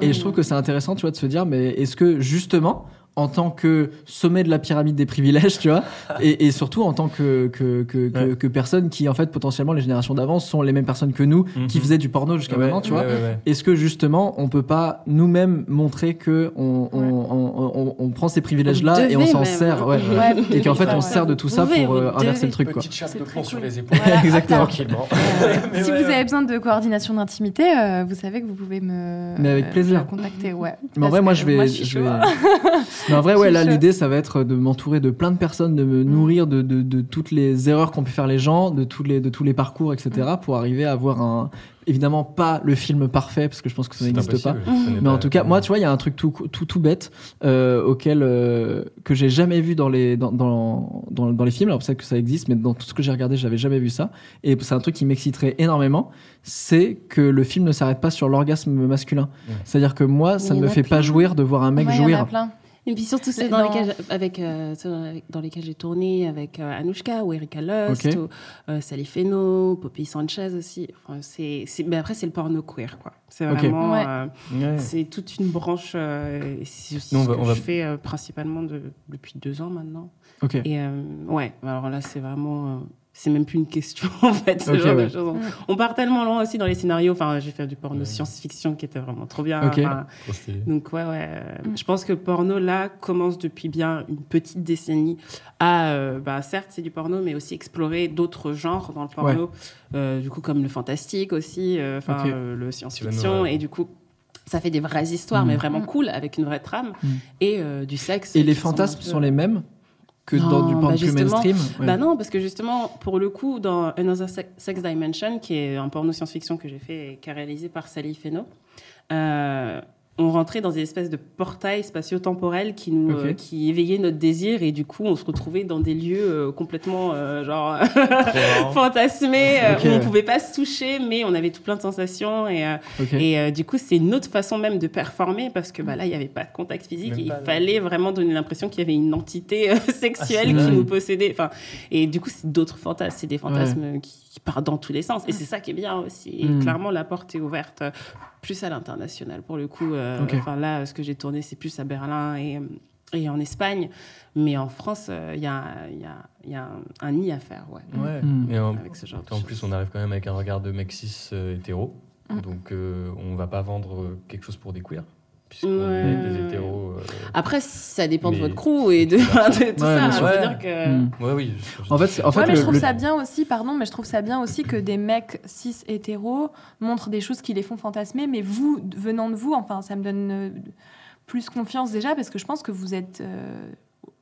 Et je trouve que c'est intéressant, tu vois, de se dire, mais est-ce que justement, en tant que sommet de la pyramide des privilèges, tu vois, et, et surtout en tant que, que, que, que, Ouais. que personne qui, en fait, potentiellement, les générations d'avant sont les mêmes personnes que nous, qui Mhm. faisaient du porno jusqu'à Ouais, maintenant, tu vois. ouais, ouais, ouais. Est-ce que justement, on peut pas nous-mêmes montrer que on, on, on, on- on prend ces privilèges-là et on s'en sert, ouais. Ouais, Et qu'en fait, on se sert de tout ça pour euh, inverser le truc, quoi. Petite chape C'est de plomb sur les épaules. Voilà. Exactement. Tranquillement. Mais si ouais, vous ouais. avez besoin de coordination d'intimité, euh, vous savez que vous pouvez me, Mais avec euh, plaisir. me contacter. Ouais. Mais en vrai, moi, je vais. Mais en vrai, ouais, là, l'idée, ça va être de m'entourer de plein de personnes, de me nourrir de, de, de toutes les erreurs qu'ont pu faire les gens, de tous les, de tous les parcours, etc., pour arriver à avoir un. Évidemment, pas le film parfait, parce que je pense que ça n'existe pas. Mais en tout cas, moi, tu vois, il y a un truc tout, tout, tout bête euh, auquel euh, que j'ai jamais vu dans les dans, dans, dans, dans les films. Alors peut-être que ça existe, mais dans tout ce que j'ai regardé, j'avais jamais vu ça. Et c'est un truc qui m'exciterait énormément, c'est que le film ne s'arrête pas sur l'orgasme masculin. Ouais. C'est-à-dire que moi, ça ne me fait pas jouir de voir un mec Ouais, il y en a jouir. plein. Et puis surtout, c'est Mais dans lesquels, avec, euh, dans lesquels j'ai tourné avec euh, Anouchka ou Erika Lust, Ok. ou euh, Sally Feno, Poppy Sanchez aussi. Enfin, c'est, c'est- mais après, c'est le porno queer, quoi. C'est vraiment. Ouais. euh, Ouais. c'est toute une branche. euh, c'est aussi Nous, on ce va- que on va- je fais euh, principalement de- depuis deux ans maintenant. Ok. Et euh, ouais, alors là, c'est vraiment. C'est même plus une question, en fait, ce genre ouais. de choses. On part tellement loin aussi dans les scénarios. Enfin, j'ai fait du porno Ouais. science-fiction qui était vraiment trop bien. Enfin, donc ouais, ouais. euh, Je pense que le porno là commence depuis bien une petite décennie à, euh, bah, certes c'est du porno, mais aussi explorer d'autres genres dans le porno, Euh, du coup comme le fantastique aussi, euh, enfin euh, le science-fiction et du coup ça fait des vraies histoires, Mm. mais vraiment cool avec une vraie trame Mm. et euh, du sexe. Et les sont fantasmes peu- sont les mêmes que Non, dans du porno bah, plus mainstream Ouais. Bah non, parce que justement, pour le coup, dans Another Se- Sex Dimension, qui est un porno science-fiction que j'ai fait et qui est réalisé par Sally Feno, euh, on rentrait dans des espèces de portails spatio-temporels qui nous, euh, qui éveillaient notre désir et du coup on se retrouvait dans des lieux euh, complètement euh, genre fantasmés où on pouvait pas se toucher mais on avait tout plein de sensations et, euh, et euh, du coup c'est une autre façon même de performer parce que bah, là il n'y avait pas de contact physique et il fallait vraiment donner l'impression qu'il y avait une entité euh, sexuelle Ah, qui nous possédait. Enfin et du coup c'est d'autres fantasmes c'est des fantasmes qui, qui partent dans tous les sens et c'est ça qui est bien aussi. Et Mm. clairement la porte est ouverte euh, plus à l'international pour le coup euh, enfin là ce que j'ai tourné c'est plus à Berlin et, euh, et en Espagne mais en France euh, il y a, y a, il y a un, un nid à faire ouais, Ouais. Mm. Et en, avec ce genre de en choses. plus, on arrive quand même avec un regard de mec cis euh, hétéro. Mm. Donc, euh, on va pas vendre quelque chose pour des queers. Puisqu'on Ouais. est des hétéros. euh, après ça dépend de votre crew et de, de tout Ouais, ça je veux Ouais. dire que Mm. Ouais, oui. En fait, c'est- en fait ouais, mais le- je trouve le- ça bien aussi, pardon, mais je trouve ça bien aussi que des mecs cis hétéros montrent des choses qui les font fantasmer, mais vous, venant de vous, enfin, ça me donne euh, plus confiance déjà parce que je pense que vous êtes euh,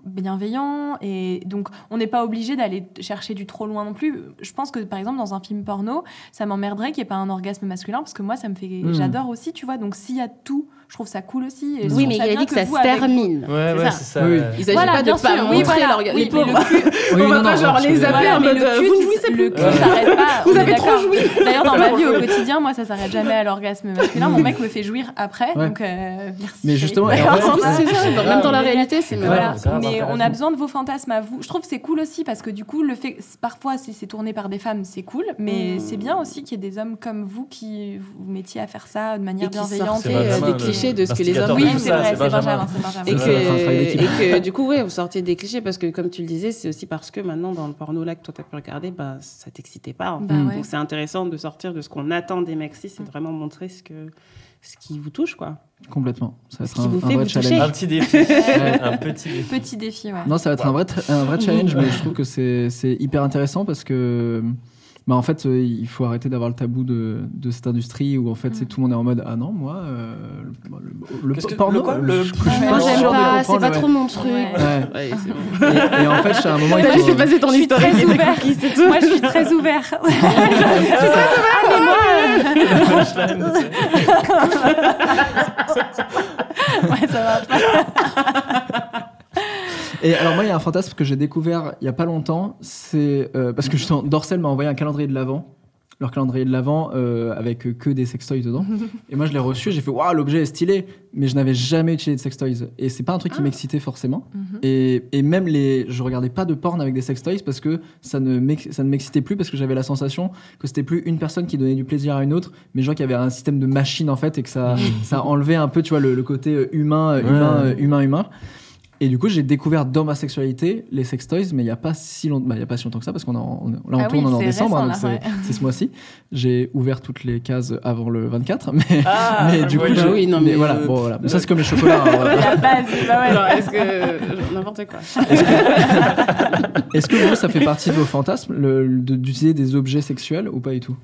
bienveillant et donc on n'est pas obligé d'aller chercher du trop loin non plus. Je pense que par exemple dans un film porno, ça m'emmerderait qu'il n'y ait pas un orgasme masculin parce que moi ça me fait, Mm. j'adore aussi, tu vois. Donc s'il y a tout, je trouve ça cool aussi. et oui mais il a dit que ça se termine Ouais, ouais, c'est ça. Oui, oui. ouais. il s'agit Voilà, pas de pas oui, voilà. l'orgasme Oui, les mais le pauvres cul- Oui, on va non, pas genre les appeler en mais mode le cul, vous ne jouissez le plus cul s'arrête pas. Vous avez trop d'accord. joui. D'ailleurs, dans ma vie au quotidien, moi, ça s'arrête jamais à l'orgasme masculin. Mon mec me fait jouir après, donc euh, merci. Mais justement, et même dans la réalité c'est mais on a besoin de vos fantasmes à vous. Je trouve que c'est cool aussi parce que du coup, le fait, parfois, si c'est tourné par des femmes, c'est cool, mais Mm. c'est bien aussi qu'il y ait des hommes comme vous qui vous mettiez à faire ça de manière Et bienveillante. Des le- clichés de ce que les hommes Oui, c'est vrai, c'est Benjamin. C'est et que, d'équipe. et que du coup, ouais, vous sortez des clichés parce que, comme tu le disais, c'est aussi parce que maintenant, dans le porno là que toi t'as pu regarder, bah, ça t'excitait pas. en fait. Bah. Donc c'est intéressant de sortir de ce qu'on attend des et de vraiment montrer ce, que, ce qui vous touche, quoi. complètement. Ça va Ce être qui un, vous un fait vrai challenge. Un petit défi. Ouais. un petit défi. Petit défi, ouais. Non, ça va être un vrai, un vrai challenge, mais je trouve que c'est c'est hyper intéressant parce que, bah, en fait, euh, il faut arrêter d'avoir le tabou de, de cette industrie où en fait, c'est Mm. tout le monde est en mode ah non, moi, euh, le, le que- porno, le quoi je- Le- je suis Ah, pas moi, pas, c'est pas ouais. trop mon truc. Ouais. Ouais. Ouais, c'est bon. Et, et en fait, à un moment, il faut. juste passé ton Je suis historique très ouvert. conquis, c'est tout. Moi, je suis très ouvert. ouais, ça pas. Et alors moi, il y a un fantasme que j'ai découvert il y a pas longtemps, c'est euh, parce que justement, Dorsel m'a envoyé un calendrier de l'avant, leur calendrier de l'avant euh, avec que des sextoys dedans. et moi, je l'ai reçu, j'ai fait waouh, l'objet est stylé, mais je n'avais jamais utilisé de sextoys. Et c'est pas un truc qui Ah. m'excitait forcément. Mhm. Et, et même les, je regardais pas de porn avec des sextoys parce que ça ne ça ne m'excitait plus parce que j'avais la sensation que c'était plus une personne qui donnait du plaisir à une autre, mais genre qu'il y avait un système de machine en fait et que ça, ça enlevait un peu, tu vois, le, le côté euh, humain, Ouais. humain, humain, humain. Et du coup, j'ai découvert dans ma sexualité les sextoys, mais il y a pas si longtemps, bah, il y a pas si longtemps que ça parce qu'on est en- on est- là on Ah tourne oui, est en c'est décembre, hein, c'est c'est ce mois-ci. J'ai ouvert toutes les cases avant le 24, mais, Ah, mais du coup, oui, bah oui, non, mais, voilà, euh, bon voilà, Mais ça c'est comme les chocolats. hein, voilà. La base, bah ouais. Est-ce que. N'importe quoi. Est-ce que vous, ça fait partie de vos fantasmes de- d'utiliser des objets sexuels ou pas du tout?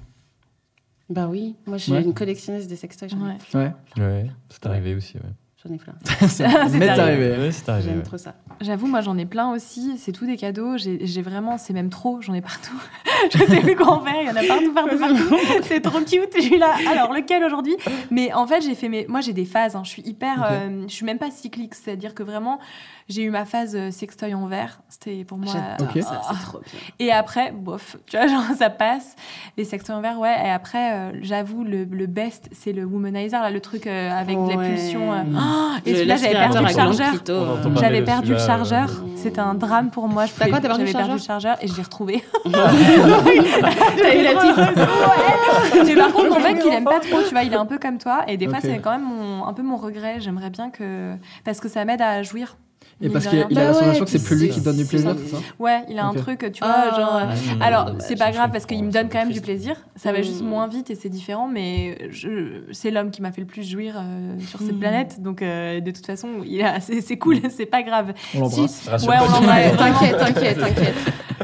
Bah oui, moi je suis Ouais. une collectionneuse des sextoys. Ouais. Ouais, Ouais, c'est arrivé aussi. Ouais. J'en ai plein. ça m'est arrivé. arrivé. Ouais, c'est arrivé. J'aime ouais. trop ça. J'avoue, moi j'en ai plein aussi. C'est tout des cadeaux. J'ai vraiment, c'est même trop. J'en ai partout. je sais plus quoi en faire. Il y en a partout, partout, partout. c'est trop cute. Je suis là. Alors lequel aujourd'hui? Mais en fait, j'ai fait mes. Moi, j'ai des phases. hein. Je suis hyper. Euh, je suis même pas cyclique. C'est-à-dire que vraiment, j'ai eu ma phase euh, sextoy en verre. C'était pour moi. J'adore Ok. ça, c'est trop bien. Et après, bof, tu vois, genre ça passe. Les sextoys en verre, ouais. Et après, euh, j'avoue, le, le best, c'est le womanizer, là, le truc euh, avec de la Ouais. pulsion. euh. Oh, et celui-là, j'avais perdu le chargeur. euh. J'avais perdu le chargeur. euh, C'était un drame pour moi. T'as quoi, t'as perdu le J'avais perdu le chargeur chargeur et je l'ai retrouvé. T'as eu la petite. Ouais. Mais par contre, mon mec, il aime pas trop. Tu vois, il est un peu comme toi. Et des fois, c'est quand même un peu mon regret. J'aimerais bien que. Parce que ça m'aide à jouir. Et parce qu'il a Bah la ouais, sensation que c'est puis plus lui qui donne du plaisir, c'est ça Ouais, il a un truc, tu vois, genre. euh, Mm. Alors, Ouais, c'est pas grave parce qu'il comprends, me donne quand même du plaisir. Ça va juste Mm. moins vite et c'est différent, mais je- c'est l'homme qui m'a fait le plus jouir euh, sur cette Mm. planète. Donc, euh, de toute façon, c'est c'est cool, c'est pas grave. On l'embrasse. Ouais, on l'embrasse. T'inquiète, t'inquiète, t'inquiète.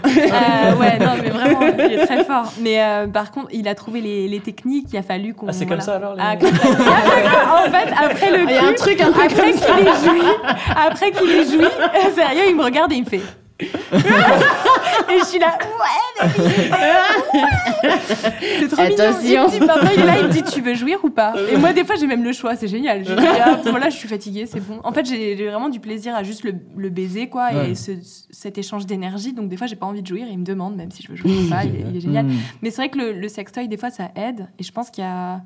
Euh, ouais, non, mais vraiment, il est très fort. Mais euh, par contre, il a trouvé les, les techniques, il a fallu qu'on. Ah, c'est comme voilà. ça alors les- Ah, comme ça. en fait, après le Il y a un truc un peu après comme qu'il ça. ait joui, après qu'il joui, sérieux, il me regarde et il me fait. Et je suis là, ouais, baby. C'est trop Attention. mignon. Il est là, il me dit, tu veux jouir ou pas? Et moi, des fois, j'ai même le choix, c'est génial. Je dis, ah, voilà, je suis fatiguée, c'est bon. En fait, j'ai vraiment du plaisir à juste le, le baiser, quoi, Ouais. et ce- cet échange d'énergie. Donc, des fois, j'ai pas envie de jouir, et il me demande même si je veux jouer ou pas. Il, est- il est génial. Mm. Mais c'est vrai que le, le sextoy, des fois, ça aide. Et je pense qu'il y a.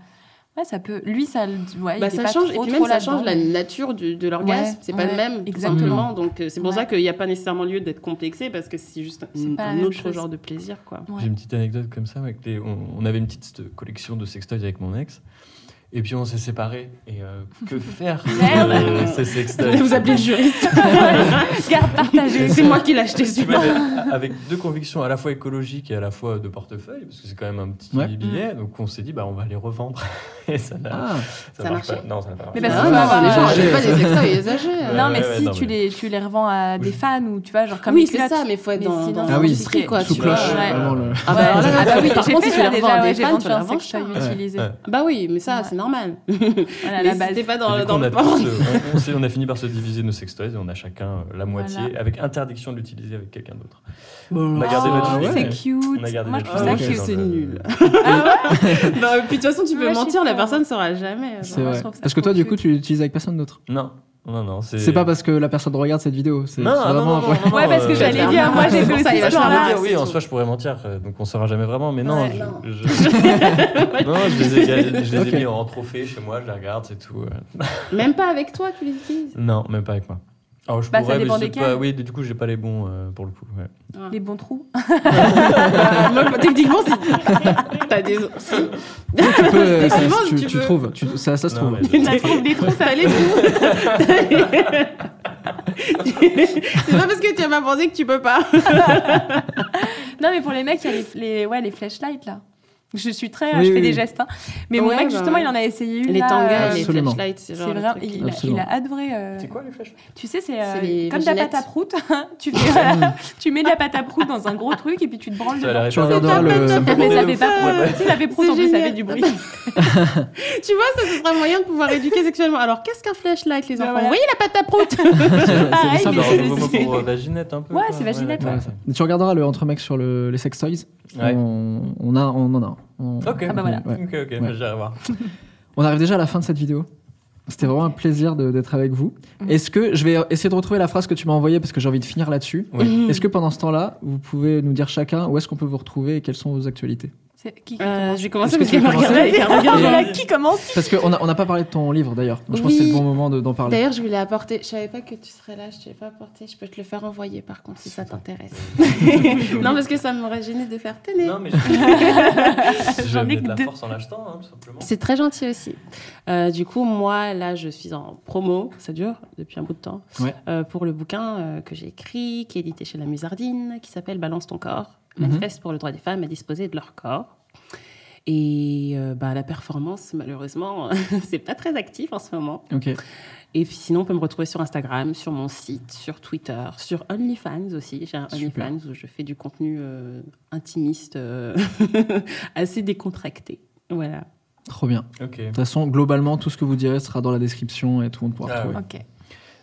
Ouais, ça peut. Lui, ça. le- Ouais, Bah, il est ça pas change, et puis même ça change la nature du- de l'orgasme. Ouais, c'est pas ouais, le même, tout exactement. simplement. Donc euh, c'est pour Ouais. ça qu'il n'y a pas nécessairement lieu d'être complexé parce que c'est juste un, autre chose. genre de plaisir, quoi. Ouais. J'ai une petite anecdote comme ça. Avec les... on, on avait une petite collection de sextoys avec mon ex. Et puis on s'est séparés. Et euh, que faire Merde. de ces sextoys? Vous appelez le juriste. Garde partagée. c'est moi qui l'ai acheté celui-là. avec deux convictions à la fois écologiques et à la fois de portefeuille, parce que c'est quand même un petit Ouais. billet. Donc on s'est dit, bah, on va les revendre. Et ça n'a Ah, ça Ça marche pas. Non, ça n'a pas marché. Mais parce Ah, avoir les gens pas des sextoys usagés. Ouais, non, mais ouais, si non, tu, mais- Les, tu les revends à des Oui. fans ou tu vois, genre comme oui, les c'est ça, mais il faut être dans, dans Ah oui, l'industrie, quoi. sous cloche. Ah bah, Ah oui, par contre, si tu les revends à des fans, tu les un revends. Bah oui, mais ça, Ouais. C'est normal. Voilà, mais la base. pas dans, du coup, dans on, a le tous, euh, on, on on a fini par se diviser nos sextoys et on a chacun euh, la moitié Voilà. avec interdiction de l'utiliser avec quelqu'un d'autre. On a gardé Oh, notre- c'est ouais. cute. On a gardé Moi, je trouve ça cute. c'est dans le- nul. Ah bah, puis de toute façon, tu peux Moi, mentir, la personne saura jamais. Je vrai. Parce que toi, du coup, tu l'utilises avec personne d'autre. Non, non, non. C'est C'est pas parce que la personne regarde cette vidéo. C'est Non, non, vraiment non, un non, point. non, Ouais, parce que euh, j'allais dire, moi, j'ai C'est fait aussi ce genre-là. oui, en soi, je pourrais mentir, euh, donc on saura jamais vraiment. Mais non, Ouais, je, non. je- non, je les ai, je les ai mis en trophée chez moi, je les regarde, c'est tout. euh. Même pas avec toi, tu les utilises? Non, même pas avec moi. Alors, je Bah, ça pourrais, mais dépend desquels. pas- Oui, du coup, j'ai pas les bons euh, pour le coup. ouais. Les bons trous. Moi, techniquement, si. T'as des. Tu peux, euh, ça- tu, tu tu peux. trouves. Tu- ça, ça se Non, trouve. mais- Ça trouve des trous, ça les. C'est pas parce que tu as pas pensé que tu peux pas. Non, mais pour les mecs, il y a les, les, ouais, les flashlights là. Je suis très. Oui, je fais oui, des gestes. hein. Mais mon Ouais, mec, bah justement, ouais. il en a essayé une. Les là, tangas, euh, les flashlights, c'est C'est genre. le vrai, truc il, il a, il Absolument. a adoré. euh, C'est quoi les flashlights Tu sais, c'est euh, comme de la pâte à prout. tu, fais, euh, tu mets de la pâte à prout dans un gros truc et puis tu te branles dedans. Tu regarderas le. Mais ça fait pas prout. Si, ça fait prout en plus, ça fait du bruit. Tu vois, ça, ce sera un moyen de pouvoir éduquer sexuellement. Alors, qu'est-ce qu'un flashlight, les Bah, enfants? Vous voyez la pâte à prout C'est Pareil, mais C'est pour euh, vaginette un peu. Ouais, c'est vaginette, tu regarderas le entre mecs sur le, les sex toys. On en a. On, Ok. Ah bah voilà. ouais. Ok, ok, Ouais. j'irai voir. On arrive déjà à la fin de cette vidéo. C'était vraiment un plaisir d'être avec vous. Mhm. Est-ce que je vais essayer de retrouver la phrase que tu m'as envoyée parce que j'ai envie de finir là-dessus. Oui. Est-ce que pendant ce temps-là, vous pouvez nous dire chacun où est-ce qu'on peut vous retrouver et quelles sont vos actualités? Qui qui Euh, commence Je vais commencer que parce a qui commence Parce qu'on n'a on n'a pas parlé de ton livre d'ailleurs. Je pense que c'est Oui. le bon moment de- d'en parler. D'ailleurs, je voulais apporter. Je savais pas que tu serais là, je te l'ai pas apporté. Je peux te le faire envoyer par contre si ça t'intéresse. non, parce que ça m'aurait gêné de faire tenez. Non, mais je J'en ai vais de la que deux. force en l'achetant, hein, tout simplement. C'est très gentil aussi. Euh, du coup, moi, là, je suis en promo, ça dure depuis un bout de temps, Ouais. euh, pour le bouquin euh, que j'ai écrit, qui est édité chez La Musardine, qui s'appelle Balance ton corps, Mhm. manifeste pour le droit des femmes à disposer de leur corps. Et euh, bah, la performance, malheureusement, c'est pas très actif en ce moment. Ok. Et puis sinon, on peut me retrouver sur Instagram, sur mon site, sur Twitter, sur OnlyFans aussi. J'ai un Super. OnlyFans où je fais du contenu euh, intimiste euh, assez décontracté. Voilà. Trop bien. Ok. De toute façon, globalement, tout ce que vous direz sera dans la description et tout le monde pourra Ah retrouver.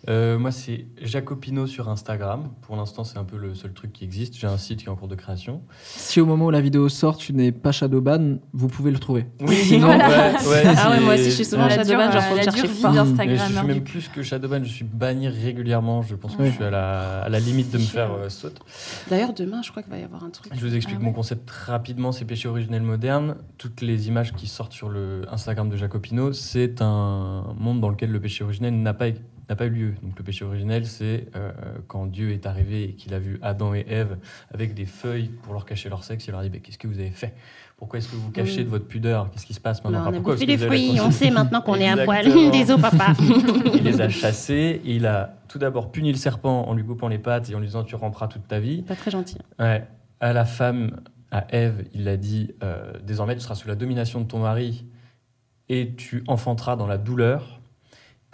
Euh, moi, c'est Jacopino sur Instagram. Pour l'instant, c'est un peu le seul truc qui existe. J'ai un site qui est en cours de création. Si au moment où la vidéo sort, tu n'es pas Shadowban, vous pouvez le trouver. Oui, Sinon- ouais, ouais, Ah ouais, moi aussi, je suis souvent Shadowban, genre faut la chercher fort. Mais je d'Instagram. suis même plus que Shadowban, je suis banni régulièrement. Je pense que je suis à la, à la limite de me faire euh, sauter. D'ailleurs, demain, je crois qu'il va y avoir un truc. Je vous explique Ah ouais. mon concept rapidement, c'est péché originel moderne. Toutes les images qui sortent sur le Instagram de Jacopino, c'est un monde dans lequel le péché originel n'a pas, n'a pas eu lieu. Donc le péché originel, c'est euh, quand Dieu est arrivé et qu'il a vu Adam et Ève avec des feuilles pour leur cacher leur sexe, il leur a dit, Bah, qu'est-ce que vous avez fait? Pourquoi est-ce que vous vous cachez de votre pudeur? Qu'est-ce qui se passe maintenant? Bah, on a pourquoi bouffé est-ce les fruits, on sait maintenant qu'on est à poil. Désolé, papa. Il les a chassés et il a tout d'abord puni le serpent en lui coupant les pattes et en lui disant tu ramperas toute ta vie. Pas très gentil. Ouais. À la femme, à Ève, il a dit euh, désormais tu seras sous la domination de ton mari et tu enfanteras dans la douleur.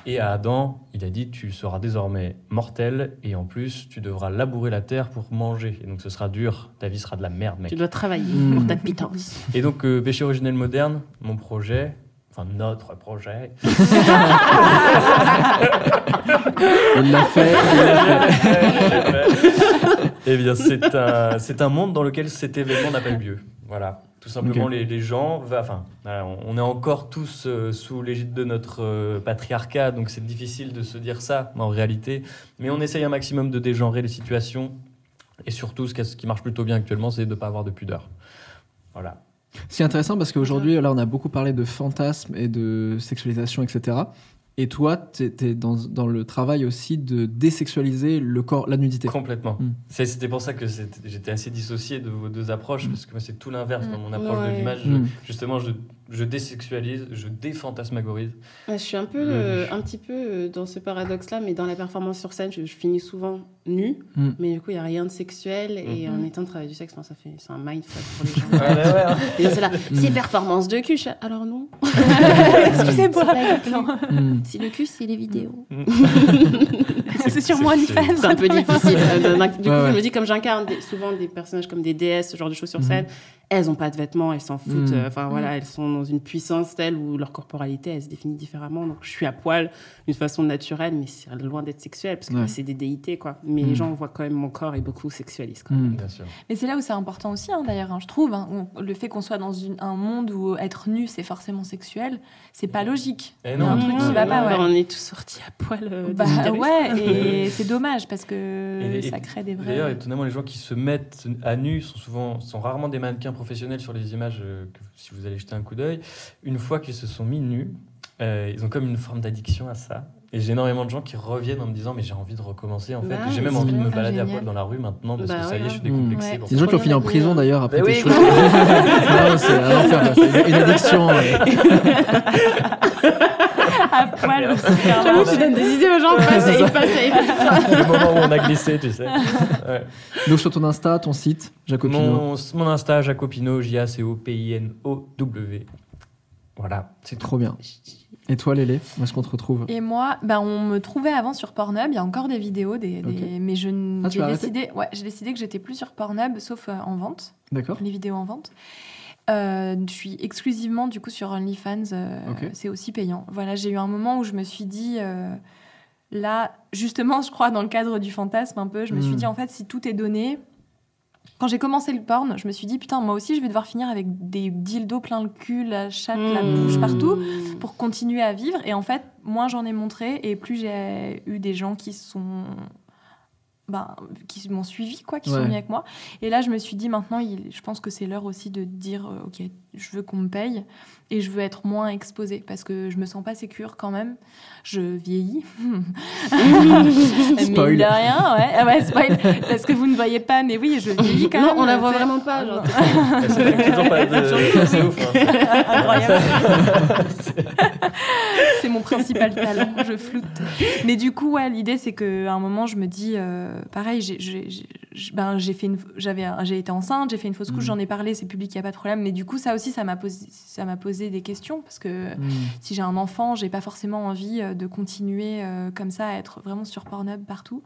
Et à Adam, il a dit tu seras désormais mortel et en plus tu devras labourer la terre pour manger. Et donc ce sera dur, ta vie sera de la merde, mec. Tu dois travailler Mm. pour ta pitance. Et donc euh, péché originel moderne, mon projet, enfin notre projet, Il l'a fait. il l'a fait. Eh bien, c'est un, c'est un monde dans lequel cet événement n'a pas eu lieu. Voilà. Tout simplement, les, les gens, enfin, voilà, on, est encore tous euh, sous l'égide de notre euh, patriarcat, donc c'est difficile de se dire ça en réalité. Mais on essaye un maximum de dégenrer les situations. Et surtout, ce qui, ce qui marche plutôt bien actuellement, c'est de ne pas avoir de pudeur. Voilà. C'est intéressant parce qu'aujourd'hui, là, on a beaucoup parlé de fantasmes et de sexualisation, etc. Et toi, tu es, dans, dans le travail aussi de désexualiser le corps, la nudité. Complètement. Mm. C'est- C'était pour ça que j'étais assez dissocié de vos deux approches, parce que moi, c'est tout l'inverse dans mon approche Ouais. de l'image. Mm. Justement, je, je désexualise, je défantasmagorise. Ouais, je suis un peu, Le- euh, un petit peu euh, dans ce paradoxe-là, mais dans la performance sur scène, je, je finis souvent nue, Mm. mais du coup, il n'y a rien de sexuel. Et Mhm. en étant de travail du sexe, ça fait, c'est un mindfuck pour les gens. Ouais, ouais, ouais. Et là, c'est là, c'est performance de cul. Je Alors non. Excusez-moi. Mm. Si le cul, c'est les vidéos. C'est sur moi OnlyFans. C'est un peu difficile. Euh, Du coup, Ouais, ouais. je me dis, comme j'incarne souvent des personnages comme des déesses, ce genre de choses sur scène, elles n'ont pas de vêtements, elles s'en foutent. Mhm. euh, Enfin, voilà, elles sont dans une puissance telle où leur corporalité, elle se définit différemment. Donc, je suis à poil d'une façon naturelle, mais c'est loin d'être sexuel, parce que Ouais. c'est des déités, quoi. Mais les gens voient quand même mon corps est beaucoup sexualiste. quoi. Bien sûr. Mais c'est là où c'est important aussi, hein, d'ailleurs, hein, je trouve. hein, le fait qu'on soit dans une- un monde où être nu, c'est forcément sexuel, c'est pas logique. Eh y a non, un truc qui non, va non, pas, ouais. On est tous sortis à poil. euh, Bah ouais, et c'est dommage parce que Et- et- ça crée des D'ailleurs, vrais. étonnamment, les gens qui se mettent à nu sont souvent, sont rarement des mannequins professionnels sur les images. euh, que, si vous allez jeter un coup d'œil, une fois qu'ils se sont mis nus, euh, ils ont comme une forme d'addiction à ça. Et j'ai énormément de gens qui reviennent en me disant mais j'ai envie de recommencer en fait. Bah, j'ai même envie de me bien. balader Ah, à poil dans la rue maintenant parce Bah que ça y est, je suis décomplexé. Ouais. C'est des gens qui ont fini en prison d'ailleurs après tes oui. choses. C'est un enfer, c'est une addiction. ouais. À poil au J'avoue, tu donnes des idées aux gens, passe et ils passent et ils passent. le moment où on a glissé, tu sais. Ouais. Donc sur ton Insta, ton site, Jacopino. Mon, mon Insta, Jacopino, J-A-C-O-P-I-N-O-W. Voilà, c'est. Trop bien. Et toi, Lélé, où est-ce qu'on te retrouve? Et moi, ben, on me trouvait avant sur Pornhub. Il y a encore des vidéos, des, mais je Ah, j'ai décidé, ouais, j'ai décidé que j'étais plus sur Pornhub, sauf euh, en vente, D'accord. les vidéos en vente. Euh, je suis exclusivement du coup sur OnlyFans. euh, Ok. C'est aussi payant. Voilà, j'ai eu un moment où je me suis dit. Là, justement, je crois, dans le cadre du fantasme un peu, je me suis Mm. dit, en fait, si tout est donné, quand j'ai commencé le porn, je me suis dit, putain, moi aussi, je vais devoir finir avec des dildos plein le cul, la chatte, la Mmh. bouche, partout, pour continuer à vivre. Et en fait, moins j'en ai montré, et plus j'ai eu des gens qui sont. Ben, qui m'ont suivi, quoi, qui sont venus avec moi. Et là, je me suis dit, maintenant, il- je pense que c'est l'heure aussi de dire, euh, OK, je veux qu'on me paye et je veux être moins exposée parce que je me sens pas sécure quand même. Je vieillis. Spoil. De rien, ouais. Ah ouais, spoil. Parce que vous ne voyez pas, mais oui, je vieillis quand Non, même. on la voit tu sais. vraiment pas. Genre, C'est toujours pas de- c'est ouf. hein. Incroyable. c'est mon principal talent, je floute. Mais du coup, ouais, l'idée c'est qu'à un moment, je me dis, euh, pareil, j'ai, ben, fait une, j'avais, j'ai été enceinte, j'ai fait une fausse couche, Mhm. j'en ai parlé, c'est public, il y a pas de problème. Mais du coup, ça aussi, ça m'a posé, ça m'a posé des questions parce que Mm. si j'ai un enfant, j'ai pas forcément envie euh, de continuer euh, comme ça à être vraiment sur Pornhub partout.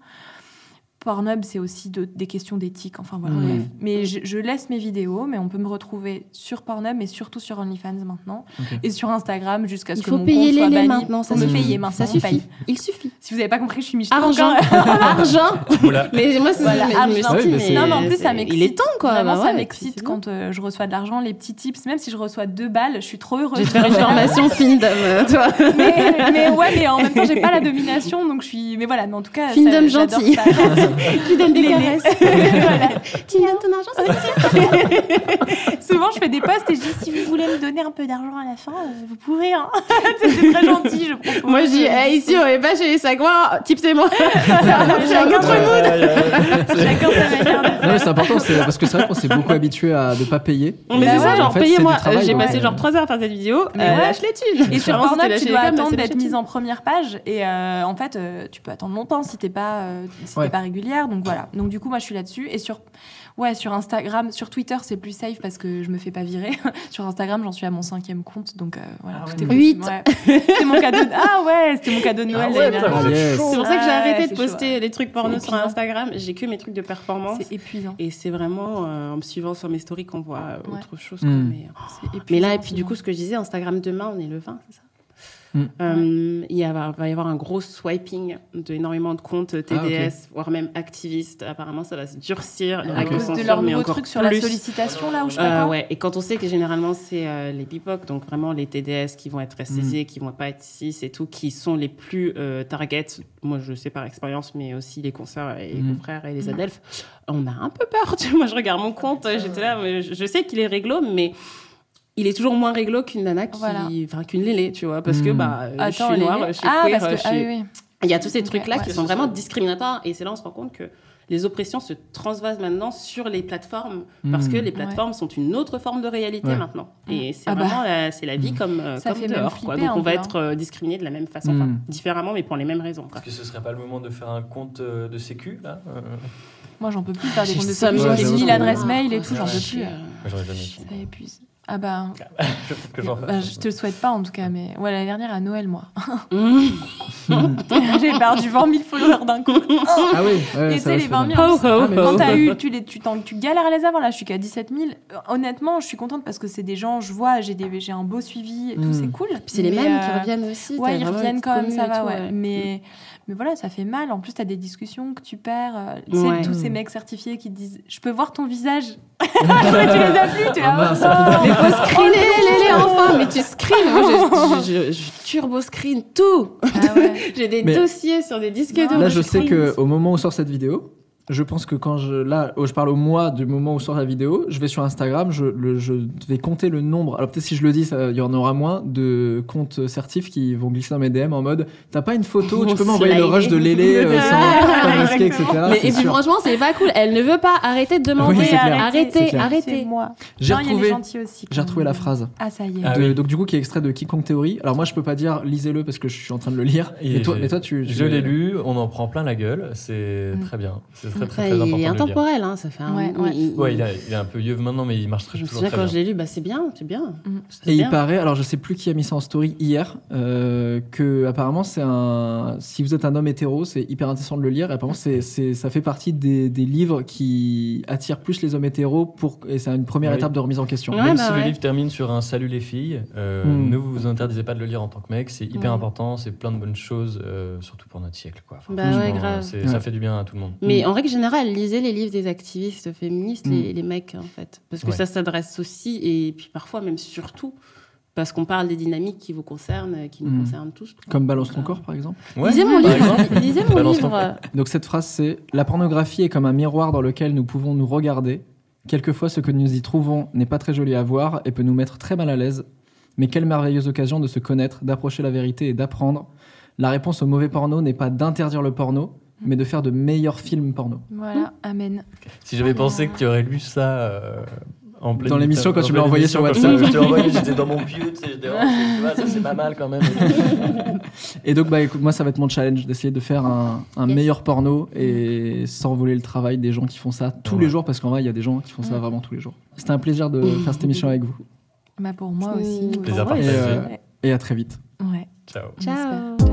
Pornhub, c'est aussi de- des questions d'éthique, enfin voilà. Mais je, je laisse mes vidéos, mais on peut me retrouver sur Pornhub, mais surtout sur OnlyFans maintenant, et sur Instagram jusqu'à ce Il que faut mon payer compte soit les banni. maintenant, ça Faut me suffit. payer maintenant, Ça suffit. Il suffit. Si vous n'avez pas compris, je suis michto. Argent. Argent. Voilà. Mais moi, c'est Voilà, mais Ah mais c'est- Non, mais en plus, ça m'excite. Il est temps, quoi. Vraiment, Bah ça m'excite quand euh, je reçois de l'argent, les petits tips. Même si je reçois deux balles, je suis trop heureuse. Je vais te faire une formation Findom, euh, toi. mais, mais ouais, mais en même temps, j'ai pas la domination, donc je suis. Mais voilà, mais en tout cas, Findom gentil. ça. Qui donne des caresses. Voilà. Tu donnes ton argent, ça Souvent, je fais des posts et je dis si vous voulez me donner un peu d'argent à la fin, euh, vous pouvez. Hein. c'est très gentil, je propose. Moi, je dis, eh, ici, on est pas chez les Sagouins, tipsez-moi. Chacun son mood. Ouais, ouais, ouais. Chacun sa manière de c'est important, c'est parce que c'est vrai qu'on s'est beaucoup habitué à ne pas payer. Mais c'est ça, en genre, payez-moi. c'est J'ai passé genre 3 heures à faire cette vidéo. Mais euh, ouais. lâche les thunes. Et sur Pornhub, tu dois attendre c'est d'être mise en première page. Et euh, en fait, tu peux attendre longtemps si t'es pas, euh, régulière. Donc voilà. Donc du coup, moi, je suis là-dessus. Et sur, ouais, sur Instagram, sur Twitter, c'est plus safe parce que je me fais pas virer. sur Instagram, j'en suis à mon cinquième compte. Donc euh, voilà, Ah tout ouais. est Huit. possible. Ouais. C'était mon cadeau. De... Ah ouais, c'était mon cadeau de Noël. Ah ouais, Yes. chaud. C'est pour ça que j'ai Ouais, arrêté de poster les trucs porno sur. Instagram. J'ai que mes trucs de performance. C'est épuisant. Et c'est vraiment euh, en me suivant sur mes stories qu'on voit euh, Ouais. autre chose. quoi. Mm. Mais, là, et puis du coup, ce que je disais, Instagram demain, on est le 20, c'est ça? Mm. Euh, il y a- va y avoir un gros swiping d'énormément de comptes TDS, Ah, ok. voire même activistes. Apparemment, ça va se durcir. Les À cause de leur nouveau truc sur la sollicitation, là, ou je Euh, ouais, et quand on sait que généralement c'est euh, les BIPOC, donc vraiment les TDS qui vont être Mm. SCC, qui vont pas être cis et tout, qui sont les plus euh, target. Moi je sais par expérience, mais aussi les consoeurs et les Mm. confrères et les adelphes. On a un peu peur. Tu vois, moi je regarde mon compte, j'étais là, mais je, je sais qu'il est réglo, mais il est toujours moins réglo qu'une nana qui, Voilà. enfin qu'une lélé, tu vois, parce que Mm. bah euh, je suis noire, je suis ah, queer, parce que, je ah oui, oui. il y a tous ces trucs-là ouais. qui sont vraiment discriminatoires. Et c'est là on se rend compte que les oppressions se transvasent maintenant sur les plateformes parce que les plateformes sont une autre forme de réalité Ouais. maintenant. Et c'est Ah bah. vraiment la, c'est la vie comme, euh, Ça comme dehors. Quoi. Donc on va être euh, discriminé de la même façon, enfin, Mm. différemment, mais pour les mêmes raisons. Est-ce que ce serait pas le moment de faire un compte euh, de sécu là Euh, Moi, j'en peux plus faire des comptes de sécu. J'ai j'avoue mis que- l'adresse mail et Ah, tout, j'en peux plus. Ça épuise. Ah bah, que bah, je te le souhaite pas en tout cas, mais ouais, l'année dernière à Noël, moi. Mm. J'ai perdu 20 000 followers d'un coup. Ah oui, ouais, Et tu les c'est 20 bien. 000, Ho, ho, Ah, mais ho. quand t'as eu, tu, les, tu, t'en- tu galères à les avoir, là, je suis qu'à 17 000. Euh, Honnêtement, je suis contente parce que c'est des gens, je vois, j'ai des- j'ai un beau suivi et tout, Mm. c'est cool. Puis c'est les mêmes euh, qui reviennent aussi. Ouais, ils reviennent quand même, ça va, tout, ouais. Mais, mais voilà, ça fait mal. En plus, t'as des discussions que tu perds. euh, tu sais, Ouais. tous ces mecs certifiés qui te disent Je peux voir ton visage. Tu les as plus, tu es Ah là. oh, Mais faut screener, les, les enfants, mais tu screens. Moi, je, je, je- je turbo screen tout. Ah ouais. J'ai des Mais- dossiers sur des disques durs. Là, je sais screen. que au moment où sort cette vidéo, je pense que quand je là, oh, je parle au mois du moment où sort la vidéo, je vais sur Instagram, je, le- je vais compter le nombre. Alors peut-être si je le dis, il y en aura moins de comptes certifs qui vont glisser dans mes DM en mode t'as pas une photo, tu peux m'envoyer le rush de Lélé euh, sans masquer, etc. Mais, et puis sûr. franchement, c'est pas cool. Elle ne veut pas arrêter de demander. Oui, arrêtez, clair. arrêtez. Moi. J'ai retrouvé, j'ai retrouvé la phrase. Ah, ça y est. Ah de- oui. Donc du coup qui est extrait de Quiconque Théorie. Alors moi je peux pas dire lisez-le parce que je suis en train de le lire. Et Mais toi, mais toi tu, tu- Je l'ai lu, on en prend plein la gueule, c'est Mm. très bien. C'est très, très, Enfin, très important. il est intemporel, hein, ça fait un. Ouais, ouais. il- Ouais, il, a- il est un peu yeuve maintenant, mais il marche très, Je toujours très quand bien. je l'ai lu, bah c'est bien, c'est bien. Mm. Et bien. il paraît, alors je sais plus qui a mis ça en story hier, euh, que apparemment c'est un. Si vous êtes un homme hétéro, c'est hyper intéressant de le lire. Et apparemment c'est, c'est, ça fait partie des, des livres qui attirent plus les hommes hétéros pour et c'est une première étape de remise en question. Ouais, Même bah si le livre termine sur un salut les filles, euh, Mm. ne vous interdisez pas de le lire en tant que mec, c'est hyper important, c'est plein de bonnes choses, euh, surtout pour notre siècle. Quoi. Enfin, Bah ouais, franchement, grave. c'est- Ouais. Ça fait du bien à tout le monde. Mais en règle générale, lisez les livres des activistes féministes, les, Mm. les mecs, en fait. Parce que Ouais. ça s'adresse aussi, et puis parfois même surtout, parce qu'on parle des dynamiques qui vous concernent, qui nous Mm. concernent tous. Comme Balance ton corps par exemple. Ouais, lisez mon livre, lisez mon livre. Donc cette phrase c'est La pornographie est comme un miroir dans lequel nous pouvons nous regarder. Quelquefois ce que nous y trouvons n'est pas très joli à voir et peut nous mettre très mal à l'aise. Mais quelle merveilleuse occasion de se connaître, d'approcher la vérité et d'apprendre. La réponse au mauvais porno n'est pas d'interdire le porno, mais de faire de meilleurs films porno. Voilà, amen. Si j'avais pensé que tu aurais lu ça euh, en pleine Dans l'émission, quand tu me l'as envoyé sur WhatsApp. t'ai- Je t'ai envoyé, j'étais dans mon pieu, tu sais, j'étais, oh, tu vois, ça c'est pas mal quand même. Et donc, bah, écoute, moi, ça va être mon challenge d'essayer de faire un, un Yes. meilleur porno et sans voler le travail des gens qui font ça tous les jours, parce qu'en vrai, il y a des gens qui font ça Mm. vraiment tous les jours. C'était un plaisir de faire cette émission avec vous. Bah, pour moi aussi. Mm. Plaisir Et, partagé. euh, ouais. et à très vite. Ouais. Ciao. Ciao.